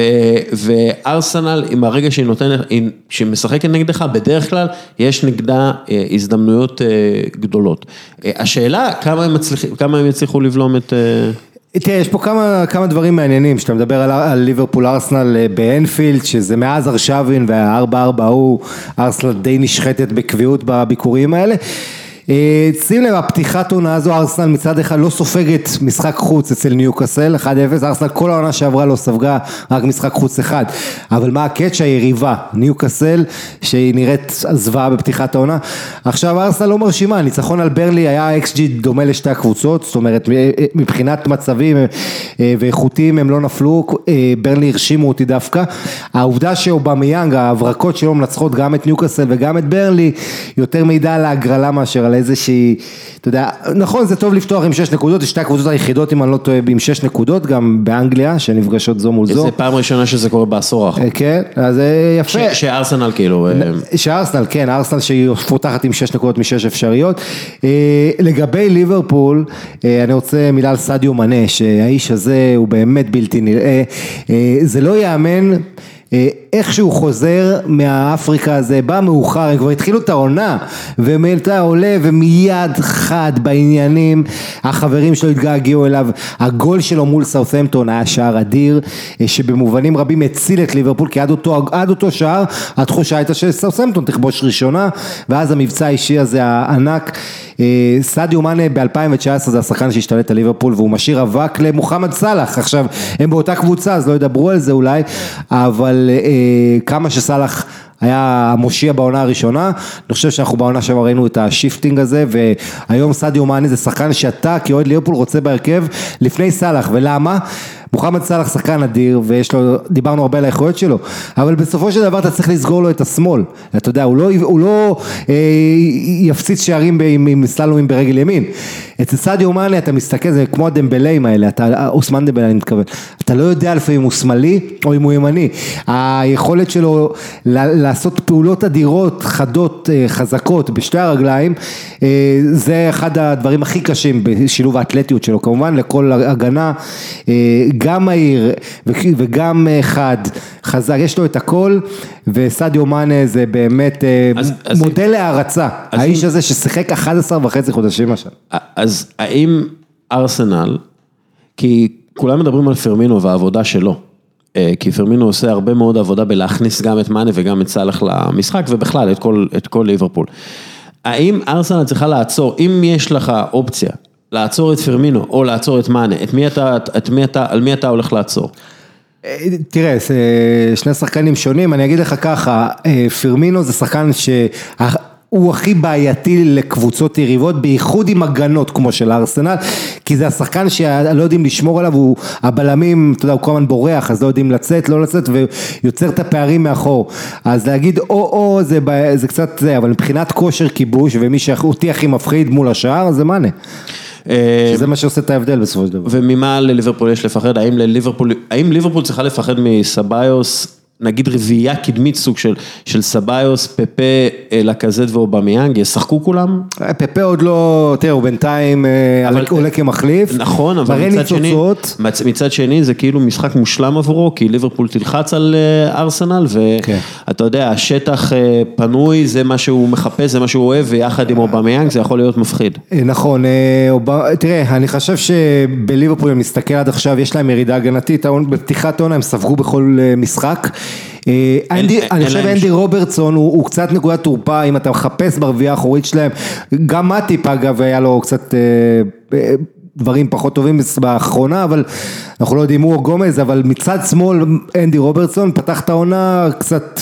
וארסנל עם הרגע שהיא נותנת, היא- שהיא משחקת נגדך, בדרך כלל יש נגדה אה, הזדמנויות אה, גדולות. אה, השאלה, כמה הם, מצליחים, כמה הם יצליחו לבלום את... אה, תראה, יש פה כמה, כמה דברים מעניינים, שאתה מדבר על, על ליברפול ארסנל באנפילד, שזה מאז ארשבין והארבע ארבע ההוא, ארסנל די נשחטת בקביעות בביקורים האלה. אה, שים לב, הפתיחת עונה הזו, ארסנל מצד אחד לא סופגת משחק חוץ אצל ניוקאסל, 1-0, ארסנל כל העונה שעברה לא ספגה רק משחק חוץ אחד, אבל מה הקאץ' היריבה, ניוקאסל, שהיא נראית זוועה בפתיחת העונה, עכשיו ארסנל לא מרשימה, ניצחון על ברנלי היה xG דומה לשתי הקבוצות, זאת אומרת מבחינת מצבים אה, ואיכותיים הם לא נפלו, אה, ברנלי הרשימו אותי דווקא, העובדה שאובמיאנג, ההברקות שלו מנצחות גם את ניוקאסל וגם את ברנלי, יותר מעידה על ההגרלה מאשר על איזושהי, אתה יודע, נכון זה טוב לפתוח עם שש נקודות, זה שתי הקבוצות היחידות אם אני לא טועה עם שש נקודות, גם באנגליה, שנפגשות זו מול זו. זה פעם ראשונה שזה קורה בעשור האחרון. אה, כן, אז אה, יפה. שארסנל כאילו, אה, שארסנל, כן, ארסנל שהיא פותחת עם שש נקודות משש אפשריות. לגבי ליברפול, אני רוצה מילה על סדיו מנה, שהאיש הזה הוא באמת בלתי נראה. אה, זה לא ייאמן. איך שהוא חוזר מהאפריקה הזה, בא מאוחר, הם כבר התחילו את העונה, ומילתה עולה ומיד חד בעניינים, החברים שלו התגעגעו אליו, הגול שלו מול סאות'מפטון היה שער אדיר, אה, שבמובנים רבים הציל את ליברפול, כי עד אותו, עד אותו שער התחושה הייתה שסאות'מפטון תכבוש ראשונה, ואז המבצע האישי הזה הענק, אה, סעדיו מאנה ב-2019 זה השחקן שהשתלט על ליברפול והוא משאיר אבק למוחמד סאלח, עכשיו הם באותה קבוצה אז לא ידברו על זה אולי, אבל אה, כמה שסאלח היה המושיע בעונה הראשונה, אני חושב שאנחנו בעונה שעברה ראינו את ה shifting הזה והיום סאדיו מאנה זה שחקן שאתה כאוהד ליברפול רוצה בהרכב לפני סאלח. ולמה? מוחמד סאלח שחקן אדיר ויש לו, דיברנו הרבה על האיכויות שלו, אבל בסופו של דבר אתה צריך לסגור לו את השמאל, אתה יודע, הוא לא, הוא לא אה, יפציץ שערים ב- עם, עם סללומים ברגל ימין, אצל סאדיו מאנה אתה מסתכל, זה כמו הדמבלאים האלה, אתה, אוסמן דמבלה אני מתכוון, אתה לא יודע לפעמים אם הוא שמאלי או אם הוא ימני, היכולת שלו ל- לעשות פעולות אדירות, חדות, אה, חזקות בשתי הרגליים, אה, זה אחד הדברים הכי קשים בשילוב האתלטיות שלו, כמובן לכל הגנה, אה, גם מהיר וגם חד, חזק, יש לו את הכל, וסעדיו מאנה זה באמת אז- אז- מודל להערצה, אז האיש אם- הזה ששיחק 11 וחצי חודשים עכשיו. אז האם ארסנל, כי כולם מדברים על פרמינו והעבודה שלו, כי פרמינו עושה הרבה מאוד עבודה בלהכניס גם את מאנה וגם את סאלח למשחק ובכלל את כל, את כל ליברפול. האם ארסנל צריכה לעצור, אם יש לך אופציה לעצור את פרמינו או לעצור את מאנה, את מי אתה, את מי אתה, על מי אתה הולך לעצור? אה, תראה, זה שני שחקנים שונים, אני אגיד לך ככה, אה, פרמינו זה שחקן שהוא הכי בעייתי לקבוצות יריבות, בייחוד עם הגנות כמו של ארסנל, כי זה השחקן שלא יודעים לשמור עליו, הוא, הבלמים, אתה יודע, הוא כל הזמן בורח, אז לא יודעים לצאת, לא לצאת, ויוצר את הפערים מאחור. אז להגיד או-או זה, זה קצת זה, אבל מבחינת כושר כיבוש, ומי שאותי הכי מפחיד מול השאר, זה מאנה. אה, שזה מה שעושה את ההבדל בסופו של דבר. וממה לליברפול יש לפחד? האם לליברפול, האם ליברפול צריכה לפחד מסביוס, נגיד רביעייה קדמית סוג של, של סביוס, פפה, אה, לקזט ואובמיאנג, ישחקו כולם? פפה עוד לא, תראה, הוא בינתיים אה, אבל- עולה כמחליף. נכון, אבל מצד שני. מצ- מצד שני זה כאילו משחק מושלם עבורו, כי ליברפול תלחץ על אה, ארסנל, כן. ואתה יודע, השטח אה, פנוי, זה מה שהוא מחפש, זה מה שהוא אוהב, ויחד עם אובמיאנג זה יכול להיות מפחיד. אה, נכון, אה, אובמה- תראה, אני חושב שבליברפול, אם נסתכל עד עכשיו, יש להם ירידה הגנתית, בפתיחת העונה הם ספגו בכל אה, משחק. אה, אני חושב אנדי רוברטסון הוא, קצת נקודת תורפה, אם אתה מחפש ברביעייה האחורית שלהם, גם מטיפ אגב היה לו קצת אה, אה, דברים פחות טובים באחרונה, אבל אנחנו לא יודעים הוא או גומז, אבל מצד שמאל אנדי רוברטסון פתח את העונה קצת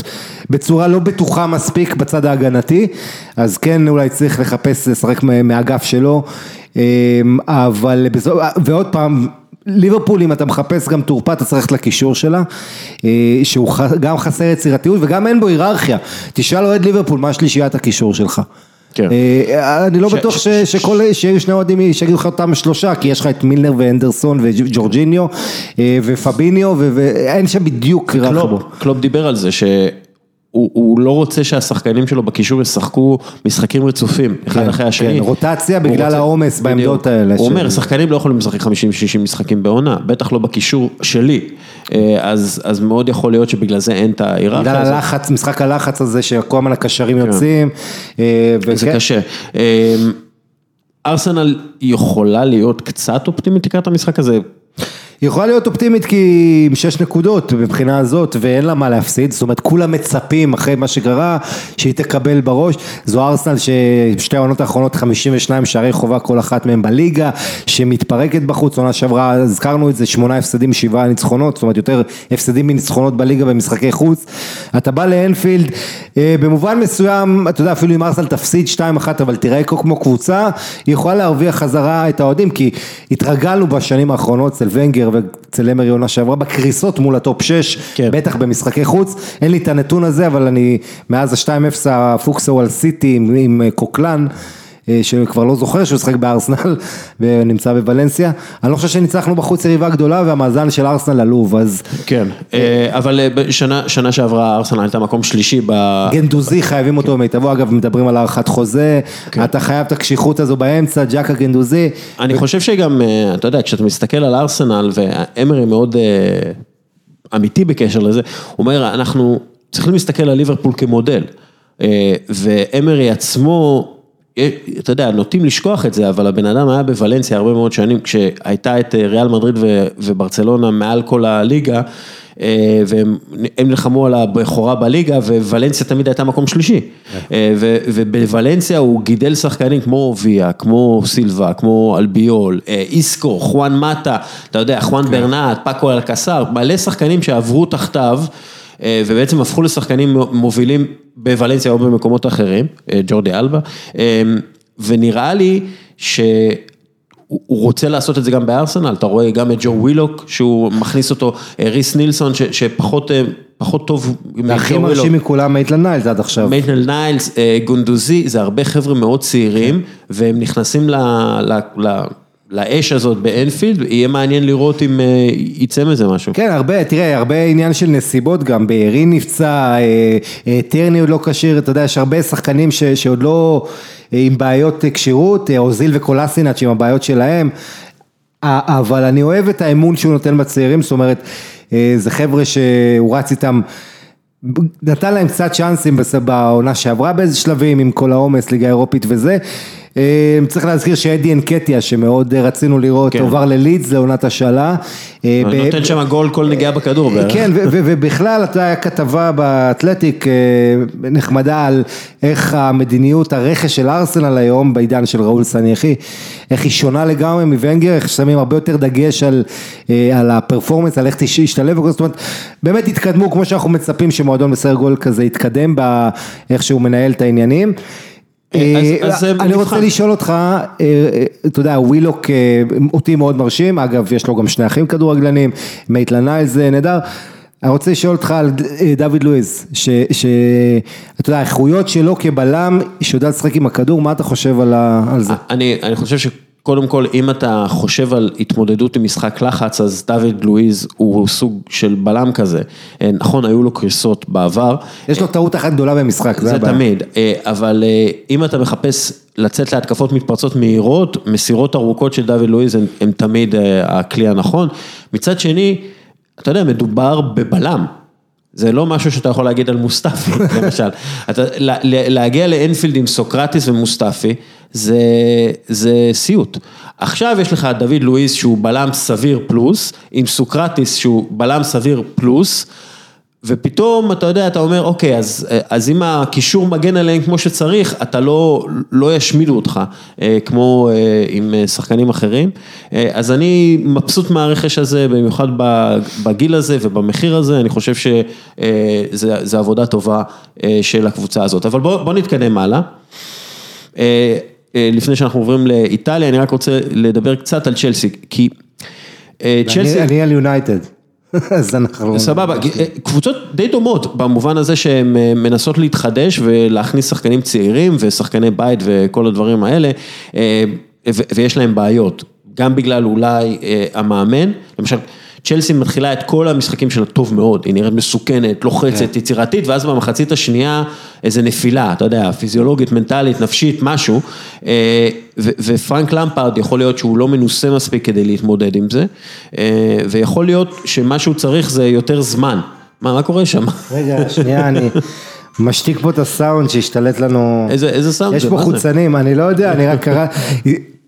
בצורה לא בטוחה מספיק בצד ההגנתי, אז כן אולי צריך לחפש לשחק מה- מהאגף שלו, אבל ועוד פעם ליברפול, אם אתה מחפש גם תורפה, אתה צריך ללכת לקישור שלה, אה, שהוא גם חסר יצירתיות וגם אין בו היררכיה. תשאל אוהד ליברפול, מה שלישיית הקישור שלך? כן. אה, אני לא ש- בטוח ש- ש- שכל, שיהיו שני אוהדים שיגידו לך אותם שלושה, כי יש לך את מילנר והנדרסון וג'ורג'יניו אה, ופביניו, ואין שם בדיוק היררכיה בו. קלופ, קלופ דיבר על זה שהוא הוא לא רוצה שהשחקנים שלו בקישור ישחקו משחקים רצופים, אחד כן, אחרי השני. כן, רוטציה הוא בגלל העומס בעמדות. האלה הוא אומר, שחקנים לא יכולים לשחק 50-60 משחקים בעונה, בטח לא בקישור שלי. אה, אז, אז מאוד יכול להיות שבגלל זה אין את ההיררכיה בגלל הזאת. הלחץ, משחק הלחץ הזה שכל הזמן הקשרים יוצאים. אה, זה וכן, קשה. אה, ארסנל יכולה להיות קצת אופטימית לקראת המשחק הזה? היא יכולה להיות אופטימית כי עם שש נקודות מבחינה הזאת ואין לה מה להפסיד, זאת אומרת כולם מצפים אחרי מה שקרה שהיא תקבל בראש, זו ארסנל ששתי העונות האחרונות 52 שערי חובה כל אחת מהם בליגה, שמתפרקת בחוץ, עונה שעברה, הזכרנו את זה, שמונה הפסדים, שבעה ניצחונות, זאת אומרת יותר הפסדים מניצחונות בליגה במשחקי חוץ, אתה בא לאנפילד, אה, במובן מסוים, אתה יודע אפילו אם ארסנל תפסיד 2-1 אבל תראה כמו קבוצה, היא יכולה להרוויח חזרה את האוהדים כי התרגלנו בשנים האחרונות אצל ונגר ואצל אמרי עונה שעברה בקריסות מול ה top 6, כן. בטח במשחקי חוץ, אין לי את הנתון הזה אבל אני, מאז ה-2-0 הפוקסו על סיטי עם, עם אה, קוקלן, שכבר לא זוכר שהוא משחק בארסנל ונמצא בוולנסיה. אני לא חושב שניצחנו בחוץ יריבה גדולה והמאזן של ארסנל עלוב, אז כן, אה, אבל אה, בשנה שנה שעברה ארסנל הייתה מקום שלישי ב... גנדוזי חייבים אותו במיטבו, אגב מדברים על הארכת חוזה, אתה חייב את הקשיחות הזו באמצע, ג'קה גנדוזי. אני חושב שגם, אה, אתה יודע, כשאתה מסתכל על ארסנל, ואמרי מאוד אה, אמיתי בקשר לזה, הוא אומר, אנחנו צריכים להסתכל על ליברפול כמודל. אה, ואמרי עצמו, אה, אתה יודע, נוטים לשכוח את זה, אבל הבן אדם היה בוולנסיה הרבה מאוד שנים, כשהייתה את אה, ריאל מדריד וברצלונה מעל כל הליגה, אה, והם הם נלחמו על הבכורה בליגה, וולנסיה תמיד הייתה מקום שלישי. אה, ו- ובוולנסיה הוא גידל שחקנים כמו ויה, כמו סילבה, כמו אלביול, אה, איסקו, חואן מטה, אתה יודע, חואן ברנט, פאקו אלקסר, מלא שחקנים שעברו תחתיו. אה, ובעצם הפכו לשחקנים מובילים בוולנסיה או במקומות אחרים, אה, ג'ורדי אלבה, אה, ונראה לי שהוא רוצה לעשות את זה גם בארסנל, אתה רואה גם את ג'ו ווילוק, שהוא מכניס אותו, אה, ריס נילסון, ש, שפחות פחות טוב הכי מג'ו מרשים מכולם מייטלנד ניילס עד עכשיו. מייטלנד ניילס, גונדוזי, זה הרבה חבר'ה מאוד צעירים, והם נכנסים ל, ל, ל, לאש הזאת באנפילד, יהיה מעניין לראות אם אה, יצא מזה משהו. כן, הרבה, תראה, הרבה עניין של נסיבות גם, בארי נפצע, אה, אה, טרני עוד לא כשיר, אתה יודע, יש הרבה שחקנים ש, שעוד לא עם בעיות כשירות, אוזיל וקולסינאץ' עם הבעיות שלהם, אבל אני אוהב את האמון שהוא נותן בצעירים, זאת אומרת, זה חבר'ה שהוא רץ איתם. נתן להם קצת צ'אנסים בעונה שעברה באיזה שלבים עם כל העומס, ליגה אירופית וזה. אה, צריך להזכיר שאדי אנקטיה שמאוד אה, רצינו לראות, כן. עבר ללידס לעונת השאלה. אה, נותן שם גול כל נגיעה בכדור. כן, ובכלל, אתה יודע, כתבה באתלטיק נחמדה על איך המדיניות הרכש של ארסנל היום, בעידן של ראול סניחי, איך היא שונה לגמרי מוונגר, איך שמים הרבה יותר דגש על, על הפרפורמנס, על איך תש- ישתלב, וכל זאת אומרת, באמת התקדמו כמו שאנחנו מצפים שמועדון בסדר גול כזה יתקדם באיך שהוא מנהל את העניינים. אז- אה, אז זה אני רוצה. לשאול אותך, אה, אה, אתה יודע, ווילוק אה, אותי מאוד מרשים, אגב, יש לו גם שני אחים כדורגלנים, מייטלן ניילס זה נהדר. אני רוצה לשאול אותך על אה, דוד לואיז, שאתה יודע, האיכויות שלו כבלם, שיודע לשחק עם הכדור, מה אתה חושב על זה? אני, אני חושב שקודם כל, אם אתה חושב על התמודדות עם משחק לחץ, אז דוד לואיז הוא סוג של בלם כזה. אה, נכון, היו לו קריסות בעבר. יש לו טעות אחת גדולה במשחק, זה זה הבעיה. תמיד, אה, אבל אה, אם אתה מחפש לצאת להתקפות מתפרצות מהירות, מסירות ארוכות של דוד לואיז הם, הם תמיד אה, הכלי הנכון. מצד שני, אתה יודע, מדובר בבלם. זה לא משהו שאתה יכול להגיד על מוסטפי, למשל. אתה, לה- להגיע לאנפילד עם סוקרטיס ומוסטפי, זה, זה סיוט. עכשיו יש לך דוד לואיס שהוא בלם סביר פלוס, עם סוקרטיס שהוא בלם סביר פלוס, ופתאום אתה יודע, אתה אומר, אוקיי, אז, אז אם הקישור מגן עליהם כמו שצריך, אתה לא, לא ישמידו אותך, אה, כמו אה, עם אה, שחקנים אחרים. אז אני מבסוט מהרכש הזה, במיוחד בגיל הזה ובמחיר הזה, אני חושב שזה עבודה טובה של הקבוצה הזאת. אבל בוא, בוא נתקדם הלאה. אה, אה, לפני שאנחנו עוברים לאיטליה, אני רק רוצה לדבר קצת על צ'לסי, כי אה, צ'לסי... אני על יונייטד, אז אנחנו... סבבה, קבוצות די דומות במובן הזה שהן אה, מנסות להתחדש ולהכניס שחקנים צעירים ושחקני בית וכל הדברים האלה, אה, ויש להם בעיות, גם בגלל אולי אה, המאמן, למשל. צ'לסי מתחילה את כל המשחקים שלה טוב מאוד, היא נראית מסוכנת, לוחצת, יצירתית, ואז במחצית השנייה איזה נפילה, אתה יודע, פיזיולוגית, מנטלית, נפשית, משהו, אה, ופרנק למפרד יכול להיות שהוא לא מנוסה מספיק כדי להתמודד עם זה, אה, ויכול להיות שמה שהוא צריך זה יותר זמן. מה, מה קורה שם? רגע, שנייה, אני משתיק פה את הסאונד שהשתלט לנו. איזה, איזה סאונד יש זה? פה מה זה? חוצנים, אני לא יודע, אני רק קרא,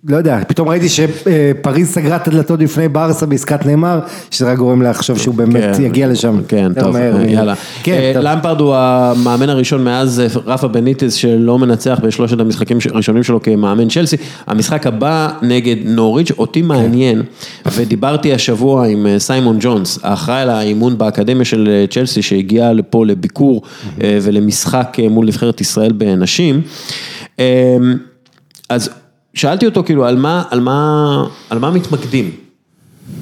לא יודע, פתאום ראיתי שפריז סגרה את הדלתות לפני ברסה בעסקת נאמר, שזה רק גורם לחשוב שהוא באמת כן, יגיע לשם. כן, טוב, מהר. יאללה. כן, אה, טוב. למפרד הוא המאמן הראשון מאז אה, רפה בניטס שלא מנצח בשלושת המשחקים הראשונים שלו כמאמן צ'לסי. המשחק הבא נגד נוריץ', אותי מעניין, ודיברתי השבוע עם אה, סיימון ג'ונס, האחראי על האימון באקדמיה של אה, צ'לסי, שהגיע לפה לביקור אה, ולמשחק אה, מול נבחרת ישראל בנשים. אה, אז שאלתי אותו כאילו על מה, על מה, על מה מתמקדים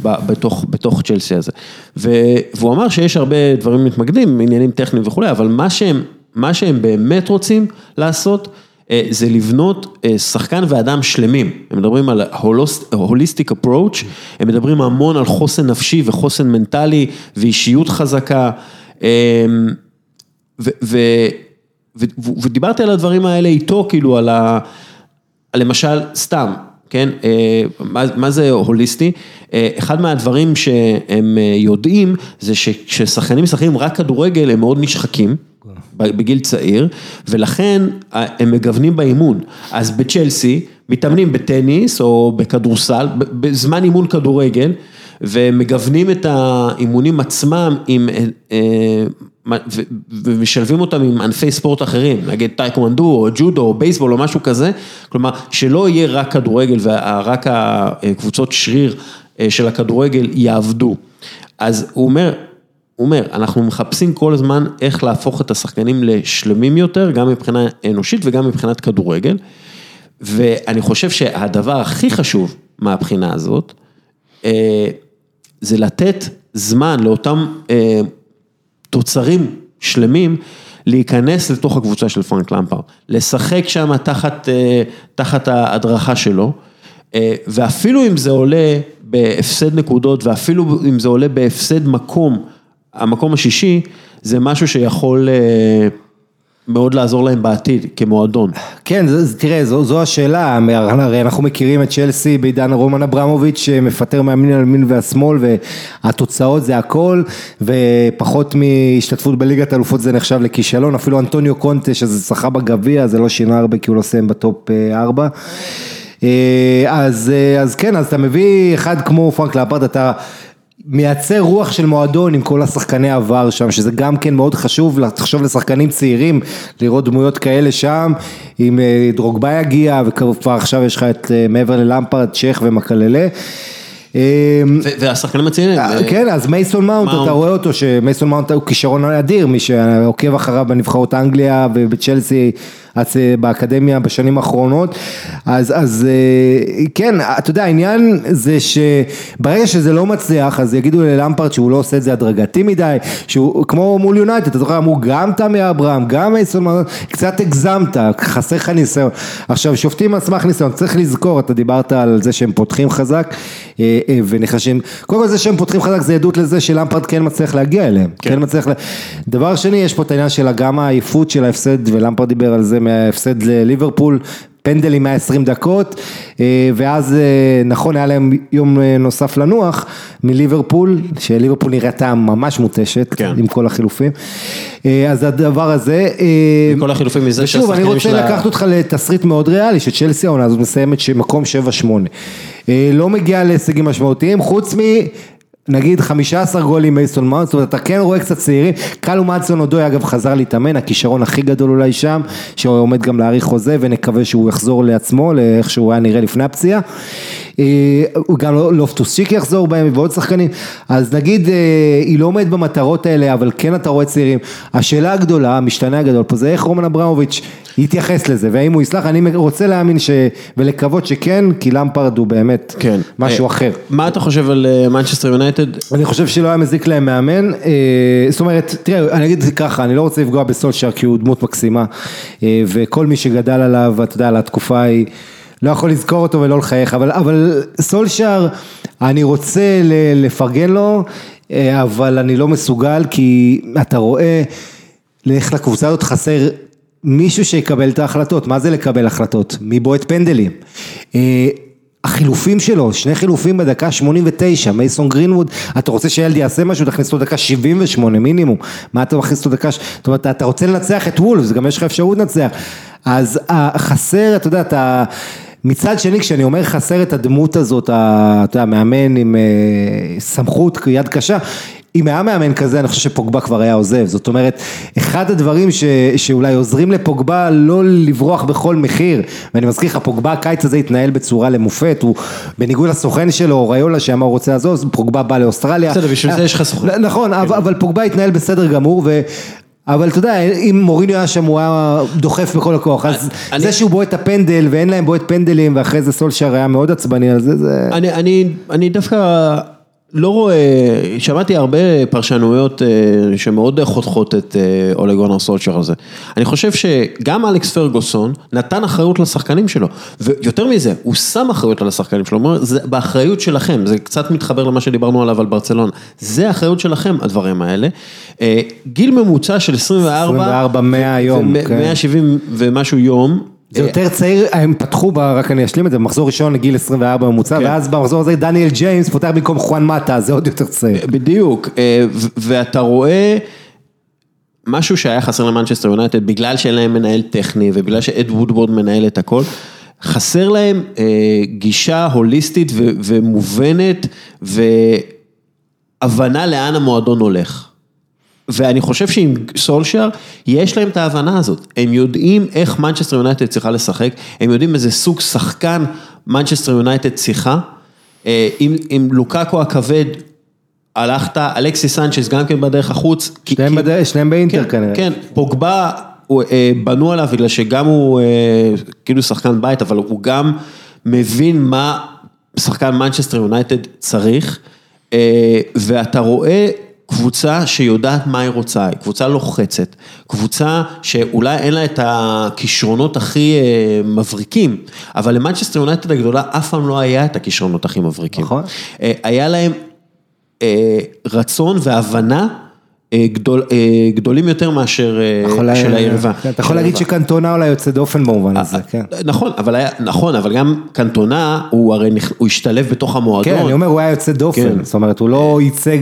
בתוך, בתוך צ'לסי הזה. ו, והוא אמר שיש הרבה דברים מתמקדים, עניינים טכניים וכולי, אבל מה שהם, מה שהם באמת רוצים לעשות, אה, זה לבנות אה, שחקן ואדם שלמים, הם מדברים על הוליסטיק אפרוץ', הם מדברים המון על חוסן נפשי וחוסן מנטלי ואישיות חזקה. אה, ו- ו- ו- ודיברתי על הדברים האלה איתו, כאילו על ה... למשל, סתם, כן, מה, מה זה הוליסטי? אחד מהדברים שהם יודעים זה שכששחקנים משחקים רק כדורגל הם מאוד נשחקים. בגיל צעיר, ולכן הם מגוונים באימון. אז בצ'לסי מתאמנים בטניס או בכדורסל, בזמן אימון כדורגל, ומגוונים את האימונים עצמם עם, אה, ומשלבים אותם עם ענפי ספורט אחרים, נגיד טייקוונדו או ג'ודו או בייסבול או משהו כזה, כלומר שלא יהיה רק כדורגל ורק הקבוצות שריר אה, של הכדורגל יעבדו. אז הוא אומר, הוא אומר, אנחנו מחפשים כל הזמן איך להפוך את השחקנים לשלמים יותר, גם מבחינה אנושית וגם מבחינת כדורגל. ואני חושב שהדבר הכי חשוב מהבחינה הזאת, אה, זה לתת זמן לאותם אה, תוצרים שלמים להיכנס לתוך הקבוצה של פרנק למפר, לשחק שם תחת, אה, תחת ההדרכה שלו, ואפילו אם זה עולה בהפסד נקודות, ואפילו אם זה עולה בהפסד מקום, המקום השישי זה משהו שיכול אה, מאוד לעזור להם בעתיד כמועדון. כן, זה, תראה, זו, זו השאלה, הרי אנחנו מכירים את צ'לסי בעידן רומן אברמוביץ' שמפטר מהמין על המין והשמאל והתוצאות זה הכל ופחות מהשתתפות בליגת אלופות זה נחשב לכישלון, אפילו אנטוניו קונטה שזה זכה בגביע זה לא שינה הרבה כי הוא לא סיים בטופ 4. אה, אז, אז כן, אז אתה מביא אחד כמו פרנק לאפרד, אתה מייצר רוח של מועדון עם כל השחקני עבר שם, שזה גם כן מאוד חשוב, לחשוב לשחקנים צעירים, לראות דמויות כאלה שם, אם אה, דרוגבה יגיע, וכבר עכשיו יש לך את אה, מעבר ללמפרד, צ'ך ומקללה. אמ, והשחקנים הצעירים. אה, כן, אז מייסון מאונט, אתה רואה אותו שמייסון מאונט הוא כישרון אדיר, מי שעוקב אחריו בנבחרות אנגליה ובצ'לסי. באקדמיה בשנים האחרונות, אז, אז אה, כן, אתה יודע, העניין זה שברגע שזה לא מצליח, אז יגידו ללמפרט שהוא לא עושה את זה הדרגתי מדי, שהוא כמו מול יונייטד, אתה זוכר, אמרו גם תמי אברהם, גם מייסון, קצת הגזמת, חסר לך ניסיון. עכשיו, שופטים על סמך ניסיון, צריך לזכור, אתה דיברת על זה שהם פותחים חזק אה, אה, ונחשים, קודם כל זה שהם פותחים חזק זה עדות לזה שלמפרט כן מצליח להגיע אליהם, כן, כן מצליח, לה... דבר שני, יש פה את העניין של גם העייפות של ההפסד, ולמפרט דיבר על זה מההפסד לליברפול, פנדלים 120 דקות, אה, ואז אה, נכון היה להם יום אה, נוסף לנוח מליברפול, שליברפול נראתה ממש מותשת כן. עם כל החילופים, אז הדבר הזה, כל החילופים מזה ושוב אני רוצה לה... לקחת אותך לתסריט מאוד ריאלי, שצ'לסי העונה הזאת מסיימת מקום 7-8, לא מגיע להישגים משמעותיים, חוץ מ... נגיד 15 גולים מייסון מאונט, זאת אומרת אתה כן רואה קצת צעירים, קלו מאנסון אודוי אגב חזר להתאמן, הכישרון הכי גדול אולי שם, שהוא עומד גם להאריך חוזה ונקווה שהוא יחזור לעצמו, לאיך שהוא היה נראה לפני הפציעה, אה, גם לא- לופטוס צ'יק יחזור בהם ועוד שחקנים, אז נגיד אה, היא לא עומדת במטרות האלה, אבל כן אתה רואה צעירים, השאלה הגדולה, המשתנה הגדול פה זה איך רומן אברמוביץ' יתייחס לזה, והאם הוא יסלח, אני רוצה להאמין ש... ולקוות שכן, כי למפארד הוא באמת כן. משהו אחר. מה אתה חושב על מנצ'סטר יונייטד? אני חושב שלא היה מזיק להם מאמן, אה, זאת אומרת, תראה, אני אגיד את זה ככה, אני לא רוצה לפגוע בסולשר כי הוא דמות מקסימה, אה, וכל מי שגדל עליו, אתה יודע, על התקופה היא... לא יכול לזכור אותו ולא לחייך, אבל, אבל סולשר, אני רוצה לפרגן לו, אה, אבל אני לא מסוגל, כי אתה רואה איך לקבוצה הזאת חסר מישהו שיקבל את ההחלטות, מה זה לקבל החלטות? מי בועט פנדלים? אה, החילופים שלו, שני חילופים בדקה 89, מייסון גרינווד, אתה רוצה שילד יעשה משהו, תכניס אותו דקה 78 מינימום, מה אתה מכניס אותו דקה, זאת אומרת, אתה רוצה לנצח את וולפס, גם יש לך אפשרות לנצח, אז חסר, אתה יודע, אתה... מצד שני, כשאני אומר חסר את הדמות הזאת, אתה יודע, מאמן עם אה, סמכות, יד קשה, אם היה מאמן כזה, אני חושב שפוגבה כבר היה עוזב. זאת אומרת, אחד הדברים ש, שאולי עוזרים לפוגבה לא לברוח בכל מחיר, ואני מזכיר לך, פוגבה הקיץ הזה התנהל בצורה למופת, הוא בניגוד לסוכן שלו, ריולה שאמר הוא רוצה לעזוב, פוגבה בא לאוסטרליה. בסדר, בשביל זה יש לך סוכן. נכון, אבל, אבל פוגבה התנהל בסדר גמור, ו... אבל אתה יודע, אם מוריניו היה שם הוא היה דוחף בכל הכוח, אז אני, זה שהוא בועט את הפנדל ואין להם בועט פנדלים ואחרי זה סולשר היה מאוד עצבני על זה, זה... אני, אני, אני דווקא לא רואה, שמעתי הרבה פרשנויות אה, שמאוד חותכות את אה, אולה גונר סולשר הזה. אני חושב שגם אלכס פרגוסון נתן אחריות לשחקנים שלו, ויותר מזה, הוא שם אחריות על השחקנים שלו, הוא אומר, זה באחריות שלכם, זה קצת מתחבר למה שדיברנו עליו על ברצלונה, זה האחריות שלכם, הדברים האלה. אה, גיל ממוצע של 24, 24, 100 יום, זה כן. 170 ומשהו יום. זה יותר צעיר, הם פתחו, ב- רק אני אשלים את זה, במחזור ראשון לגיל 24 ממוצע, כן. ואז במחזור הזה דניאל ג'יימס פותח במקום חואן מטה, זה עוד יותר צעיר. בדיוק, אה, ואתה רואה משהו שהיה חסר למנצ'סטר יונייטד, בגלל שאין להם מנהל טכני ובגלל שאד וודוורד מנהל את הכל, חסר להם אה, גישה הוליסטית ו- ומובנת והבנה לאן המועדון הולך. ואני חושב שעם סולשר, יש להם את ההבנה הזאת. הם יודעים איך מנצ'סטר יונייטד צריכה לשחק, הם יודעים איזה סוג שחקן מנצ'סטר יונייטד צריכה. אה, עם, עם לוקאקו הכבד, הלך, אלכסיס סנצ'ס גם כן בדרך החוץ. שניהם כי- בדרך- שניהם באינטר כן, כנראה. כן, פוגבה, הוא, אה, בנו עליו בגלל שגם הוא אה, כאילו שחקן בית, אבל הוא גם מבין מה שחקן מנצ'סטר יונייטד צריך, אה, ואתה רואה קבוצה שיודעת מה היא רוצה, היא קבוצה לוחצת, קבוצה שאולי אין לה את הכישרונות הכי אה, מבריקים, אבל למנצ'סטר יונייטד הגדולה אף פעם לא היה את הכישרונות הכי מבריקים. נכון. אה, היה להם אה, רצון והבנה גדול, גדולים יותר מאשר של היריבה. כן, אתה יכול להגיד. שקנטונה אולי יוצא דופן במובן הזה, כן. נכון, אבל היה, נכון, אבל גם קנטונה, הוא הרי, נכ- הוא השתלב בתוך המועדון. כן, אני אומר, הוא היה יוצא כן. דופן, זאת אומרת, הוא לא ייצג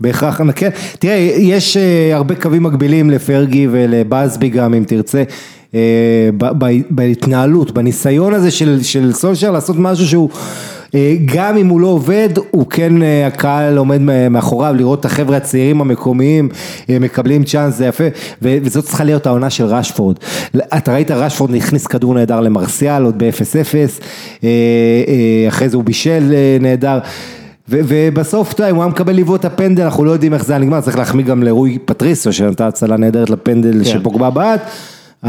בהכרח, כן, תראה, יש אה, הרבה קווים מקבילים לפרגי ולבאזבי גם, אם תרצה. אה, בהתנהלות, בניסיון הזה של, של סולשר לעשות משהו שהוא, אה, גם אם הוא לא עובד, הוא כן, הקהל עומד מאחוריו, לראות את החבר'ה הצעירים המקומיים, מקבלים צ'אנס, זה יפה, וזאת צריכה להיות העונה של רשפורד. אתה ראית, רשפורד הכניס כדור נהדר למרסיאל, עוד ב-0-0, אה, אה, אחרי זה הוא בישל נהדר. ובסוף, אתה יודע, אם הוא היה מקבל לבעוט את הפנדל, אנחנו לא יודעים איך זה היה נגמר, צריך להחמיא גם לרוי פטריסו, שנתן הצלה נהדרת לפנדל של פוגבה בעט,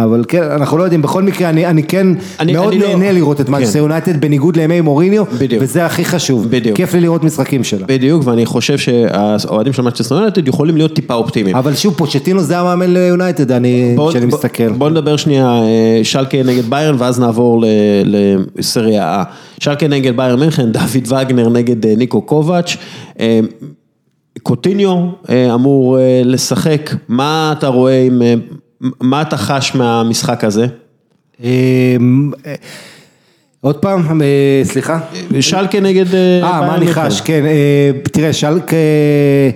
אבל כן, אנחנו לא יודעים, בכל מקרה, אני, אני כן אני- מאוד אני לא- נהנה לראות את מנצ'סטר כן. יונייטד בניגוד לימי מוריניו, בדיוק. וזה הכי חשוב, בדיוק. כיף לי לראות משחקים שלה. בדיוק, ואני חושב שהאוהדים של מנצ'סטר יונייטד יכולים להיות טיפה אופטימיים. אבל שוב, פוצ'טינו זה המאמן ליונייטד, אני, בוא- כשאני בוא- מסתכל. בוא נדבר שנייה, אה, שלקה נגד ביירן ואז נעבור לסריה A. שלקה נגד ביירן מינכן, דוד וגנר נגד אה, ניקו קובץ'. אה, קוטיניו אמור לשחק, מה אתה רואה עם, מה אתה חש מהמשחק הזה? אה, אה, עוד פעם, אה, סליחה. שלקה נגד אה, אה, מה אני. חש, כן, אה, תראה, שלק, אה,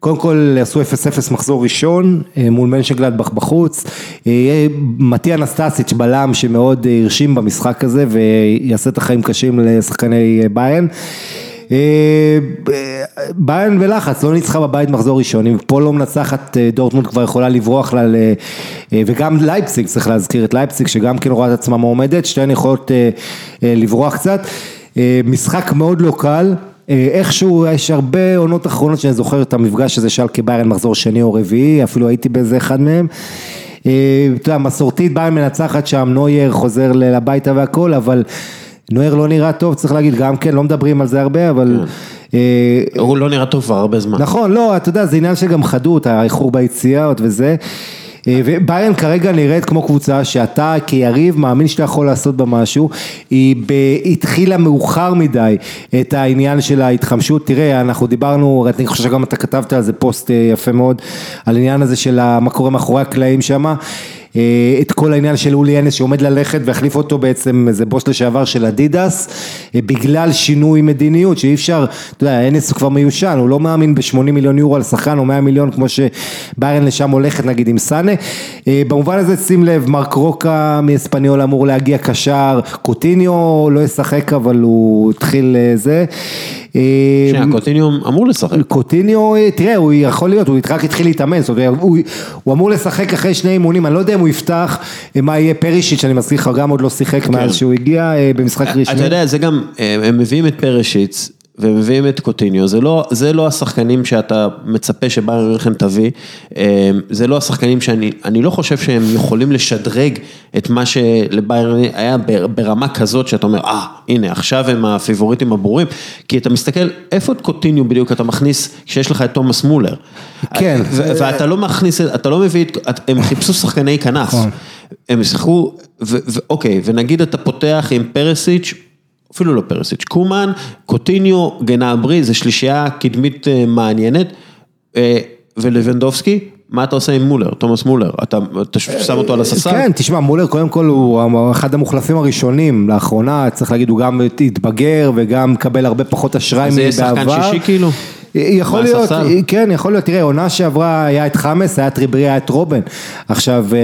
קודם כל עשו 0-0 מחזור ראשון מול מנשגלדבך בחוץ, מטיה אנסטסיץ' בלם שמאוד הרשים במשחק הזה ויעשה את החיים קשים לשחקני ביין. אה, ביין בלחץ, לא ניצחה בבית מחזור ראשון, אם פה לא מנצחת אה, דורטמונד כבר יכולה לברוח לה, אה, וגם לייפציג, צריך להזכיר את לייפציג שגם כן רואה את עצמה מועמדת, שתיהן יכולות לברוח קצת. משחק מאוד לא קל, איכשהו יש הרבה עונות אחרונות שאני זוכר את המפגש הזה שלקה ביירן מחזור שני או רביעי, אפילו הייתי באיזה אחד מהם. אתה יודע, מסורתית ביירן מנצחת שם, נוייר חוזר ל- הביתה והכל, אבל נוייר לא נראה טוב, צריך להגיד, גם כן, לא מדברים על זה הרבה, אבל... אה, הוא לא נראה טוב כבר הרבה זמן. נכון, לא, אתה יודע, זה עניין של גם חדות, האיחור ביציאות וזה. אה, וביירן כרגע נראית כמו קבוצה שאתה כיריב מאמין שאתה יכול לעשות בה משהו, היא ב... התחילה מאוחר מדי את העניין של ההתחמשות, תראה אנחנו דיברנו, אני חושב שגם אתה כתבת על זה פוסט אה, יפה מאוד, על העניין הזה של מה קורה מאחורי הקלעים שם, אה, את כל העניין של אולי אנס שעומד ללכת והחליף אותו בעצם איזה בוס לשעבר של אדידס, אה, בגלל שינוי מדיניות שאי אפשר, אתה יודע, אנס הוא כבר מיושן, הוא לא מאמין ב-80 מיליון יורו על שחקן או 100 מיליון כמו שביירן לשם הולכת נגיד עם סאנה, אה, במובן הזה שים לב, מרק רוקה מאספניול אמור להגיע קשר, קוטיניו לא ישחק אבל הוא התחיל אה, זה. אה, קוטיניו אמור לשחק. קוטיניו, אה, תראה, הוא יכול להיות, הוא רק התחיל להתאמן, זאת אומרת, הוא, הוא אמור לשחק אחרי שני אימונים, אני לא יודע אם הוא יפתח, אה, מה יהיה פרישיץ', אני מזכיר לך, גם עוד לא שיחק מאז שהוא הגיע במשחק רשמי. אתה יודע, זה גם, הם מביאים את פרשיץ, ומביאים את קוטיניו, זה לא, זה לא השחקנים שאתה מצפה שביירן מינכן תביא, אה, זה לא השחקנים שאני, אני לא חושב שהם יכולים לשדרג את מה שלביירן היה ברמה כזאת שאתה אומר, אה, הנה, עכשיו הם הפיבוריטים הברורים, כי אתה מסתכל, איפה את קוטיניו בדיוק אתה מכניס כשיש לך את תומאס מולר? כן. ו- ואתה לא מכניס, אתה לא מביא, את- הם חיפשו שחקני כנף. נכון. הם שיחקו, ו- ואוקיי, ונגיד אתה פותח עם פרסיץ', אפילו לא פרסיץ', קומן, קוטיניו, גנברי, זה שלישייה קדמית אה, מעניינת, אה, ולבנדובסקי, מה אתה עושה עם מולר, תומאס מולר, אתה, אתה שם אותו על הספסל? כן, תשמע, מולר קודם כל הוא אחד המוחלפים הראשונים, לאחרונה צריך להגיד הוא גם התבגר וגם מקבל הרבה פחות אשראי אז זה שחקן מבעבר. שישי כאילו? יכול להיות? כן, יכול להיות, תראה, עונה שעברה היה את חמאס, היה את ריברי, היה את רובן. עכשיו, אה,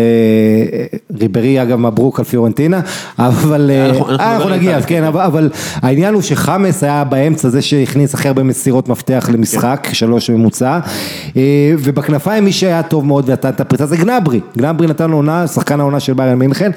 ריברי אגב מברוק על פיורנטינה, אבל, אה, אנחנו- אנחנו אה, אנחנו נגיע. אז כן, אבל- אבל העניין הוא שחמאס היה באמצע זה שהכניס הכי הרבה מסירות מפתח למשחק, שלוש ממוצע, ובכנפיים מי שהיה טוב מאוד ונתן את הפריצה זה גנברי, גנברי נתן עונה, שחקן העונה של ביירן מינכן.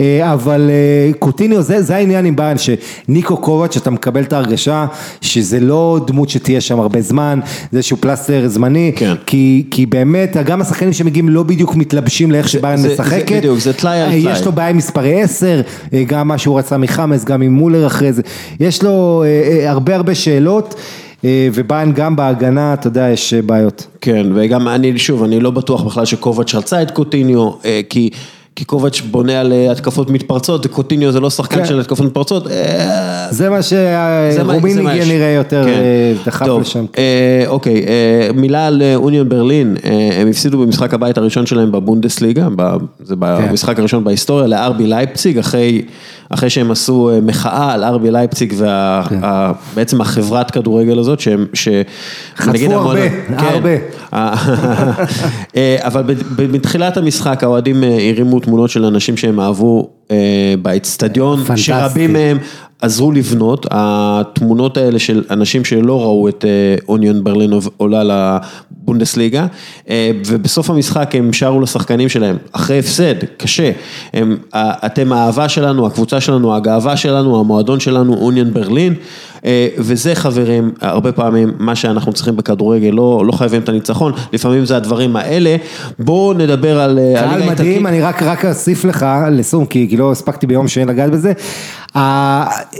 אה, אבל אה, קוטיניו, זה, זה העניין עם ביירן, שניקו קובץ', אתה מקבל את ההרגשה שזה לא דמות שתהיה שם הרבה זמן, זה איזשהו פלסטר זמני, כן. כי, כי באמת, גם השחקנים שמגיעים לא בדיוק מתלבשים לאיך שביירן זה- זה משחקת. בדיוק, זה טלאי על אה, טלאי. יש לו בעיה עם מספרי 10, אה, גם מה שהוא רצה מחמאס, גם עם מולר אחרי זה, יש לו הרבה הרבה שאלות, וביירן גם בהגנה, אתה יודע, יש בעיות. כן, וגם אני, שוב, אני לא בטוח בכלל שקובץ' רצה את קוטיניו, כי... כי קובץ' בונה על אה, התקפות מתפרצות, וקוטיניו זה לא שחקן כן. של התקפות מתפרצות. אה, זה מה זה מה- זה שרומיני מה יש. נראה יותר כן. אה, דחף טוב, לשם. אה, אוקיי, אה, מילה על אוניון ברלין, אה, הם הפסידו במשחק הבית הראשון שלהם בבונדסליגה, ב- זה כן. במשחק הראשון בהיסטוריה, לארבי לייפציג, אחרי, אחרי שהם עשו אה, מחאה על ארבי לייפציג, ובעצם החברת כדורגל הזאת, שהם, ש... חטפו הרבה, כן. הרבה. אבל בתחילת המשחק האוהדים הרימו תמונות של אנשים שהם אהבו אה, באצטדיון. שרבים מהם עזרו לבנות, התמונות האלה של אנשים שלא ראו את אה, אוניון ברלין עולה לבונדסליגה, אה, ובסוף המשחק הם שרו לשחקנים שלהם, אחרי הפסד, קשה, הם, אתם האהבה שלנו, הקבוצה שלנו, הגאווה שלנו, המועדון שלנו, אוניון ברלין, וזה חברים, הרבה פעמים מה שאנחנו צריכים בכדורגל, לא, לא חייבים את הניצחון, לפעמים זה הדברים האלה, בואו נדבר על אה, קהל. מדהים, אני רק, רק אוסיף לך לסום, כי, כי לא הספקתי ביום שני לגעת בזה.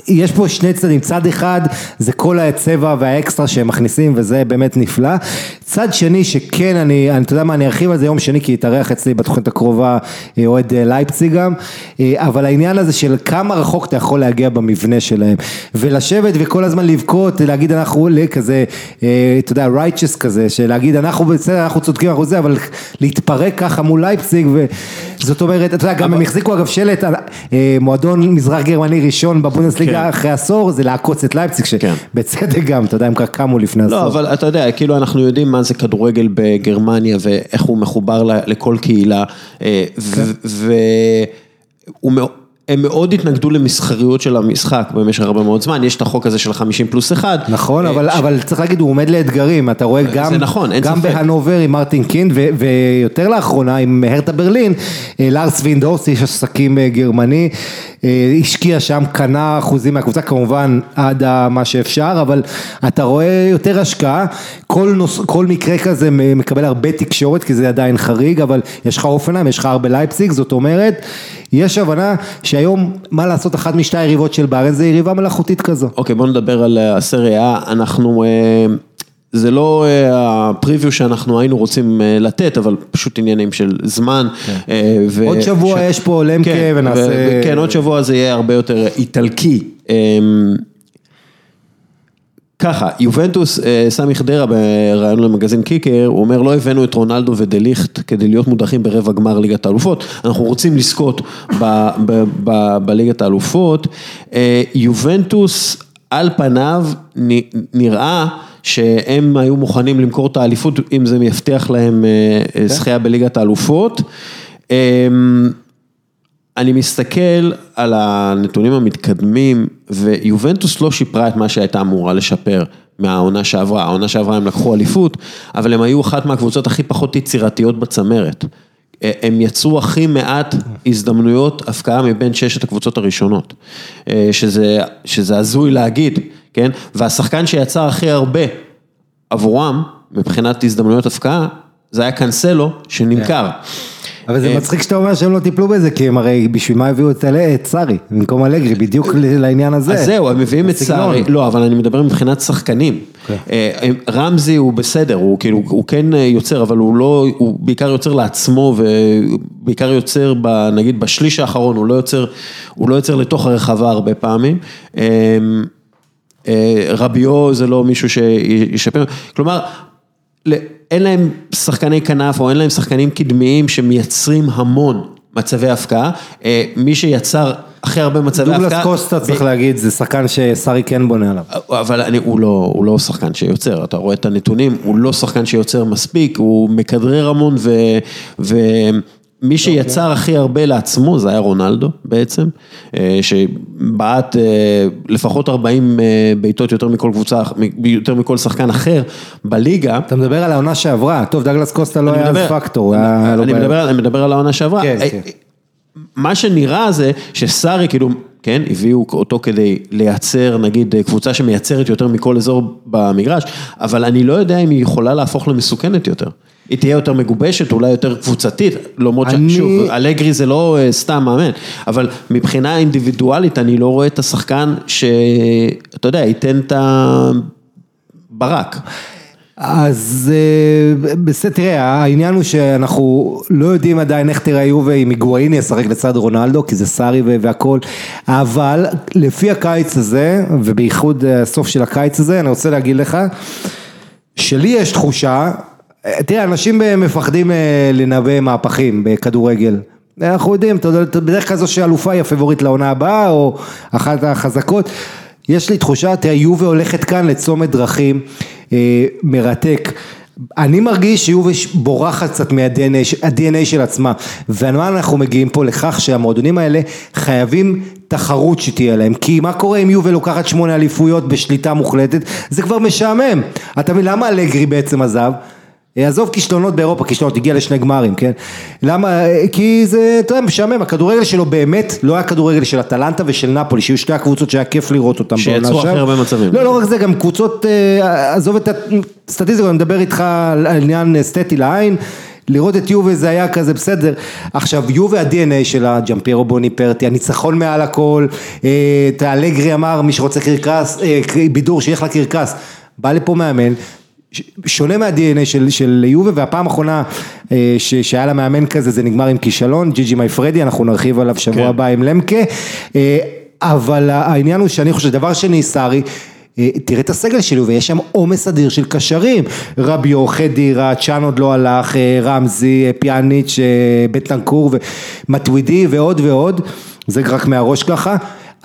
יש פה שני צדדים, צד אחד זה כל הצבע והאקסטרה שהם מכניסים וזה באמת נפלא. צד שני שכן, אני, אני, אתה יודע מה, אני ארחיב על זה יום שני כי יתארח אצלי בתוכנית הקרובה אה, אוהד אה, לייפציג גם, אה, אבל העניין הזה של כמה רחוק אתה יכול להגיע במבנה שלהם, ולשבת וכל הזמן לבכות, להגיד אנחנו כזה, אה, אתה יודע, righteous כזה, שלהגיד אנחנו בסדר, אנחנו צודקים, אנחנו זה, אבל להתפרק ככה מול לייפציג, וזאת אומרת, אתה יודע, גם הם החזיקו אגב שלט, אה, מועדון מזרח גרמני ראשון בבונדסליגה כן. אחרי עשור, זה לעקוץ את לייפציג, כן. שבצדק גם, אתה יודע, הם כבר קמו לפני עשור. לא, אבל אתה יודע, כאילו אנחנו יודעים מה זה כדורגל בגרמניה ואיך הוא מחובר לכל קהילה, אה, ו- והוא מאו- הם מאוד התנגדו למסחריות של המשחק במשך הרבה מאוד זמן, יש את החוק הזה של 50 פלוס 1. נכון, אבל, אבל צריך להגיד, הוא עומד לאתגרים, אתה רואה גם, נכון, גם. בהנובר עם מרטין קינד, ו, ויותר לאחרונה עם הרטה ברלין, אה, לארס וינדהורסט, איש עסקים אה, גרמני, אה, השקיע שם, קנה אחוזים מהקבוצה, כמובן עד מה שאפשר, אבל אתה רואה יותר השקעה, כל, נוס, כל מקרה כזה מקבל הרבה תקשורת, כי זה עדיין חריג, אבל יש לך הופנהיים, יש לך הרבה לייפציג, זאת אומרת, יש הבנה שהיום, מה לעשות, אחת משתי היריבות של ביירן זה יריבה מלאכותית כזו. אוקיי, בוא נדבר על אה, הסריה A, אנחנו, אה, זה לא אה, הפריוויו שאנחנו היינו רוצים אה, לתת, אבל פשוט עניינים של זמן. אה, ו- עוד שבוע יש פה למקה כן, ונעשה- ו- כן, עוד שבוע זה יהיה הרבה יותר איטלקי. ככה, יובנטוס, אה, סמי חדרה בריאיון למגזין קיקר, הוא אומר לא הבאנו את רונלדו ודליכט כדי להיות מודחים ברבע גמר ליגת האלופות, אנחנו רוצים לזכות בליגת האלופות. אה, יובנטוס על פניו נראה שהם היו מוכנים למכור את האליפות אם זה יבטיח להם אה, אה, זכייה בליגת האלופות. אמ, אני מסתכל על הנתונים המתקדמים, ויובנטוס לא שיפרה את מה שהייתה אמורה לשפר מהעונה שעברה. העונה שעברה הם לקחו אליפות, אבל הם היו אחת מהקבוצות הכי פחות יצירתיות בצמרת. הם יצרו הכי מעט הזדמנויות הפקעה מבין ששת הקבוצות הראשונות. שזה, שזה הזוי להגיד, כן? והשחקן שיצר הכי הרבה עבורם, מבחינת הזדמנויות הפקעה, זה היה קאנסלו שנמכר. אבל זה אה, מצחיק שאתה אומר שהם לא טיפלו בזה, כי הם הרי בשביל מה הביאו את סארי, במקום אלגרי, בדיוק לעניין הזה. אז זהו, הם מביאים את. סארי, לא, אבל אני מדבר מבחינת שחקנים. אה, הם- רמזי הוא בסדר, הוא כאילו, הוא כן אה, יוצר, אבל הוא לא, הוא בעיקר יוצר לעצמו, ובעיקר יוצר, ב, נגיד בשליש האחרון, הוא לא יוצר, הוא לא יוצר לתוך הרחבה הרבה פעמים. אה, אה, רביו זה לא מישהו שישפר, כלומר, אין להם שחקני כנף או אין להם שחקנים קדמיים שמייצרים המון מצבי הפקעה. אה, מי שיצר הכי הרבה מצבי הפקעה... דוגלס קוסטה צריך להגיד, זה שחקן שסארי כן בונה עליו. אבל אני, הוא, לא, הוא לא שחקן שיוצר, אתה רואה את הנתונים, הוא לא שחקן שיוצר מספיק, הוא מכדרר המון ו, ומי שיצר הכי הרבה לעצמו זה היה רונלדו בעצם, אה, שבעט אה, לפחות 40 אה, בעיטות יותר מכל קבוצה, יותר מכל שחקן אחר בליגה. אתה מדבר על העונה שעברה, טוב דגלס קוסטה לא היה אז פקטור, לא אני. מדבר, על- אני מדבר על העונה שעברה. כן, כן. מה שנראה זה שסארי כאילו, כן, הביאו אותו כדי לייצר נגיד קבוצה שמייצרת יותר מכל אזור במגרש, אבל אני לא יודע אם היא יכולה להפוך למסוכנת יותר. היא תהיה יותר מגובשת, אולי יותר קבוצתית, למרות אני- ששוב, אלגרי זה לא אה, סתם מאמן, אבל מבחינה אינדיבידואלית אני לא רואה את השחקן שאתה יודע, ייתן את הברק. אז אה, בסדר, תראה, העניין הוא שאנחנו לא יודעים עדיין איך תראה יובה אם היגואין ישחק לצד רונלדו, כי זה סארי והכל, אבל לפי הקיץ הזה, ובייחוד אה, הסוף של הקיץ הזה, אני רוצה להגיד לך, שלי יש תחושה, תראה, אנשים אה, מפחדים אה, לנבא מהפכים בכדורגל. אנחנו יודעים, אתה יודע, בדרך כלל זו שאלופה היא הפבוריט לעונה הבאה, או אחת החזקות. יש לי תחושה, תראה, יובה הולכת כאן לצומת דרכים אה, מרתק. אני מרגיש שיובה בורחת קצת מה-DNA של עצמה, ומה אנחנו מגיעים פה לכך שהמועדונים האלה חייבים תחרות שתהיה להם, כי מה קורה אם יובה לוקחת שמונה אליפויות בשליטה מוחלטת, זה כבר משעמם, אתה מבין למה אלגרי בעצם עזב? עזוב כישלונות באירופה, כישלונות, הגיע לשני גמרים, כן? למה? כי זה, אתה יודע, משעמם, הכדורגל שלו באמת לא היה כדורגל של אטלנטה ושל נפולי, שהיו שתי הקבוצות שהיה כיף לראות אותם שיצרו הכי. הרבה מצבים. לא, לא רק זה, גם קבוצות, אה, עזוב את הסטטיסטיקה, אני מדבר איתך על עניין אסתטי לעין. לראות את יובה זה היה כזה בסדר, עכשיו יובה ה-DNA שלה, ג'מפיירו בוני פרטי, הניצחון מעל הכל, אה, את האלגרי אמר מי שרוצה קרקס, אה, בידור שילך לקרקס, בא לפה מאמן, שונה מה-DNA של, של יובה והפעם האחרונה אה, ש, שהיה לה מאמן כזה זה נגמר עם כישלון, ג'י ג'י מי פרדי, אנחנו נרחיב עליו שבוע כן. הבא עם למקה, אה, אבל העניין הוא שאני חושב, דבר שני סארי, אה, תראה את הסגל שלי ויש שם עומס אדיר של קשרים, רביו, חדירה, צ'אן עוד לא הלך, רמזי, פיאניץ', אה, בטנקור ומטווידי ועוד ועוד, זה רק מהראש ככה,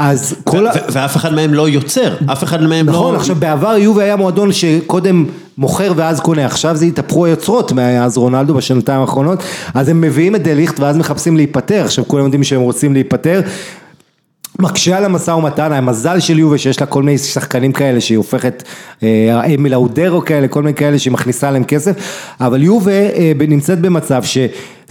אז כל ה... ו- ואף אחד מהם לא יוצר, אף אחד מהם לא... נכון, עכשיו בעבר יובה היה מועדון שקודם מוכר ואז קונה, עכשיו זה התהפכו היוצרות מאז רונלדו בשנתיים האחרונות, אז הם מביאים את דליכט ואז מחפשים להיפטר, עכשיו כולם יודעים שהם רוצים להיפטר. מקשה על המשא ומתן, המזל של יובה שיש לה כל מיני שחקנים כאלה שהיא הופכת, אה, אמיל אודרו כאלה, כל מיני כאלה שהיא מכניסה עליהם כסף, אבל יובה אה, נמצאת במצב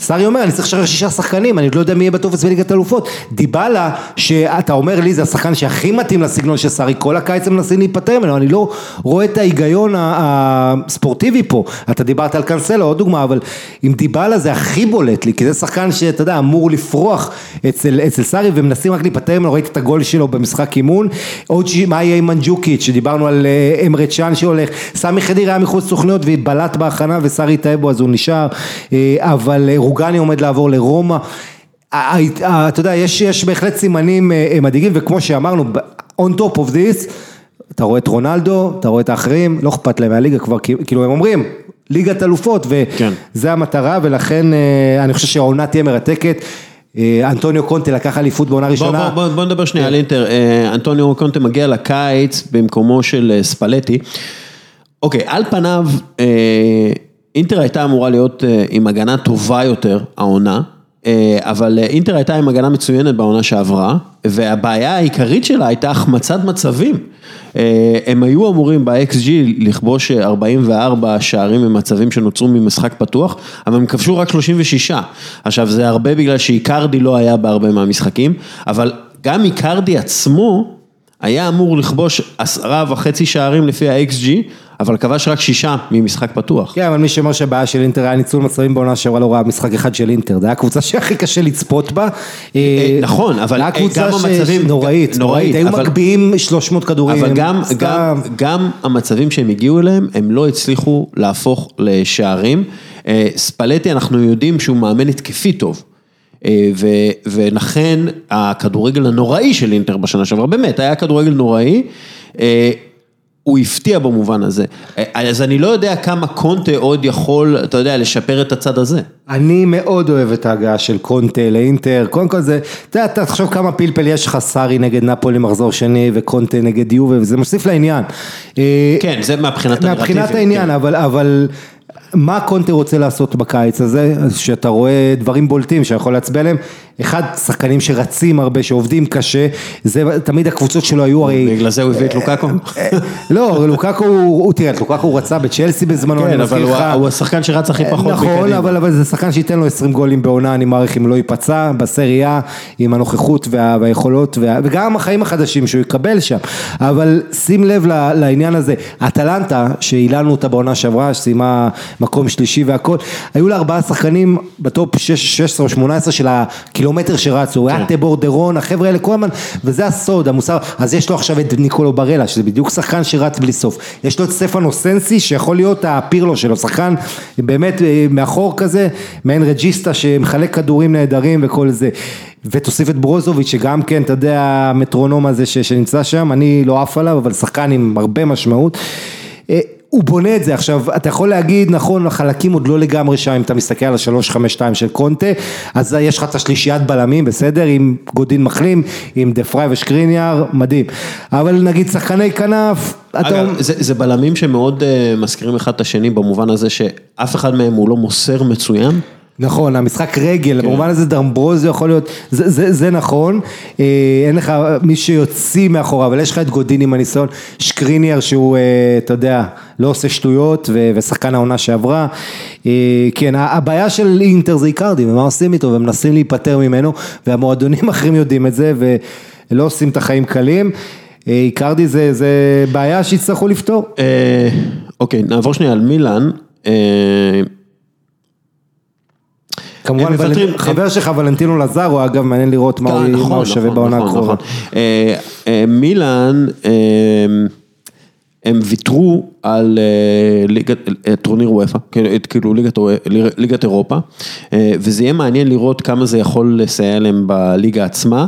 שסארי אומר אני צריך לשחרר שישה שחקנים, אני עוד לא יודע מי יהיה בטופס בליגת אלופות, דיבלה שאתה אומר לי זה השחקן שהכי מתאים לסגנון של סארי, כל הקיץ הם מנסים להיפטר ממנו, אני לא רואה את ההיגיון הספורטיבי פה, אתה דיברת על קאנסלו עוד דוגמה, אבל עם דיבלה זה הכי בולט לי, כי זה שחקן שאתה יודע אמור לפרוח אצל, אצל סארי ומנסים רק להיפטר ממנו, ראיתי את הגול שלו במשחק אימון, עוד ש... מה יהיה עם מנג'וקיץ' שדיברנו על אה, אמרה צ'אן שהולך, סמי חדיר היה מחוץ רוגני עומד לעבור לרומא, אתה יודע יש, יש בהחלט סימנים אה, אה, מדאיגים וכמו שאמרנו, on top of this אתה רואה את רונלדו, אתה רואה את האחרים, לא אכפת להם מהליגה כבר, כאילו הם אומרים, ליגת אלופות, כן. וזה המטרה, ולכן אה, אני חושב שהעונה תהיה מרתקת. אנטוניו קונטה לקח אליפות בעונה בוא, ראשונה. בוא, בוא, בוא נדבר שנייה על אינטר, אה, אנטוניו קונטה מגיע לקיץ במקומו של ספלטי. אוקיי, על פניו, אינטר הייתה אמורה להיות אה, עם הגנה טובה יותר, העונה, אה, אבל אה, אינטר הייתה עם הגנה מצוינת בעונה שעברה, והבעיה העיקרית שלה הייתה החמצת מצבים. הם היו אמורים ב-XG לכבוש 44 שערים ממצבים שנוצרו ממשחק פתוח, אבל הם כבשו רק 36. עכשיו זה הרבה בגלל שאיקרדי לא היה בהרבה מהמשחקים, אבל גם איקרדי עצמו, היה אמור לכבוש עשרה וחצי שערים לפי ה-XG, אבל כבש רק שישה ממשחק פתוח. כן, אבל מי שאומר שהבעיה של אינטר היה ניצול מצבים בעונה שעברה לא ראה משחק אחד של אינטר, זה היה הקבוצה שהכי קשה לצפות בה. אה, נכון, אבל קבוצה גם המצבים- נוראית, נוראית, היו מגביהים 300 כדורים, אבל גם, המצבים שהם הגיעו אליהם, הם לא הצליחו להפוך לשערים. אה, ספלטי, אנחנו יודעים שהוא מאמן התקפי טוב. אה, ו, ולכן הכדורגל הנוראי של אינטר בשנה שעברה, באמת, היה כדורגל נוראי. אה, הוא הפתיע במובן הזה. אה, אז אני לא יודע כמה קונטה עוד יכול, אתה יודע, לשפר את הצד הזה. אני מאוד אוהב את ההגעה של קונטה לאינטר, קודם כל זה, אתה יודע, אתה תחשוב כמה פלפל יש לך סארי נגד נפולי מחזור שני וקונטה נגד יובה, וזה מוסיף לעניין. כן, זה מהבחינת הנרטיבים. מבחינת העניין, כן. אבל, אבל מה קונטה רוצה לעשות בקיץ הזה, שאתה רואה דברים בולטים שיכול להצביע עליהם, אחד, שחקנים שרצים הרבה, שעובדים קשה, זה תמיד הקבוצות שלו היו הרי... בגלל זה הוא הביא את לוקאקו? לא, לוקקו, הוא, תראה, לוקקו הוא רצה בצ'לסי בזמנו, אני כן, מזכיר אבל לך. ה- הוא השחקן שרץ הכי פחות נכון. אבל, אבל זה שחקן שייתן לו 20 גולים בעונה, אני מעריך אם לא ייפצע, בסריה, עם הנוכחות וה, והיכולות, וה, וגם החיים החדשים שהוא יקבל שם. אבל שים לב לעניין הזה, אטלנטה, שהיללנו אותה בעונה שעברה, שסיימה מקום שלישי והכל, היו לה ארבעה שחקנים בטופ 6, 16 או 18 של הקילומטר שרצו, היה דה רון, החבר'ה האלה כל הזמן, וזה הסוד, המוסר, אז יש לו עכשיו את ניקולו בארלה, שזה בדיוק שחקן שרץ בלי סוף, יש לו את סטפנו סנסי, שיכול להיות הפירלו שלו, שחקן באמת אה, מאחור כזה, מעין רג'יסטה שמחלק כדורים נהדרים וכל זה. ותוסיף את ברוזוביץ' שגם כן, אתה יודע, המטרונום הזה ש, שנמצא שם, אני לא עף עליו, אבל שחקן עם הרבה משמעות. הוא בונה את זה, עכשיו אתה יכול להגיד נכון החלקים עוד לא לגמרי שם אם אתה מסתכל על השלוש חמש שתיים של קונטה אז יש לך את השלישיית בלמים בסדר? עם גודין מחלים עם דה פריי ושקריניאר מדהים. אבל נגיד שחקני כנף אתה אגב, זה, זה בלמים שמאוד uh, מזכירים אחד את השני במובן הזה שאף אחד מהם הוא לא מוסר מצוין. נכון, המשחק רגל, במובן הזה דמברוזיו יכול להיות, זה, זה, זה נכון, אה, אין לך מי שיוציא מאחורה, אבל יש לך את גודין עם הניסיון, שקריניאר שהוא, אה, אתה יודע, לא עושה שטויות, ו, ושחקן העונה שעברה, אה, כן, הבעיה של אינטר זה איקרדי, ומה עושים איתו, ומנסים להיפטר ממנו, והמועדונים האחרים יודעים את זה, ולא עושים את החיים קלים. אה, איקרדי זה, זה בעיה שיצטרכו לפתור. Uh, אוקיי, נעבור שנייה על מילאן. כמובן, חבר שלך ולנטינו לזרו, אגב, מעניין לראות מה הוא כן, נכון, הוא שווה נכון, בעונה נכון, הקרובה. אה, אה, מילאן, אה, הם ויתרו על ליגת- טורניר וופא, כאילו ליגת, אירופה, וזה יהיה מעניין לראות כמה זה יכול לסייע להם בליגה עצמה,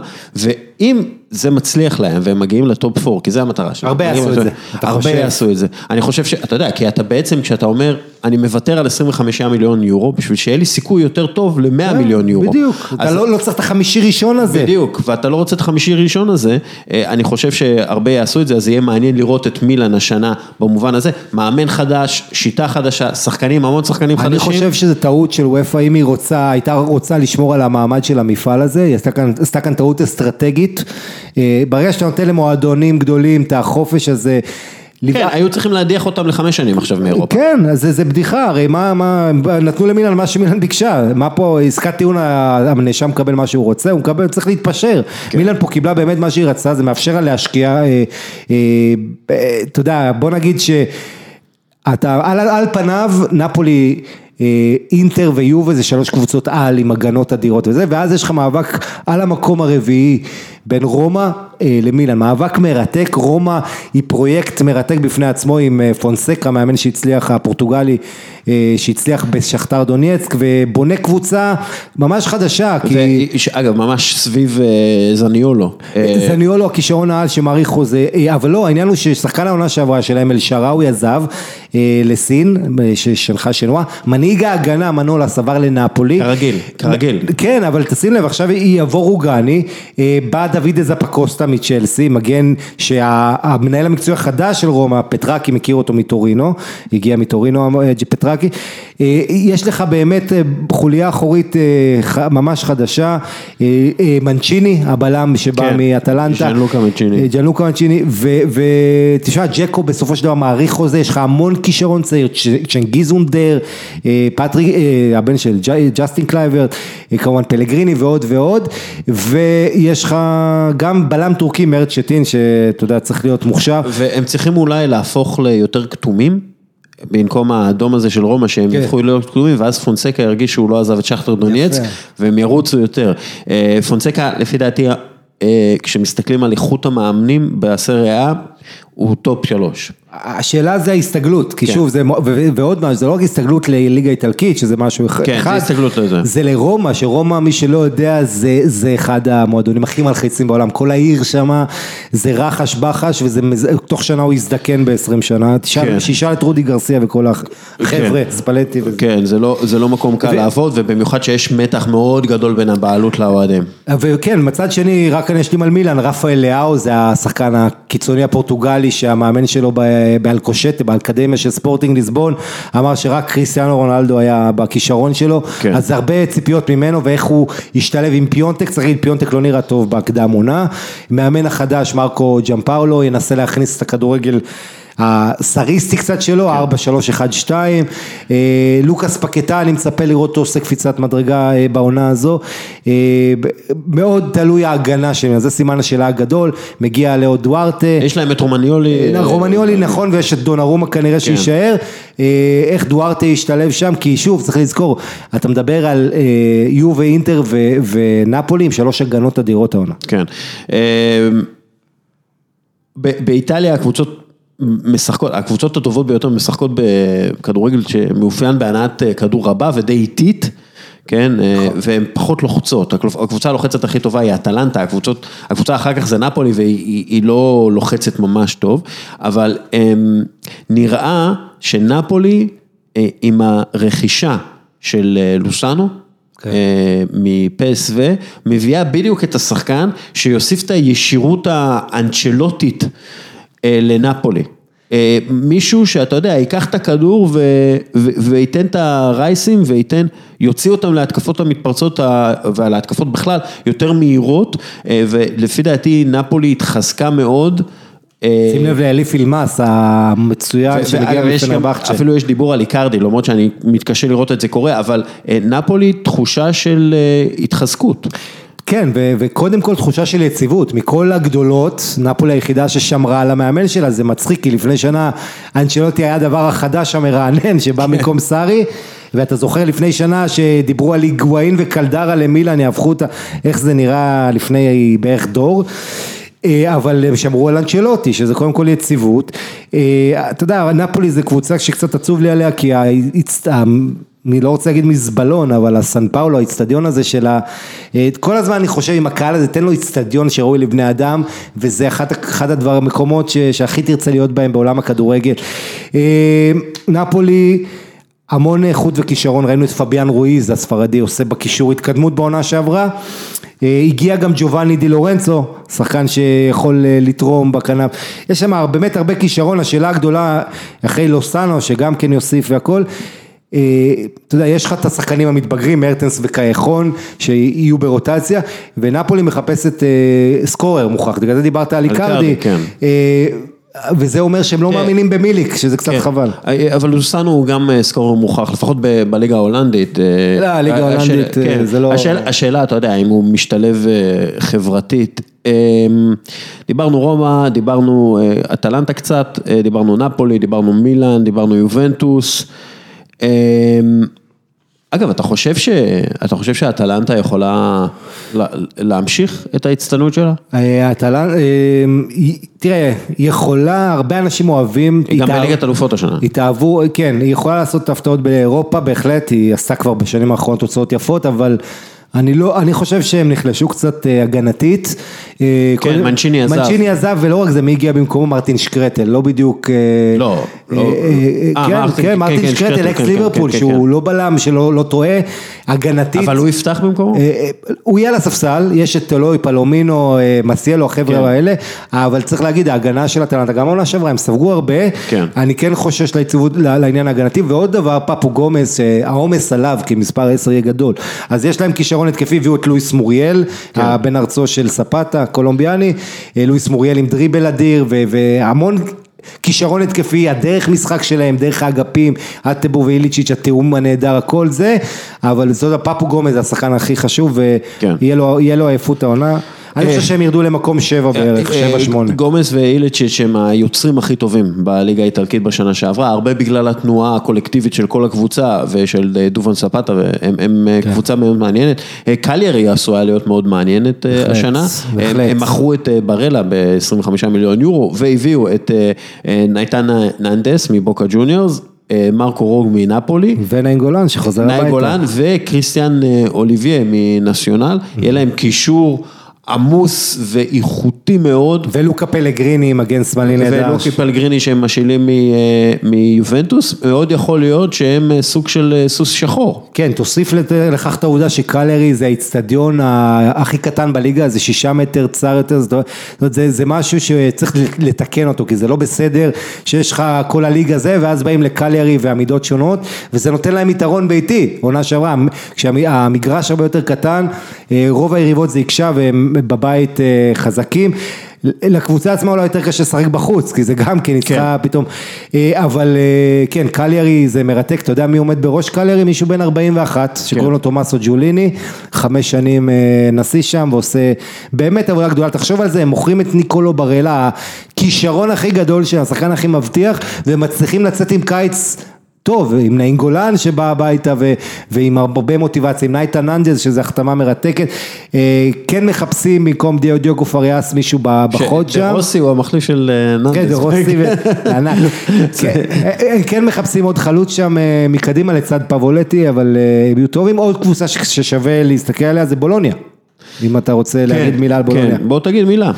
ואם זה מצליח להם והם מגיעים לטופ 4, כי זה המטרה שלהם. הרבה יעשו את זה, אתה הרבה חושב? יעשו את זה. אני חושב שאתה יודע, כי אתה בעצם, כשאתה אומר, אני מוותר על 25 מיליון יורו, בשביל שיהיה לי סיכוי יותר טוב ל-100 מיליון יורו. בדיוק, אתה לא לא צריך את החמישי ראשון הזה. בדיוק, ואתה לא רוצה את החמישי ראשון הזה, אה, אני חושב שהרבה יעשו את זה, אז יהיה מעניין לראות את מילן השנה במובן הזה, מאמן חדש, שיטה חדשה, שחקנים, המון שחקנים אני חדשים. חושב שזה טעות של וופא, אם היא רוצה, הייתה רוצה לשמור על המעמד של המפעל הזה, היא עשתה כאן טעות אסטרטגית. אה, ברגע שאתה נותן למועדונים גדולים את החופש הזה, כן, היו צריכים להדיח אותם לחמש שנים עכשיו מאירופה. כן, זה, זה בדיחה, הרי מה, מה, נתנו למילן מה שמילן ביקשה, מה פה, עסקת טיעון, הנאשם מקבל מה שהוא רוצה, הוא מקבל, צריך להתפשר. כן. מילן פה קיבלה באמת מה שהיא רצתה, זה מאפשר לה להשקיע, אה, אה, אתה יודע, בוא נגיד ש... אתה, על, על פניו, נפולי, אינטר ויובה זה שלוש קבוצות על עם הגנות אדירות וזה, ואז יש לך מאבק על המקום הרביעי בין רומא אה, למילן, מאבק מרתק, רומא היא פרויקט מרתק בפני עצמו עם אה, פונסקה, מאמן שהצליח, הפורטוגלי, אה, שהצליח בשכתר דונייצק, ובונה קבוצה ממש חדשה, כי... זה, ש- אגב, ממש סביב זניולו. זניולו הכישרון העל שמעריך חוזה, אבל לא, העניין הוא ששחקן העונה שעברה שלהם אל-שראוי עזב אה, לסין, ששלחה שנואה, מנהיג ההגנה מנולה סבר לנפולי. כרגיל, כרגיל. כן, אבל תשים לב, עכשיו יבוא רוגני, בא דוד זפקוסטה מצ'לסי, מגן שהמנהל המקצועי החדש של רומא, פטרקי, מכיר אותו מטורינו, הגיע מטורינו אה, פטרקי, אה, יש לך באמת אה, חוליה אחורית ממש חדשה, מנצ'יני, הבלם שבא כן, מאטלנטה, ז'אנלוקה מנצ'יני. ג'אנלוקה מנצ'יני, ותשמע, ג'קו בסופו של דבר מעריך חוזה, יש לך המון כישרון צעיר, צ'- צ'נגיז אונדר, אה, פטריק, הבן של ג'סטין קלייברט, כמובן פלגריני ועוד ועוד, ויש לך גם בלם טורקי מריח דמיראל, שאתה יודע, צריך להיות מוכשר. והם צריכים אולי להפוך ליותר כתומים, במקום האדום הזה של רומא, שהם כן. יהפכו להיות כתומים, ואז פונסקה ירגיש שהוא לא עזב את שכטר דונייץ. והם ירוצו יותר. אה, פונסקה, לפי דעתי, אה, כשמסתכלים על איכות המאמנים בסריה, הוא טופ שלוש. השאלה זה ההסתגלות, כי כן. שוב, זה, ועוד משהו, זה לא רק הסתגלות לליגה איטלקית, שזה משהו אחד, כן, זה הסתגלות לזה. זה לרומא, שרומא, מי שלא יודע, זה, זה אחד המועדונים הכי מלחיצים בעולם, כל העיר שמה, זה רחש בחש, ותוך שנה הוא יזדקן ב-20 שנה, תשאל, כן. שישאל את רודי גרסיה וכל החבר'ה, ספלטי וזה. כן, זה לא, זה לא מקום קל ו- לעבוד, ובמיוחד שיש מתח מאוד גדול בין הבעלות לאוהדים. וכן, מצד שני, רק אני אשלים על מילאן, רפאל לאהו זה השחקן הקיצוני הפורטוגלי שהמאמן שלו ב- באלקושטה, באקדמיה של ספורטינג ליסבון, אמר שרק קריסטיאנו רונלדו היה בכישרון שלו, כן. אז הרבה ציפיות ממנו ואיך הוא השתלב עם פיונטק, צריך להגיד פיונטק לא נראה טוב בקדם עונה, מאמן החדש מרקו ג'מפאולו ינסה להכניס את הכדורגל הסאריסטי קצת שלו, 4-3-1-2, אה, לוקאס פקטה, אני מצפה לראות אותו עושה קפיצת מדרגה אה, בעונה הזו, אה, מאוד תלוי ההגנה שלהם, זה סימן השאלה הגדול, מגיע לאו דוארטה, יש להם את רומאניולי. אה, רומאניולי נכון ויש את דונארומה כנראה שיישאר, אה, איך דוארטה ישתלב שם, כי שוב צריך לזכור, אתה מדבר על אה, יובה אינטר ו- ונפולי עם שלוש הגנות אדירות העונה. כן. באיטליה הקבוצות משחקות, הקבוצות הטובות ביותר משחקות בכדורגל שמאופיין בהנעת אה, כדור רבה ודי איטית. כן, אה, והן פחות לוחצות, הקבוצ- הקבוצה הלוחצת הכי טובה היא אטלנטה, הקבוצות, הקבוצה אחר כך זה נפולי והיא היא- היא לא לוחצת ממש טוב, אבל אמ, נראה שנפולי אה, עם הרכישה של לוסאנו, כן. מפסו, מביאה בדיוק את השחקן שיוסיף את הישירות האנצ'לוטית לנפולי. אה, מישהו שאתה יודע, ייקח את הכדור ו, ו, וייתן את הרייסים וייתן, יוציא אותם להתקפות המתפרצות ה- ועל ההתקפות בכלל יותר מהירות, אה, ולפי דעתי נפולי התחזקה מאוד. אה, שים לב לאליף אילמאס המצוין שמגיע מפנרבכצ'ה. אפילו יש דיבור על איקרדי, למרות שאני מתקשה לראות את זה קורה, אבל אה, נפולי תחושה של אה, התחזקות. כן, ו- וקודם כל תחושה של יציבות, מכל הגדולות, נפולי היחידה ששמרה על המאמן שלה, זה מצחיק, כי לפני שנה אנצ'לוטי היה הדבר החדש המרענן שבא במקום סארי, ואתה זוכר לפני שנה שדיברו על היגואין וקלדרה למילאן, יהפכו אותה, איך זה נראה לפני בערך דור. אה, אבל הם שמרו על אנצ'לוטי, שזה קודם כל יציבות. אה, אתה יודע, נפולי זה קבוצה שקצת עצוב לי עליה, כי אני לא רוצה להגיד מזבלון, אבל הסן פאולו, האיצטדיון הזה של ה... אה, כל הזמן אני חושב עם הקהל הזה, תן לו איצטדיון שראוי לבני אדם, וזה אחד, אחד הדבר, המקומות ש, שהכי תרצה להיות בהם בעולם הכדורגל. אה, נפולי... המון איכות וכישרון, ראינו את פביאן רואיז הספרדי עושה בקישור התקדמות בעונה שעברה, אה, הגיע גם ג'ובאני די לורנצו, שחקן שיכול לתרום בכנף, יש שם באמת הרבה כישרון, השאלה הגדולה אחרי לוסאנו שגם כן יוסיף והכל, אתה יודע, יש לך את השחקנים המתבגרים, מרטנס וקייחון, שיהיו ברוטציה, ונפולי מחפשת אה, סקורר מוכח, בגלל זה דיברת על איקרדי, כן. אה, וזה אומר שהם לא מאמינים במיליק, שזה קצת כן. חבל. אה, אבל לוסאנו הוא גם אה, סקורר מוכח, לפחות בליגה ההולנדית. אה, לא, הליגה ההולנדית, אה, כן, זה לא- השאלה, אתה יודע, אם הוא משתלב אה, חברתית. אה, דיברנו רומא, דיברנו אה, אטלנטה קצת, אה, דיברנו נפולי, דיברנו מילאן, דיברנו יובנטוס. אה, אגב, אתה חושב ש... אתה חושב שאטלנטה יכולה לה- להמשיך את ההצטנות שלה? הטלנט, תראה, היא יכולה, הרבה אנשים אוהבים, היא גם התאהב- בליגת אלופות השנה. התאהבו, כן, היא יכולה לעשות הפתעות באירופה, בהחלט, היא עשתה כבר בשנים האחרונות תוצאות יפות, אבל אני לא, אני חושב שהם נחלשו קצת אה, הגנתית. אה, קודם- מנצ'יני עזב. מנצ'יני עזב, ולא רק זה, מי הגיע במקומו? מרטין שקרטל, לא בדיוק... אה, לא, לא. אה, אה, אה, כן, מרטין, כן, כן, מרטין כן, שקרטל, שקרטל, אקס כן, כן, ליברפול, כן, שהוא כן. לא בלם, שלא לא טועה, הגנתית. אבל הוא יפתח במקומו? אה, אה, הוא יהיה על הספסל, יש את טולוי, פלומינו, אה, מסיאלו, החבר'ה כן. האלה, אבל צריך להגיד, ההגנה של אטלנטה, גם העונה שעברה, הם ספגו הרבה, כן. אני כן חושש ליציבות, ל- לעניין ההגנתי, ועוד דבר, פפו גומס, העומס עליו, כי מספר 10 יהיה גדול, אז יש להם כישרון התקפי, הביאו את לואיס מוריאל, כן. הבן ארצו של ספטה, קולומביאני, אה, לואיס מוריאל עם דריבל אדיר, והמון... כישרון התקפי, הדרך משחק שלהם, דרך האגפים, אטבו ואיליצ'יץ', התיאום הנהדר, הכל זה, אבל זאת אומרת, פפו גומז השחקן הכי חשוב, כן. ויהיה יהיה לו עייפות העונה. אני חושב שהם ירדו למקום שבע בערך, אה, שבע שמונה. גומס ואיליצ'יץ' הם היוצרים הכי טובים בליגה האיטלקית בשנה שעברה, הרבה בגלל התנועה הקולקטיבית של כל הקבוצה ושל אה, דובן ספטה, והם הם כן. קבוצה מאוד מעניינת. אה, קליירי עשויה להיות מאוד מעניינת אה, השנה. הם, מכרו את אה, ברלה ב-25 מיליון יורו, והביאו את אה, אה, נאיתן ננדס מבוקה ג'וניורס, אה, מרקו רוג מנפולי. ונאינגולן שחוזר הביתה. נאינגולן וקריסטיאן אה, אוליביה מנציונל, יהיה להם קישור עמוס ואיכותי מאוד. ולוקה פלגריני, מגן שמאלי נהדר. ולוקה פלגריני שהם משאילים אה, מיובנטוס, מאוד יכול להיות שהם אה, סוג של אה, סוס שחור. כן, תוסיף לכך את העובדה שקלרי זה האיצטדיון הכי קטן בליגה, זה שישה מטר צר יותר, זאת אומרת, זה, זה משהו שצריך לתקן אותו, כי זה לא בסדר שיש לך כל הליגה זה, ואז באים לקלרי ועמידות שונות, וזה נותן להם יתרון ביתי, עונה שעברה, כשהמגרש הרבה יותר קטן, רוב היריבות זה הקשה והם בבית אה, חזקים. לקבוצה עצמה אולי יותר קשה לשחק בחוץ, כי זה גם כן, היא צריכה פתאום, אה, אבל אה, כן, קליירי זה מרתק, אתה יודע מי עומד בראש קליירי? מישהו בן 41, שקוראים לו תומאסו ג'וליני, חמש שנים נשיא שם ועושה באמת עבודה גדולה, תחשוב על זה, הם מוכרים את ניקולו ברלה, הכישרון הכי גדול שלהם, השחקן הכי מבטיח, והם מצליחים לצאת עם קיץ. טוב, עם נאינגולן שבא הביתה ו, ועם הרבה מוטיבציה, עם נאיתן ננדס שזו החתמה מרתקת, אה, כן מחפשים במקום דיו דייגו פריאס מישהו בחוד שם. רוסי הוא המחליף של אה, ננדס. כן, זה רוסי וענק. כן, אה, אה, כן מחפשים עוד חלוץ שם אה, מקדימה לצד פבולטי, אבל אה, הם יהיו טובים. עוד קבוצה ששווה להסתכל עליה זה בולוניה. אם אתה רוצה להגיד מילה על בולוניה. כן, בוא תגיד מילה.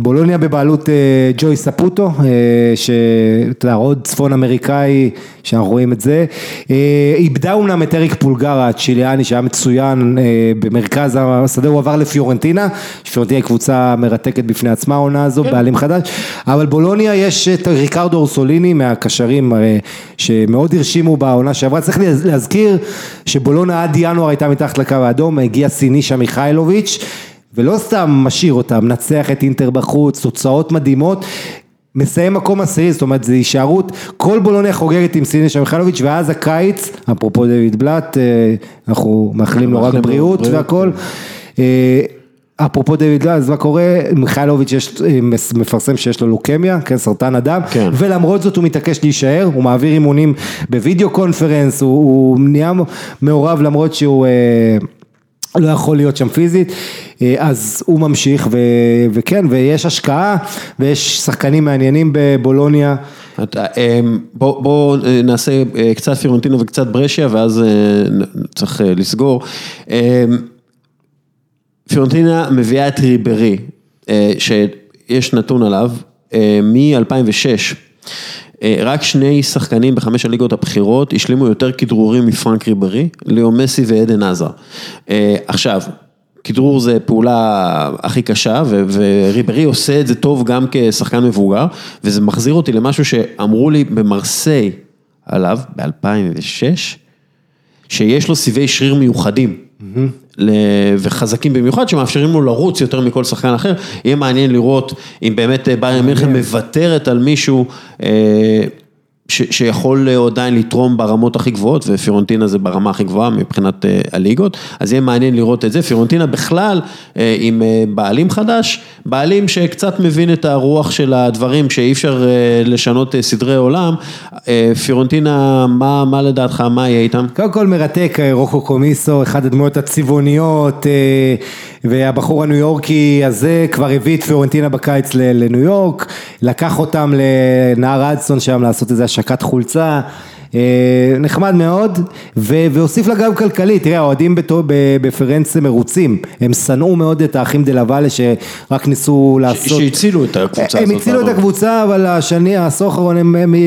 בולוניה בבעלות אה, ג'וי ספוטו, אה, שאתה יודע, עוד צפון אמריקאי, שאנחנו רואים את זה. אה, איבדה אומנם את אריק פולגרה הצ'יליאני שהיה מצוין במרכז השדה, הוא עבר לפיורנטינה, שפיורנטינה היא קבוצה מרתקת בפני עצמה העונה הזו, בעלים חדש, אבל בולוניה יש את ריקרדו אורסוליני מהקשרים שמאוד הרשימו בעונה שעברה, צריך להזכיר שבולוניה עד ינואר הייתה מתחת לקו האדום, הגיע סינישה מיכאילוביץ', ולא סתם משאיר אותה, מנצח את אינטר בחוץ, תוצאות מדהימות, מסיים מקום עשירי, זאת אומרת, זו הישארות, כל בולוניה חוגגת עם סינישה מיכלוביץ', ואז הקיץ, אפרופו דוד בלאט, אה, אנחנו מאחלים לו רק בריאות בריאות, והכל. אה, אפרופו בלאט, אז מה קורה? מיכלוביץ' יש, אה, מפרסם שיש לו לוקמיה, כן, סרטן הדם, כן. ולמרות זאת הוא מתעקש להישאר, הוא מעביר אימונים בווידאו קונפרנס, הוא, הוא נהיה מעורב למרות שהוא... אה, לא יכול להיות שם פיזית, אז הוא ממשיך ו, וכן, ויש השקעה ויש שחקנים מעניינים בבולוניה. אתה, אמ, בוא, אה, נעשה אה, קצת פיורנטינה וקצת ברשיה ואז אה, צריך אה, לסגור. אמ, פיורנטינה מביאה את ריברי, אה, שיש נתון עליו, אה, מ-2006. אה, רק שני שחקנים בחמש הליגות הבכירות השלימו יותר כדרורים מפרנק ריברי, ליאו מסי ועדן עזר. אה, עכשיו, כדרור זה פעולה הכי קשה, וריברי עושה את זה טוב גם כשחקן מבוגר, וזה מחזיר אותי למשהו שאמרו לי במרסיי עליו, ב-2006, שיש לו סיבי שריר מיוחדים. ל- וחזקים במיוחד, שמאפשרים לו לרוץ יותר מכל שחקן אחר, יהיה מעניין לראות אם באמת אה, ביירן מינכן מוותרת על מישהו אה, שיכול אה, עדיין לתרום ברמות הכי גבוהות, ופיורנטינה זה ברמה הכי גבוהה מבחינת אה, הליגות, אז יהיה מעניין לראות את זה, פיורנטינה בכלל אה, עם בעלים חדש, בעלים שקצת מבין את הרוח של הדברים, שאי אפשר לשנות סדרי עולם, פיורנטינה, מה, מה לדעתך, מה יהיה איתם? קודם כל מרתק, רוקו קומיסו, אחד הדמויות הצבעוניות, והבחור הניו יורקי הזה כבר הביא את פיורנטינה בקיץ לניו יורק, לקח אותם לנהר אדסון שם לעשות איזה השקת חולצה. אה, נחמד מאוד, והוסיף לה גם כלכלית, תראה האוהדים בתו- ב- בפרנצה מרוצים, הם שנאו מאוד את האחים דה לוואלה שרק ניסו לעשות, שהצילו את הקבוצה הם הזאת. הצילו את. הקבוצה, אבל השני, העשור האחרון הם, הם אה,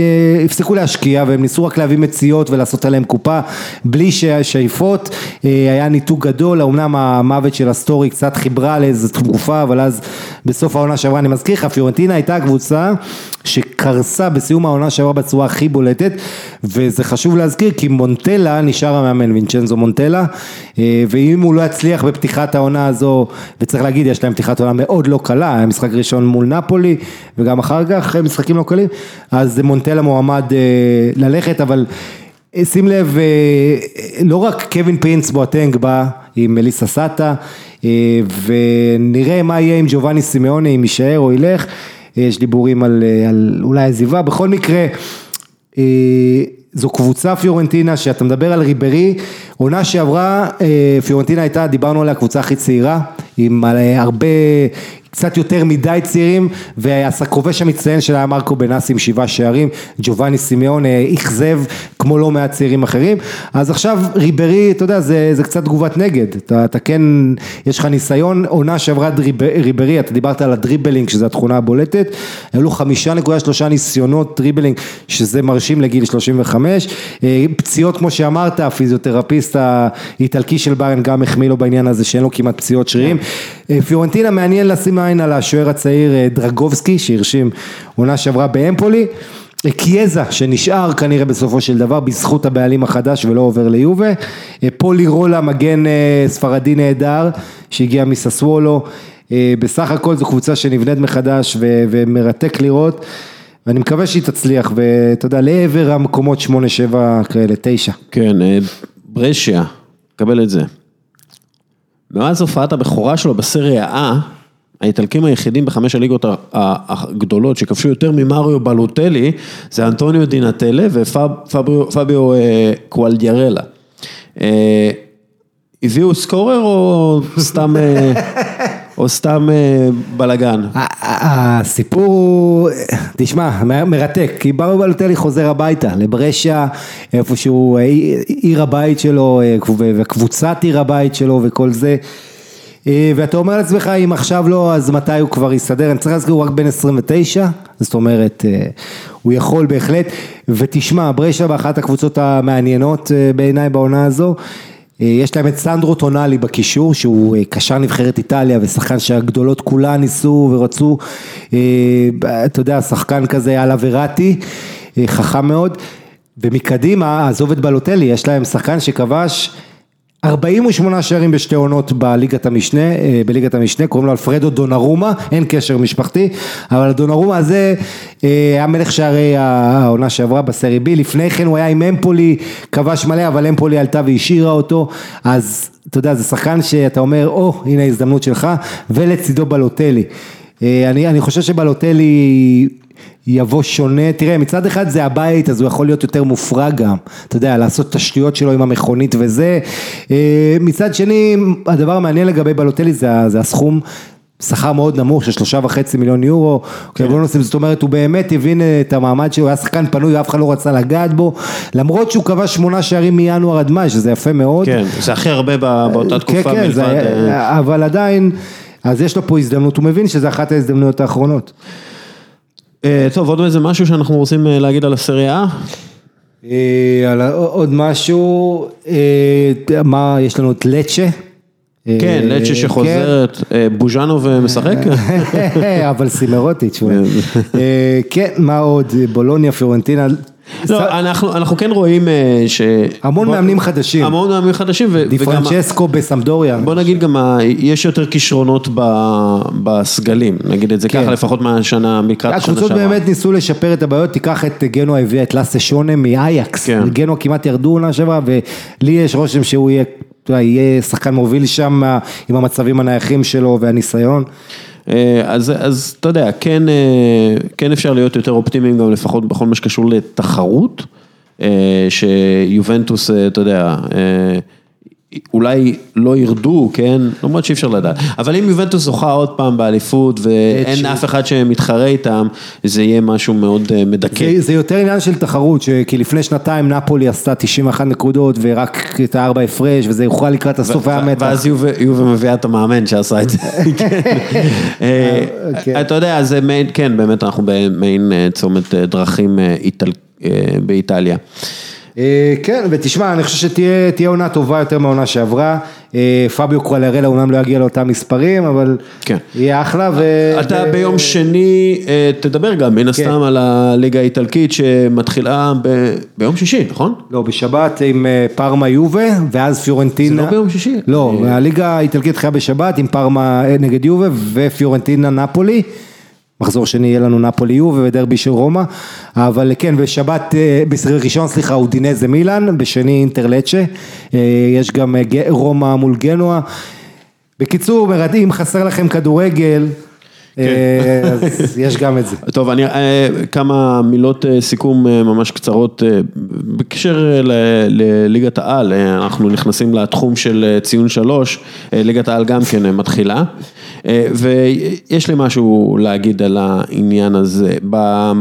הפסיקו להשקיע והם ניסו רק להביא מציאות ולעשות עליהם קופה בלי שאיפות, אה, היה ניתוק גדול, אמנם המוות של אסטורי קצת חיברה לאיזו תקופה, אבל אז בסוף העונה שעברה, אני מזכיר לך, פיורנטינה הייתה הקבוצה שקרסה בסיום העונה שעברה בצורה הכי בולטת, וזה חשוב להזכיר כי מונטלה נשאר המאמן, וינצ'נצו מונטלה, אה, ואם הוא לא יצליח בפתיחת העונה הזו, וצריך להגיד, יש להם פתיחת עונה מאוד לא קלה, היה משחק ראשון מול נפולי, וגם אחר כך משחקים לא קלים, אז מונטלה מועמד אה, ללכת, אבל שים לב, אה, לא רק קווין פינס בואטנג בא עם מליסה סאטה, אה, ונראה מה יהיה עם ג'ובאני סימאוני, אם יישאר או ילך, אה, יש דיבורים על, אה, על אולי עזיבה, בכל מקרה, אה, זו קבוצה פיורנטינה שאתה מדבר על ריברי, עונה שעברה אה, פיורנטינה הייתה, דיברנו עליה, הקבוצה הכי צעירה, עם אה, הרבה, קצת יותר מדי צעירים, והכובש המצטיין שלה היה מרקו בנאסי עם שבעה שערים, ג'ובאני סימיון אה, אכזב כמו לא מעט צעירים אחרים, אז עכשיו ריברי, אתה יודע, זה, זה קצת תגובת נגד, אתה, אתה כן, יש לך ניסיון, עונה שעברה דריב, ריברי, אתה דיברת על הדריבלינג, שזו התכונה הבולטת, היו לו חמישה נקודה שלושה ניסיונות דריבלינג, שזה מרשים לגיל 35, אה, פציעות כמו שאמרת, הפיזיותרפיסט האיטלקי של ביירן גם החמיא לו בעניין הזה שאין לו כמעט פציעות שרירים, אה, פיורנטינה מעניין לשים עין על השוער הצעיר אה, דרגובסקי שהרשים עונה שעברה באמפולי, אה, קיאזה שנשאר כנראה בסופו של דבר בזכות הבעלים החדש ולא עובר ליובה, אה, פולי רולה מגן ספרדי נהדר שהגיע מססוולו, בסך הכל זו קבוצה שנבנית מחדש ו- ומרתק לראות ואני מקווה שהיא תצליח ואתה יודע לעבר המקומות שמונה שבע כאלה תשע. כן, ברשיה, קבל את זה. מאז הופעת הבכורה שלו בסריה A, האיטלקים היחידים בחמש הליגות הגדולות שכבשו יותר ממריו בלוטלי, זה אנטוניו דינטלה ופביו אה, קואלדיארלה. אה, הביאו סקורר או סתם, אה, או סתם בלאגן? הסיפור הוא, תשמע, מרתק, כי באו בלוטלי חוזר הביתה, שהוא אה, עיר הבית שלו, וקבוצת עיר הבית שלו וכל זה. אה, ואתה אומר לעצמך, אם עכשיו לא, אז מתי הוא כבר יסתדר? אני צריך להזכיר, הוא רק בן 29, זאת אומרת, אה, הוא יכול בהחלט. ותשמע, ברשיה באחת הקבוצות המעניינות אה, בעיניי בעונה הזו. יש להם את סנדרו טונאלי בקישור, שהוא קשר נבחרת איטליה ושחקן שהגדולות כולן ניסו ורצו, אתה יודע, שחקן כזה על עבירתי, אה, חכם מאוד. ומקדימה, עזוב את בלוטלי, יש להם שחקן שכבש 48 שערים בשתי עונות בליגת המשנה, אה, בליגת המשנה, קוראים לו אלפרדו דונרומה, אין קשר משפחתי, אבל הדונרומה הזה אה, היה מלך שערי העונה שעברה בסרי בי, לפני כן הוא היה עם אמפולי, כבש מלא, אבל אמפולי עלתה והשאירה אותו, אז אתה יודע, זה שחקן שאתה אומר, או, הנה ההזדמנות שלך, ולצידו בלוטלי. אה, אני, אני חושב שבלוטלי יבוא שונה, תראה מצד אחד זה הבית אז הוא יכול להיות יותר מופרע גם, אתה יודע לעשות תשתיות שלו עם המכונית וזה, אה, מצד שני הדבר המעניין לגבי בלוטלי זה, זה הסכום, שכר מאוד נמוך של שלושה וחצי מיליון יורו, כן. בונוסים, זאת אומרת הוא באמת הבין את המעמד שלו, היה שחקן פנוי ואף אחד לא רצה לגעת בו, למרות שהוא כבש שמונה שערים מינואר עד מאי שזה יפה מאוד, כן, זה הכי הרבה ב- באותה תקופה כן, כן, זה מלבד... אה, היה- אבל עדיין, אז יש לו פה הזדמנות, הוא מבין שזה אחת ההזדמנויות האחרונות. אה, טוב, עוד איזה משהו שאנחנו רוצים אה, להגיד על הסריה? אה, עוד משהו, מה, יש לנו את לצ'ה. כן, לצ'ה שחוזרת, אה, בוז'אנוב אה, משחק? אבל סימרוטיץ'. אה, כן, מה עוד, בולוניה, פיורנטינה. לא, אנחנו, אנחנו כן רואים אה, ש... המון בוא- מאמנים חדשים. המון מאמנים חדשים, ו- די וגם... פרנצ'סקו בסמדוריה. בוא נגיד גם, ה- יש יותר כישרונות ב- בסגלים, נגיד את זה כן. ככה לפחות מהשנה, לקראת השנה הקבוצות שעברה. באמת ניסו לשפר את הבעיות, תיקח את גנוע הביאה את לאסה שונה מאייקס, כן. גנוע כמעט ירדו עונה שעברה ולי יש רושם שהוא יהיה, יהיה שחקן מוביל שם עם המצבים הנייחים שלו והניסיון. אה, אז, אז אתה יודע, כן, אה, כן אפשר להיות יותר אופטימיים גם לפחות בכל מה שקשור לתחרות, אה, שיובנטוס, אתה יודע, אולי לא ירדו, כן? למרות שאי אפשר לדעת. אבל אם יובנטוס זוכה עוד פעם באליפות ואין אף אחד שמתחרה איתם, זה יהיה משהו מאוד אה, מדכא. זה, זה יותר עניין של תחרות, כי לפני שנתיים נפולי עשתה 91 נקודות ורק את הארבע הפרש וזה יוכל לקראת הסוף היה מתח. ואז יובה יובה מביאה את המאמן שעשה את זה. כן. אה, כן. אתה יודע, זה מעין, כן, באמת אנחנו במעין אה, צומת דרכים איטל- באיטליה. אה, כן, ותשמע, אני חושב שתהיה תהיה עונה טובה יותר מהעונה שעברה. אה, פביו קואלרלה אומנם לא יגיע לאותם מספרים, אבל כן. יהיה אחלה. ו... אתה ו- ביום שני אה, תדבר גם מן הסתם על הליגה האיטלקית שמתחילה ב- ביום שישי, נכון? לא, בשבת עם פארמה יובה, ואז פיורנטינה. זה לא ביום שישי. לא, הליגה האיטלקית התחילה בשבת עם פארמה נגד יובה ופיורנטינה נפולי. מחזור שני יהיה לנו נפולי יובה ודרבי של רומא, אבל כן, בשבת, אה, בראשון סליחה, אודינזה מילאן, בשני אינטר לצ'ה, אה, יש גם אה, רומא מול גנואה. בקיצור, מרד- אם חסר לכם כדורגל, אה, אז יש גם את זה. טוב, אני, כמה מילות סיכום ממש קצרות בקשר ל- לליגת העל, אנחנו נכנסים לתחום של ציון שלוש, ליגת העל גם כן מתחילה, ויש לי משהו להגיד על העניין הזה. ב-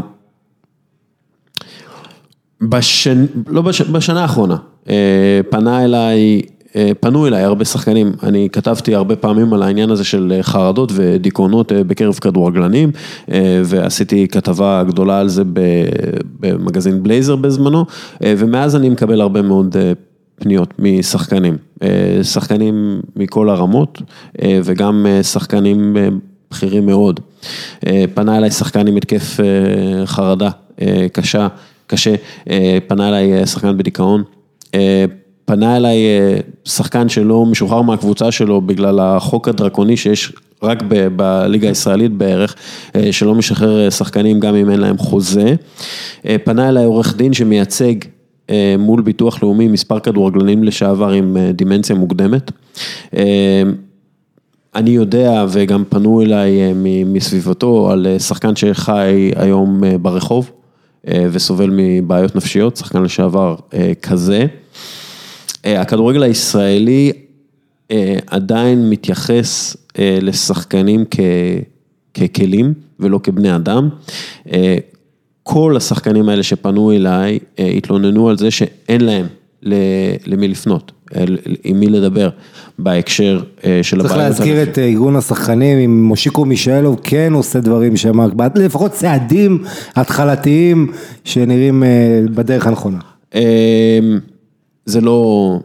בשנ... לא בש... בשנה האחרונה, אה, פנה אליי, אה, פנו אליי הרבה שחקנים, אני כתבתי הרבה פעמים על העניין הזה של אה, חרדות ודיכאונות אה, בקרב כדורגלנים, אה, ועשיתי כתבה גדולה על זה במגזין בלייזר בזמנו, אה, ומאז אני מקבל הרבה מאוד אה, פניות משחקנים, אה, שחקנים מכל הרמות, אה, וגם אה, שחקנים בכירים מאוד. פנה אליי שחקן עם התקף חרדה קשה. קשה, פנה אליי שחקן בדיכאון, פנה אליי שחקן שלא משוחרר מהקבוצה שלו בגלל החוק הדרקוני שיש רק בליגה הישראלית בערך, שלא משחרר שחקנים גם אם אין להם חוזה. פנה אליי עורך דין שמייצג מול ביטוח לאומי מספר כדורגלנים לשעבר עם אה, דימנציה מוקדמת. אה, אני יודע וגם פנו אליי אה, מסביבתו על אה, שחקן שחי היום אה, ברחוב אה, וסובל מבעיות נפשיות, שחקן לשעבר אה, כזה. אה, הכדורגל הישראלי אה, עדיין מתייחס אה, לשחקנים כ- ככלים ולא כבני אדם. אה, כל השחקנים האלה שפנו אליי אה, התלוננו על זה שאין להם למי לפנות, אל- עם מי לדבר בהקשר אה, של צריך הבעיות להזכיר הנפשיות. את אה, ארגון השחקנים, עם מושיקו מישאלוב כן עושה דברים שם, לפחות צעדים התחלתיים שנראים אה, בדרך הנכונה. אה, זה לא...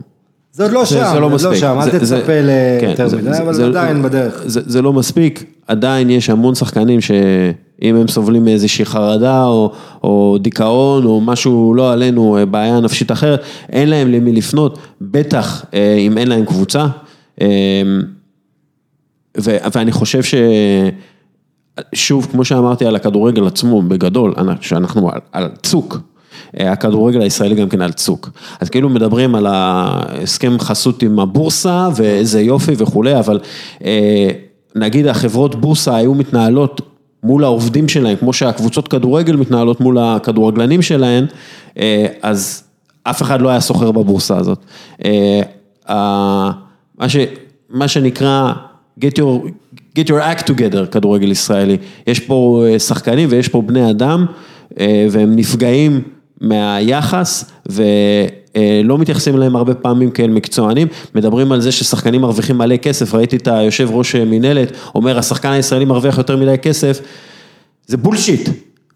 זה עוד לא שם, זה לא זה מספיק. לא שם, אל תצפה ליותר כן, זה- מדי, אבל זה- עדיין בדרך. זה זה לא מספיק, עדיין יש המון שחקנים שאם הם סובלים מאיזושהי חרדה או או דיכאון או משהו לא עלינו, אה, בעיה נפשית אחרת, אין להם למי לפנות, בטח אה, אם אין להם קבוצה. אה, ו- ואני חושב ש... שוב, כמו שאמרתי על הכדורגל עצמו, בגדול, שאנחנו על, על צוק, הכדורגל הישראלי גם כן על צוק. אז כאילו מדברים על ההסכם חסות עם הבורסה ואיזה יופי וכולי, אבל אה, נגיד החברות בורסה היו מתנהלות מול העובדים שלהם, כמו שהקבוצות כדורגל מתנהלות מול הכדורגלנים שלהם, אה, אז אף אחד לא היה סוחר בבורסה הזאת. אה, מה, ש, מה שנקרא get your, get your act together, כדורגל ישראלי. יש פה אה, שחקנים ויש פה בני אדם, אה, והם נפגעים מהיחס, ולא מתייחסים אליהם הרבה פעמים כאל מקצוענים. מדברים על זה ששחקנים מרוויחים מלא כסף, ראיתי את היושב ראש מינהלת, אומר, השחקן הישראלי מרוויח יותר מדי כסף, זה בולשיט.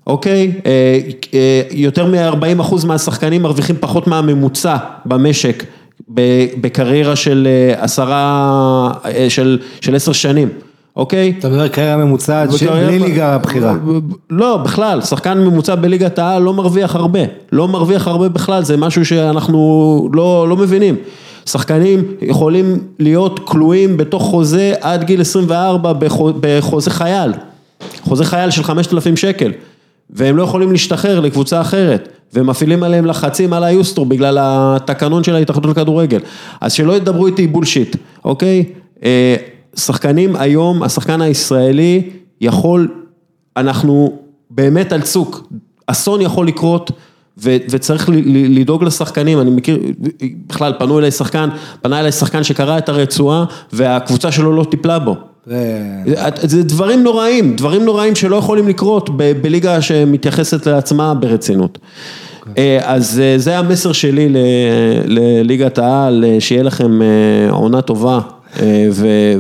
אוקיי? אה, אה, יותר מ-40% מהשחקנים מרוויחים פחות מהממוצע במשק בקריירה של אה, עשרה, אה, של עשר שנים, אוקיי? אתה מדבר קריירה ממוצעת, בלי ליגה בכירה. לא, בכלל, שחקן ממוצע בליגת העל לא מרוויח הרבה, לא מרוויח הרבה בכלל, זה משהו שאנחנו לא, לא מבינים. שחקנים יכולים להיות כלואים בתוך חוזה עד גיל 24 בחו- בחוזה חייל, חוזה חייל של 5,000 שקל, והם לא יכולים להשתחרר לקבוצה אחרת, ומפעילים עליהם לחצים על היוסטרו בגלל התקנון של ההתאחדות לכדורגל. אז שלא ידברו איתי בולשיט, אוקיי? שחקנים היום, השחקן הישראלי יכול, אנחנו באמת על צוק, אסון יכול לקרות. ו- וצריך לדאוג לשחקנים, אני מכיר, בכלל פנו אליי שחקן, פנה אליי שחקן שקרא את הרצועה והקבוצה שלו לא טיפלה בו. זה- זה דברים נוראים, דברים נוראים שלא יכולים לקרות ב- בליגה שמתייחסת לעצמה ברצינות. אה, אז אה, זה המסר שלי ל- לליגת העל, אה, שיהיה לכם עונה טובה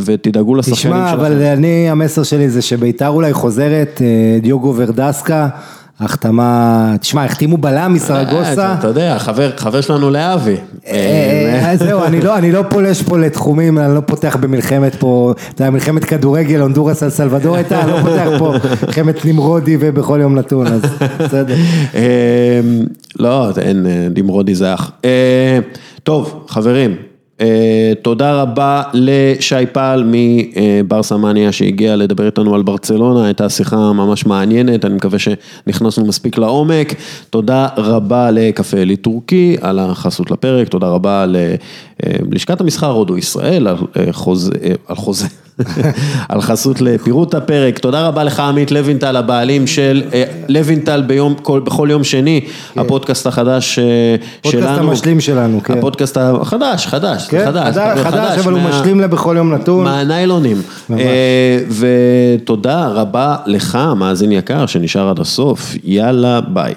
ותדאגו לשחקנים תשמע, שלכם. אבל אני, המסר שלי זה שביתר אולי חוזרת, אה, דיוגו ורדסקה, החתמה, תשמע, החתימו בלם מסרגוסה. אה, אתה יודע, חבר, חבר שלנו לאבי. אה, זהו, אני לא, אני לא פולש פה לתחומים, אני לא פותח במלחמת פה, אתה יודע, מלחמת כדורגל, הונדורס על סלבדור הייתה, אני לא פותח פה מלחמת נמרודי ובכל יום נתון, אז בסדר. לא, אין, נמרודי זה אח. טוב, חברים, תודה רבה לשי פל מבר סמניה שהגיע לדבר איתנו על ברצלונה, הייתה שיחה ממש מעניינת, אני מקווה שנכנסנו מספיק לעומק. תודה רבה לקפה אלי טורקי על החסות לפרק, תודה רבה ללשכת המסחר הודו ישראל על אה, חוזה, אה, על חוזה. על חסות לפירוט הפרק, תודה רבה לך עמית לוינטל, הבעלים של אה, לוינטל ביום, כל, בכל יום שני, הפודקאסט החדש אה, שלנו. פודקאסט המשלים שלנו, כן. הפודקאסט החדש, חדש, כן, חדש, חדש, חדש, אבל הוא מה- משלים לבכל יום נתון. מהניילונים. ממש. אה, ותודה רבה לך, מאזין יקר, שנשאר עד הסוף, יאללה, ביי.